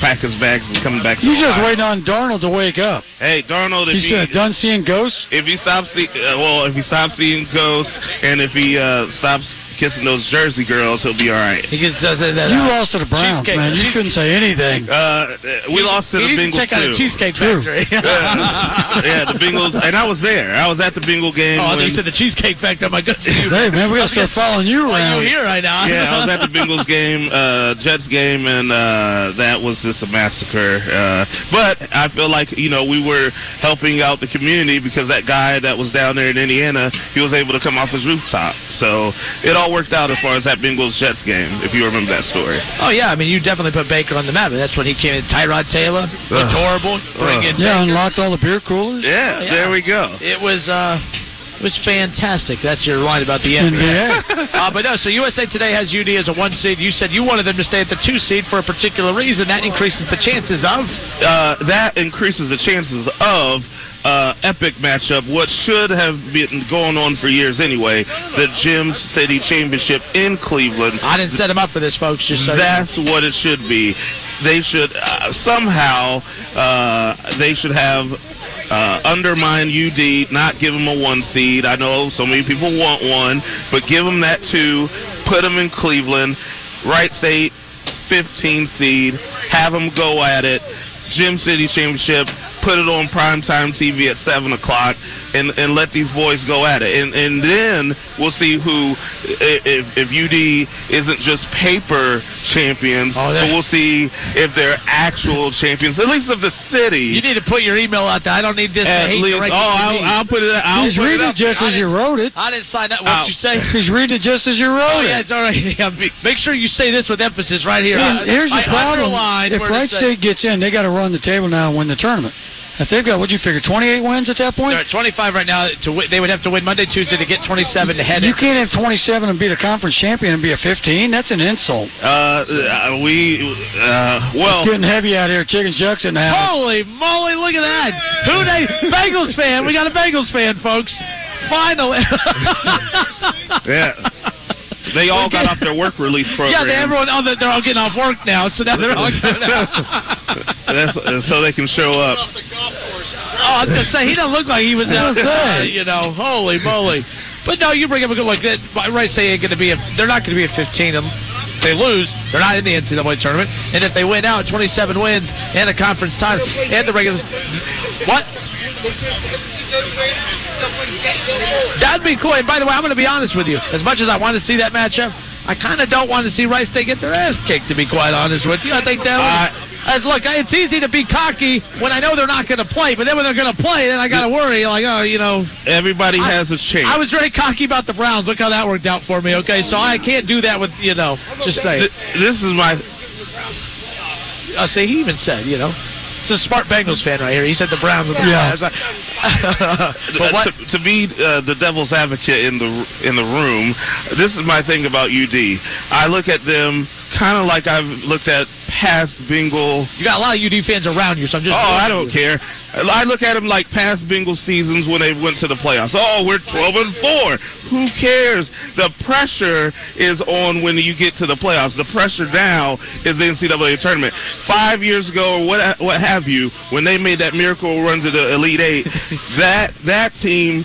pack his bags and come back to You just waiting on Darnold to wake up. Hey, Darnold, if He he, said, done seeing ghosts? if he stops see, uh, well, if he stops seeing ghosts, and if he uh, stops kissing those Jersey girls, he'll be all right. He just does it. That, You uh, lost to the Browns, cheesecake- man. You cheese- couldn't say anything. Uh, we lost to the he needs Bengals to check out a cheesecake factory. yeah, yeah, the Bengals, and I was there. I was at the Bengal game. Oh, when- you said the cheesecake factory. My goodness. Hey, man, we got to start following you Well, around. you here right now? yeah, I was at the Bengals game, uh, Jets game, and uh, that was just a massacre. Uh, but I feel like you know we were helping out the community because that guy that was down there in Indiana, he was able to come off his rooftop. So it all worked out as far as that Bengals Jets game, if you remember that story. Oh yeah, I mean you definitely put Baker on the map. That's when he came in. Tyrod Taylor looked horrible. Bring in Yeah, Baker. unlocked all the beer coolers. Yeah, Yeah. there we go. It was uh, it was fantastic. That's your line about the NBA. NBA. uh, but no, so USA Today has UD as a one seed. You said you wanted them to stay at the two seed for a particular reason. That increases the chances of. uh, that increases the chances of uh, epic matchup. What should have been going on for years anyway, the Gem City Championship in Cleveland. I didn't set them up for this, folks. Just so you know. That's what it should be. They should uh, somehow uh, they should have uh, undermine UD, not give them a one seed. I know so many people want one, but give them that two. Put them in Cleveland, Wright State, 15 seed. Have them go at it. Gem City Championship. Put it on primetime TV at seven o'clock, and and let these boys go at it. And and then we'll see who, if if UD isn't just paper champions, Oh, but we'll see if they're actual champions, at least of the city. You need to put your email out there. I don't need this. At hate least, oh, I'll, I'll put it. I'll He's put it reading up. it just as you wrote it. I didn't sign up. What'd you say? He's read it just as you wrote Oh, yeah, it. it's all right. Yeah, make sure you say this with emphasis right here. And I- here's the I problem. If where Wright State gets in, they got to run the table now and win the tournament. If they've got, what'd you figure, 28 wins at that point? They're at 25 right now. To win, they would have to win Monday, Tuesday to get 27 to head. You can't have 27 and be the conference champion and be a 15. That's an insult. Uh, uh, we, uh, well, It's getting heavy out here. Chicken Chuck's in the house. Holy moly! Look at that. Who they? Bengals fan. We got a Bengals fan, folks. Finally. yeah. They all got off their work release yeah, program. they, everyone. Oh, they're all getting off work now, so now they're all. That's, uh, so they can show up. Oh, I was gonna say he doesn't look like he was out I was You know, holy moly! But no, you bring up a good look. That right say ain't gonna be a. They're not gonna be a 15. Um, If they lose, they're not in the NCAA tournament. And if they win out, 27 wins and a conference title and the regular. What? That'd be cool. And by the way, I'm going to be honest with you. As much as I want to see that matchup, I kind of don't want to see Wright State get their ass kicked. To be quite honest with you, I think that. Would, as look, it's easy to be cocky when I know they're not going to play, but then when they're going to play, then I got to worry. Like, oh, you know. Everybody I- has a chance. I was very cocky about the Browns. Look how that worked out for me. Okay, so I can't do that with you know. Just say. Th- this is my. Uh, I say he even said, you know. It's a smart Bengals fan right here. He said the Browns. Are the Yeah. Browns. but what? to, to be uh, the devil's advocate in the in the room, this is my thing about UD. I look at them kind of like I've looked at past Bengal. You got a lot of UD fans around you, so I'm just. Oh, I don't care. I look at them like past Bengal seasons when they went to the playoffs. Oh, we're 12 and four. Who cares? The pressure is on when you get to the playoffs. The pressure now is the NCAA tournament. Five years ago, or what what have you, when they made that miracle run to the Elite Eight, that that team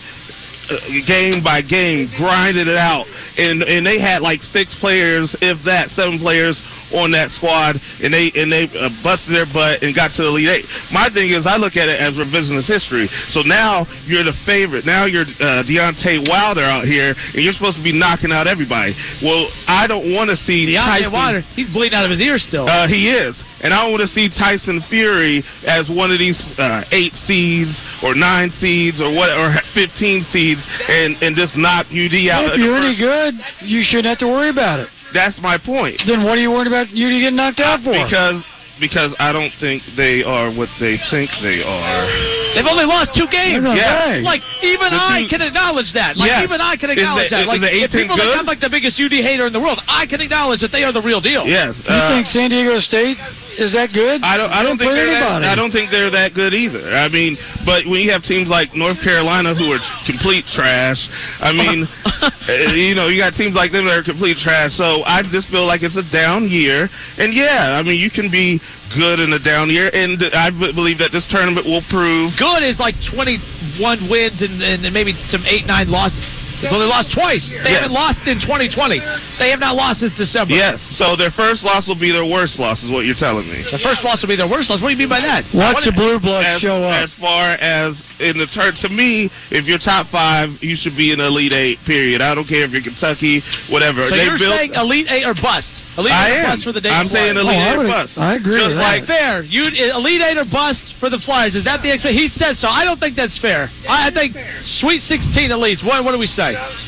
uh, game by game grinded it out and and they had like six players if that seven players on that squad and they and they uh, busted their butt and got to the elite eight my thing is i look at it as revisionist history so now you're the favorite now you're uh, Deontay Wilder out here and you're supposed to be knocking out everybody well i don't want to see Deontay Tyson, Wilder, he's bleeding out of his ear still. uh, he is. And I want to see Tyson Fury as one of these uh, eight seeds or nine seeds or what or 15 seeds and, and just knock UD out. If you're any first- good, you shouldn't have to worry about it. That's my point. Then what are you worried about you getting knocked out for? Because because I don't think they are what they think they are. They've only lost two games. That's what I'm Yeah. saying. Like even The I two- can acknowledge that. Like Yes. even I can acknowledge the- that. Like the if people good? think I'm like the biggest UD hater in the world, I can acknowledge that they are the real deal. Yes. you uh, think San Diego State is that good? I don't. I don't think they're that, anybody. I don't think they're that good either. I mean, but when you have teams like North Carolina who are complete trash, I mean, uh, you know, you got teams like them that are complete trash. So I just feel like it's a down year. And yeah, I mean, you can be good in a down year, and I b- believe that this tournament will prove. Good is like 21 wins and, and maybe some eight nine losses. They've lost twice. They Yeah. haven't lost in 2020. They have not lost since December. Yes. So their first loss will be their worst loss, is what you're telling me. The first loss will be their worst loss. What do you mean by that? Watch the blue bloods as, show up. as far as in the turn to me, if you're top five, you should be in elite eight. Period. I don't care if you're Kentucky, whatever. So they you're built, saying elite eight or bust? Elite I eight or am. bust for the day. I'm saying elite Oh, I eight or bust. I agree Just with like that. fair. You elite eight or bust for the Flyers. Is that the expect? He says so. I don't think that's fair. I, I think Sweet 16 at least. What, what do we say? guys.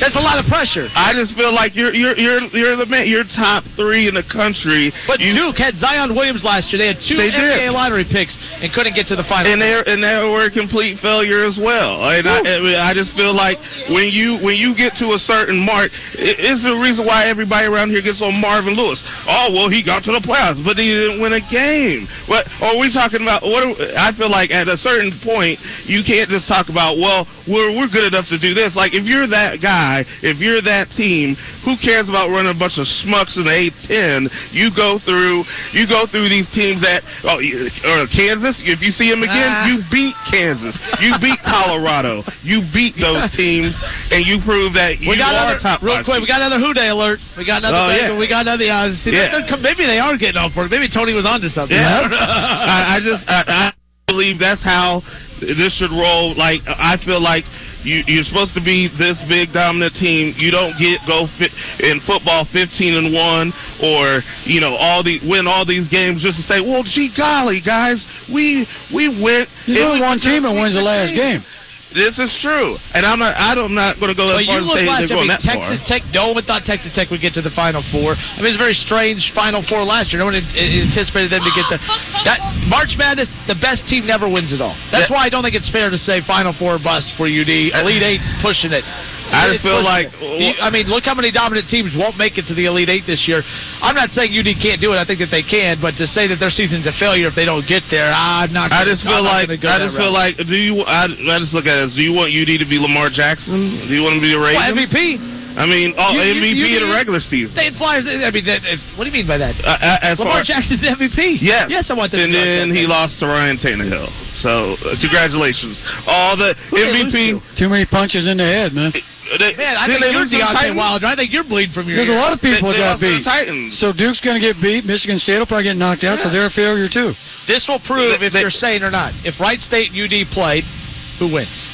That's a lot of pressure. I just feel like you're you're you're you're the man. You're top three in the country. But Duke had Zion Williams last year. They had two They did. NBA lottery picks and couldn't get to the final. and they and they were a complete failure as well. And I, I, mean, I just feel like when you when you get to a certain mark, it, it's the reason why everybody around here gets on Marvin Lewis. Oh well, he got to the playoffs, but he didn't win a game. What are we talking about? What are, I feel like at a certain point, you can't just talk about well, we're we're good enough to do this. Like if you're that guy, if you're that team, who cares about running a bunch of schmucks in the A10? You go through you go through these teams that oh or Kansas. If you see them again, Ah. you beat Kansas. You beat Colorado. You beat those teams, and you prove that you we got are another, top real quick. We got another Who Dey alert. We got another. Oh, yeah. We got another. Uh, see, Yeah. maybe they are getting off for it. Maybe Tony was onto something. Yeah, I, I just I, I believe that's how this should roll. Like I feel like you you're supposed to be this big dominant team. You don't get go fit in football 15 and one or you know all the win all these games just to say, well, gee golly, guys, we we went. There's only one team that wins the last 16. game. This is true, and I'm not. I'm not going to go But as far you as last they're. I going mean, that Texas far. Tech. No one thought Texas Tech would get to the Final Four. I mean, it's a very strange Final Four last year. No one uh, anticipated them to get the that March Madness. The best team never wins it all. That's Yeah. why I don't think it's fair to say Final Four bust for UD. Elite Eight's pushing it. I just feel like- You- I mean, look how many dominant teams won't make it to the Elite Eight this year. I'm not saying UD can't do it. I think that they can, but to say that their season's a failure if they don't get there, I'm not. I gonna- just feel I'm like go I just feel route. like do you I, I just look at it as do you want UD to be Lamar Jackson? Do you want him to be the Ravens? Well, MVP. I mean, oh, You- you- MVP in the you- regular season. State Flyers. I mean, that, if, what do you mean by that? Uh, uh, as Lamar far, Jackson's MVP. Yes. Yes, I want them And to be like then he lost to Ryan Tannehill. So uh, congratulations, all the MVP. Too many punches in the head, man. They, Man, I think you're the Deontay Wilder. I think you're bleeding from your There's a lot of people They- they that got lost to the beat. Titans. So Duke's going to get beat. Michigan State will probably get knocked out, so they're a failure too. This will prove if you're sane or not. If Wright State and UD played, who wins?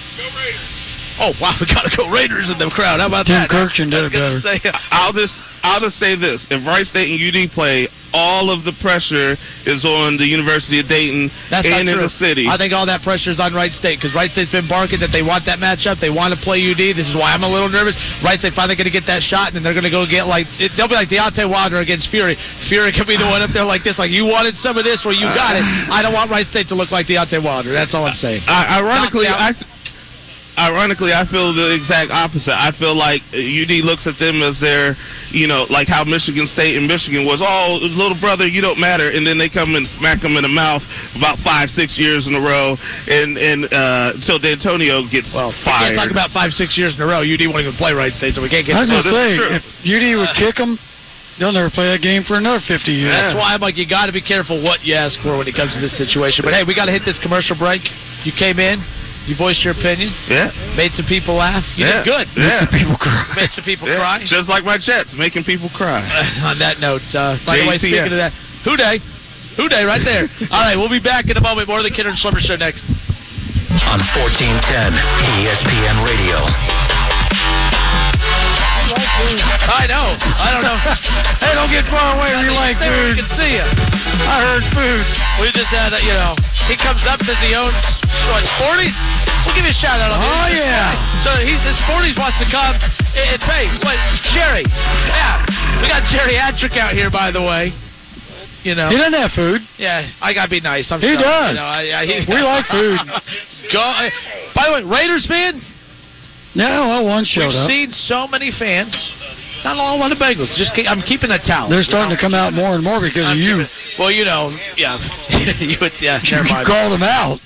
Oh wow, we gotta go Raiders in the crowd. How about Tim that? Kirkchen did it better. Say, I'll, just I'll just say this: if Wright State and UD play, all of the pressure is on the University of Dayton That's and in the city. I think all that pressure is on Wright State because Wright State's been barking that they want that matchup. They want to play UD. This is why I'm a little nervous. Wright State finally going to get that shot, and then they're going to go get like it, they'll be like Deontay Wilder against Fury. Fury could be the one up there like this, like you wanted some of this, well you got it. I don't want Wright State to look like Deontay Wilder. That's all I'm saying. I, ironically. I. Ironically, I feel the exact opposite. I feel like UD looks at them as their, you know, like how Michigan State and Michigan was, oh, little brother, you don't matter, and then they come and smack them in the mouth about five, six years in a row, and and uh, until D'Antonio gets We fired. can't talk about five, six years in a row. UD won't even play Wright State, so we can't get. I was into going to say, if UD would kick them, they'll never play that game for another 50 years. That's why I'm like, you got to be careful what you ask for when it comes to this situation. But hey, we got to hit this commercial break. You came in, you voiced your opinion, Yeah. made some people laugh. You yeah. did good. Yeah. Made some people cry. Made some people Yeah. cry. Just like my Jets, making people cry. On that note, uh, by the way, speaking of that, Who Dey, Who Dey, right there. All right, we'll be back in a moment. More of the Kinner and Schlemmer Show next. On 1410 ESPN Radio. I know. I don't know. hey, don't get far away. We like food. We can see you. I heard food. We just had, uh, you know, he comes up, says he owns what, Sporties. We'll give you a shout out on Oh, this. yeah. So he says Sporties wants to come and pay. What, Jerry? Yeah, we got geriatric out here, by the way. You know. He doesn't have food. Yeah, I gotta be nice. I'm He sorry. does. You know, I, I, he's- We like food. Go. By the way, Raiders fan. Yeah, well, one showed We've up. seen so many fans. Not all on the Bengals. Just keep, I'm keeping a towel. They're you starting know? to come out more and more because I'm of you. keeping- well, you know, yeah, you would, yeah. Never You called them out.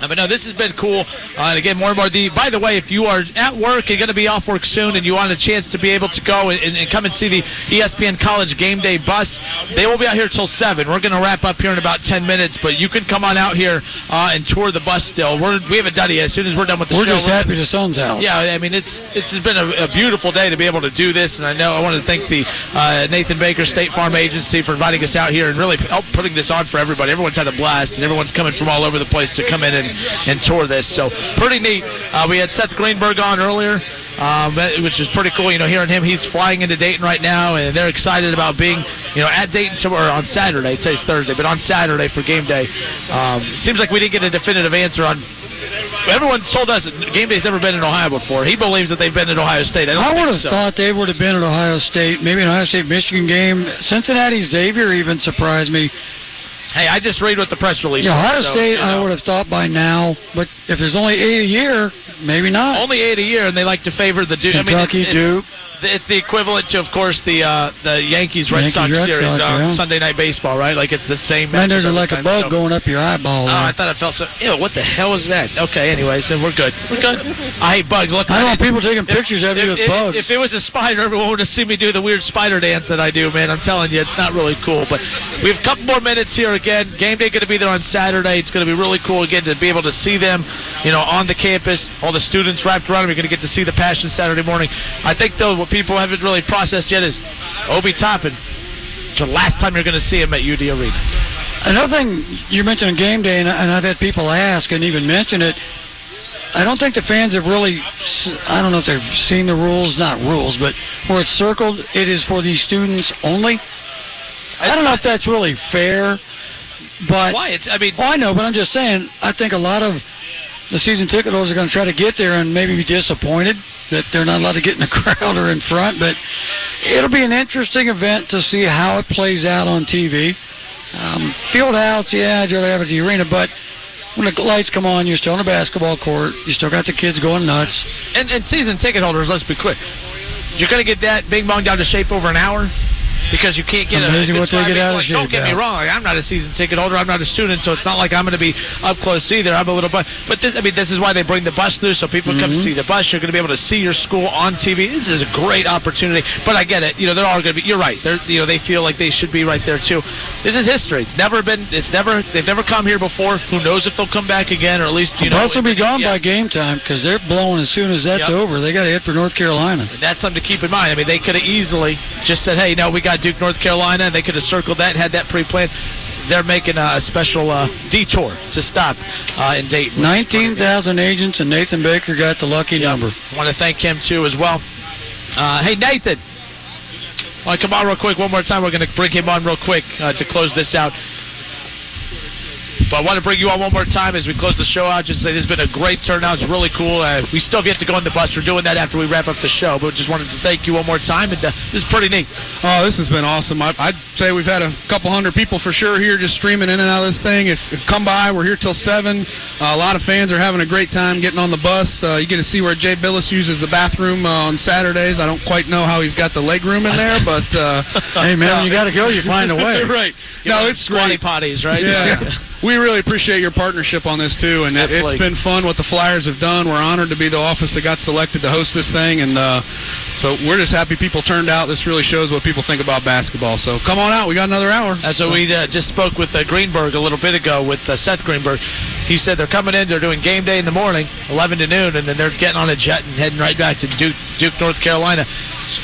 Uh, but no, this has been cool. Uh, and again, more and more. The by the way, if you are at work and going to be off work soon, and you want a chance to be able to go and, and come and see the ESPN College Game Day bus, they will be out here till seven. We're going to wrap up here in about ten minutes, but you can come on out here uh, and tour the bus. Still, we're we haven't done it yet. As soon as we're done with the We're show, just we're happy gonna- the sun's out. yeah, I mean it's it's been a, a beautiful day to be able to do this, and I know I want to thank the uh, Nathan Baker State Farm Agency for inviting us out here and really help putting this on for everybody. Everyone's had a blast, and everyone's coming from all over the place to come in and, and tour this. So pretty neat. Uh, we had Seth Greenberg on earlier. Um, which is pretty cool, you know, hearing him. He's flying into Dayton right now, and they're excited about being, you know, at Dayton somewhere on Saturday. Today's Thursday, but on Saturday for game day. Um, seems like we didn't get a definitive answer on Everyone told us that game day's never been in Ohio before. He believes that they've been in Ohio State. I I would have so. thought they would have been at Ohio State, maybe an Ohio State Michigan game. Cincinnati Xavier even surprised me. Hey, I just read what the press release. Yeah, Ohio so, State you know. I would have thought by now, but if there's only eight a year, maybe not. Only eight a year, and they like to favor the Duke. Kentucky, I mean, it's, Duke. It's, it's the equivalent to, of course, the uh, the Yankees Red Yankees, Sox Red series Sox, on yeah. Sunday Night Baseball, right? Like it's the same. Man, there's like a time, bug so- going up your eyeball. Oh, there. I thought I felt so. Ew, what the hell is that? Okay, anyways, then we're good. We're good. I hate bugs. Look, I don't want people taking pictures of you with if, bugs. If it was a spider, everyone would have seen me do the weird spider dance that I do, man. I'm telling you, it's not really cool. But we have a couple more minutes here again. Game day going to be there on Saturday. It's going to be really cool again to be able to see them, you know, on the campus. All the students wrapped around them. You're going to get to see the passion Saturday morning. I think though people haven't really processed yet is Obi Toppin. It's the last time you're going to see him at UD Arena. Another thing you mentioned on game day, and, I've had people ask and even mention it. I don't think the fans have really. I don't know if they've seen the rules, not rules, but where it's circled, it is for the students only. I don't know if that's really fair, but why? It's. I mean, oh, I know, but I'm just saying. I think a lot of the season ticket holders are going to try to get there and maybe be disappointed that they're not allowed to get in the crowd or in front. But it'll be an interesting event to see how it plays out on TV. Um, field house, yeah, I'd rather have it at the arena, but when the lights come on, you're still on a basketball court. You still got the kids going nuts. And, and season ticket holders, let's be clear. You're going to get that bing bong down to shape over an hour. Because you can't get Amazing a. what they get out of Don't get me wrong. I'm not a season ticket holder. I'm not a student, so it's not like I'm going to be up close either. I'm a little bit, but this, I mean, this is why they bring the bus through, so people come Mhm. see the bus. You're going to be able to see your school on TV. This is a great opportunity. But I get it. You know, they're all going to be. You're right. They're, you know, they feel like they should be right there too. This is history. It's never been. It's never. They've never come here before. Who knows if they'll come back again, or at least you the know. bus will be gone by game time because they're blowing as soon as that's Yep. over. They got to hit for North Carolina. That's something to keep in mind. I mean, they could have easily just said, "Hey, no, we got Duke, North Carolina," and they could have circled that, had that pre-planned. They're making a, special uh, detour to stop uh, in Dayton. 19,000 agents, and Nathan Baker got the lucky number. I want to thank him too as well. Uh, hey, Nathan. Want to come on real quick one more time? We're going to bring him on real quick uh, to close this out. But I want to bring you on one more time as we close the show out. Just say this has been a great turnout. It's really cool. Uh, we still have yet to go on the bus. We're doing that after we wrap up the show. But just wanted to thank you one more time. And uh, this is pretty neat. Oh, this has been awesome. I, I'd say we've had a couple hundred people for sure here just streaming in and out of this thing. If, if come by, we're here till seven. Uh, a lot of fans are having a great time getting on the bus. Uh, you get to see where Jay Bilas uses the bathroom uh, on Saturdays. I don't quite know how he's got the leg room in there, but uh, Hey, man, when you gotta go, you find a way. right. You No, know, it's squatty great. potties, right? Yeah. we really appreciate your partnership on this too, and it, it's Absolutely. been fun what the Flyers have done. We're honored to be the office that got selected to host this thing, and uh, so we're just happy people turned out. This really shows what people think about basketball. So come on out, we got another hour. That's what we uh, just spoke with uh, Greenberg a little bit ago with uh, Seth Greenberg. He said they're coming in, they're doing game day in the morning, 11 to noon, and then they're getting on a jet and heading right back to Duke, Duke, North Carolina.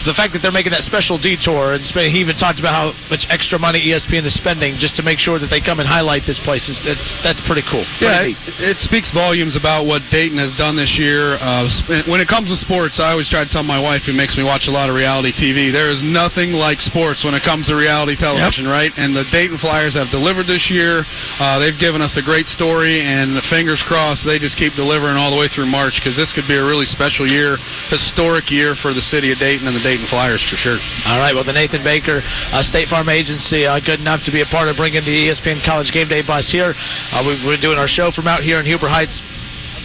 The fact that they're making that special detour, and he even talked about how much extra money ESPN is spending just to make sure that they come and highlight this place. Is that's that's pretty cool. Yeah, Pretty it, it speaks volumes about what Dayton has done this year. Uh, when it comes to sports, I always try to tell my wife, who makes me watch a lot of reality TV, there is nothing like sports when it comes to reality television, right? And the Dayton Flyers have delivered this year. Uh, they've given us a great story, and the fingers crossed they just keep delivering all the way through March because this could be a really special year, historic year for the city of Dayton and the Dayton Flyers for sure. All right. Well, the Nathan Baker uh, State Farm Agency, uh, good enough to be a part of bringing the ESPN College Game Day bus here. Uh, we, we're doing our show from out here in Huber Heights.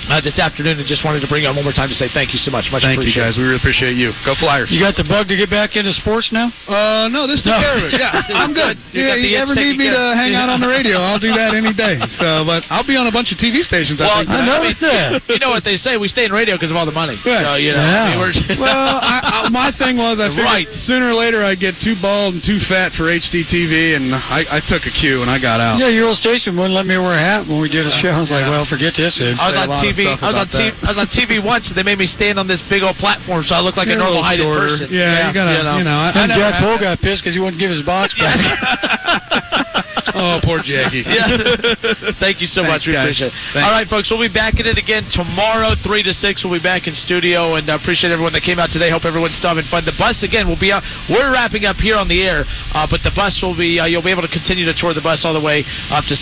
Uh, this afternoon, and just wanted to bring you on one more time to say thank you so much. Much Thank you guys. We really appreciate you. Go Flyers. You got the bug to get back into sports now? Uh, no, this took No. care of it. Yeah, I'm good. You got Yeah, you ever need me care to of. hang out on the radio? I'll do that any day. So, but I'll be on a bunch of TV stations. Well, I think. I noticed that. You know what they say? We stay in radio because of all the money. Right. So, you know, I mean, we're well, I, I, my thing was I figured Right. sooner or later I'd get too bald and too fat for HDTV, and I, I took a cue and I got out. Yeah, your old station wouldn't let me wear a hat when we did a show. I was like, well, forget this. Ed. I was on TV. I was on TV. I was on TV once, and they made me stand on this big old platform, so I look like You're a a normal little heighted shorter. person. Yeah, you gotta, you know, I- I and never Jack had Poole got pissed because he wouldn't give his box back. Oh, poor Jackie. Yeah. Thank you so much. We guys. appreciate it. Thanks. All right, folks. We'll be back at it again tomorrow, three to six. We'll be back in studio, and I appreciate everyone that came out today. Hope everyone's still having fun. The bus again will be out. We're wrapping up here on the air, uh, but the bus will be. Uh, you'll be able to continue to tour the bus all the way up to.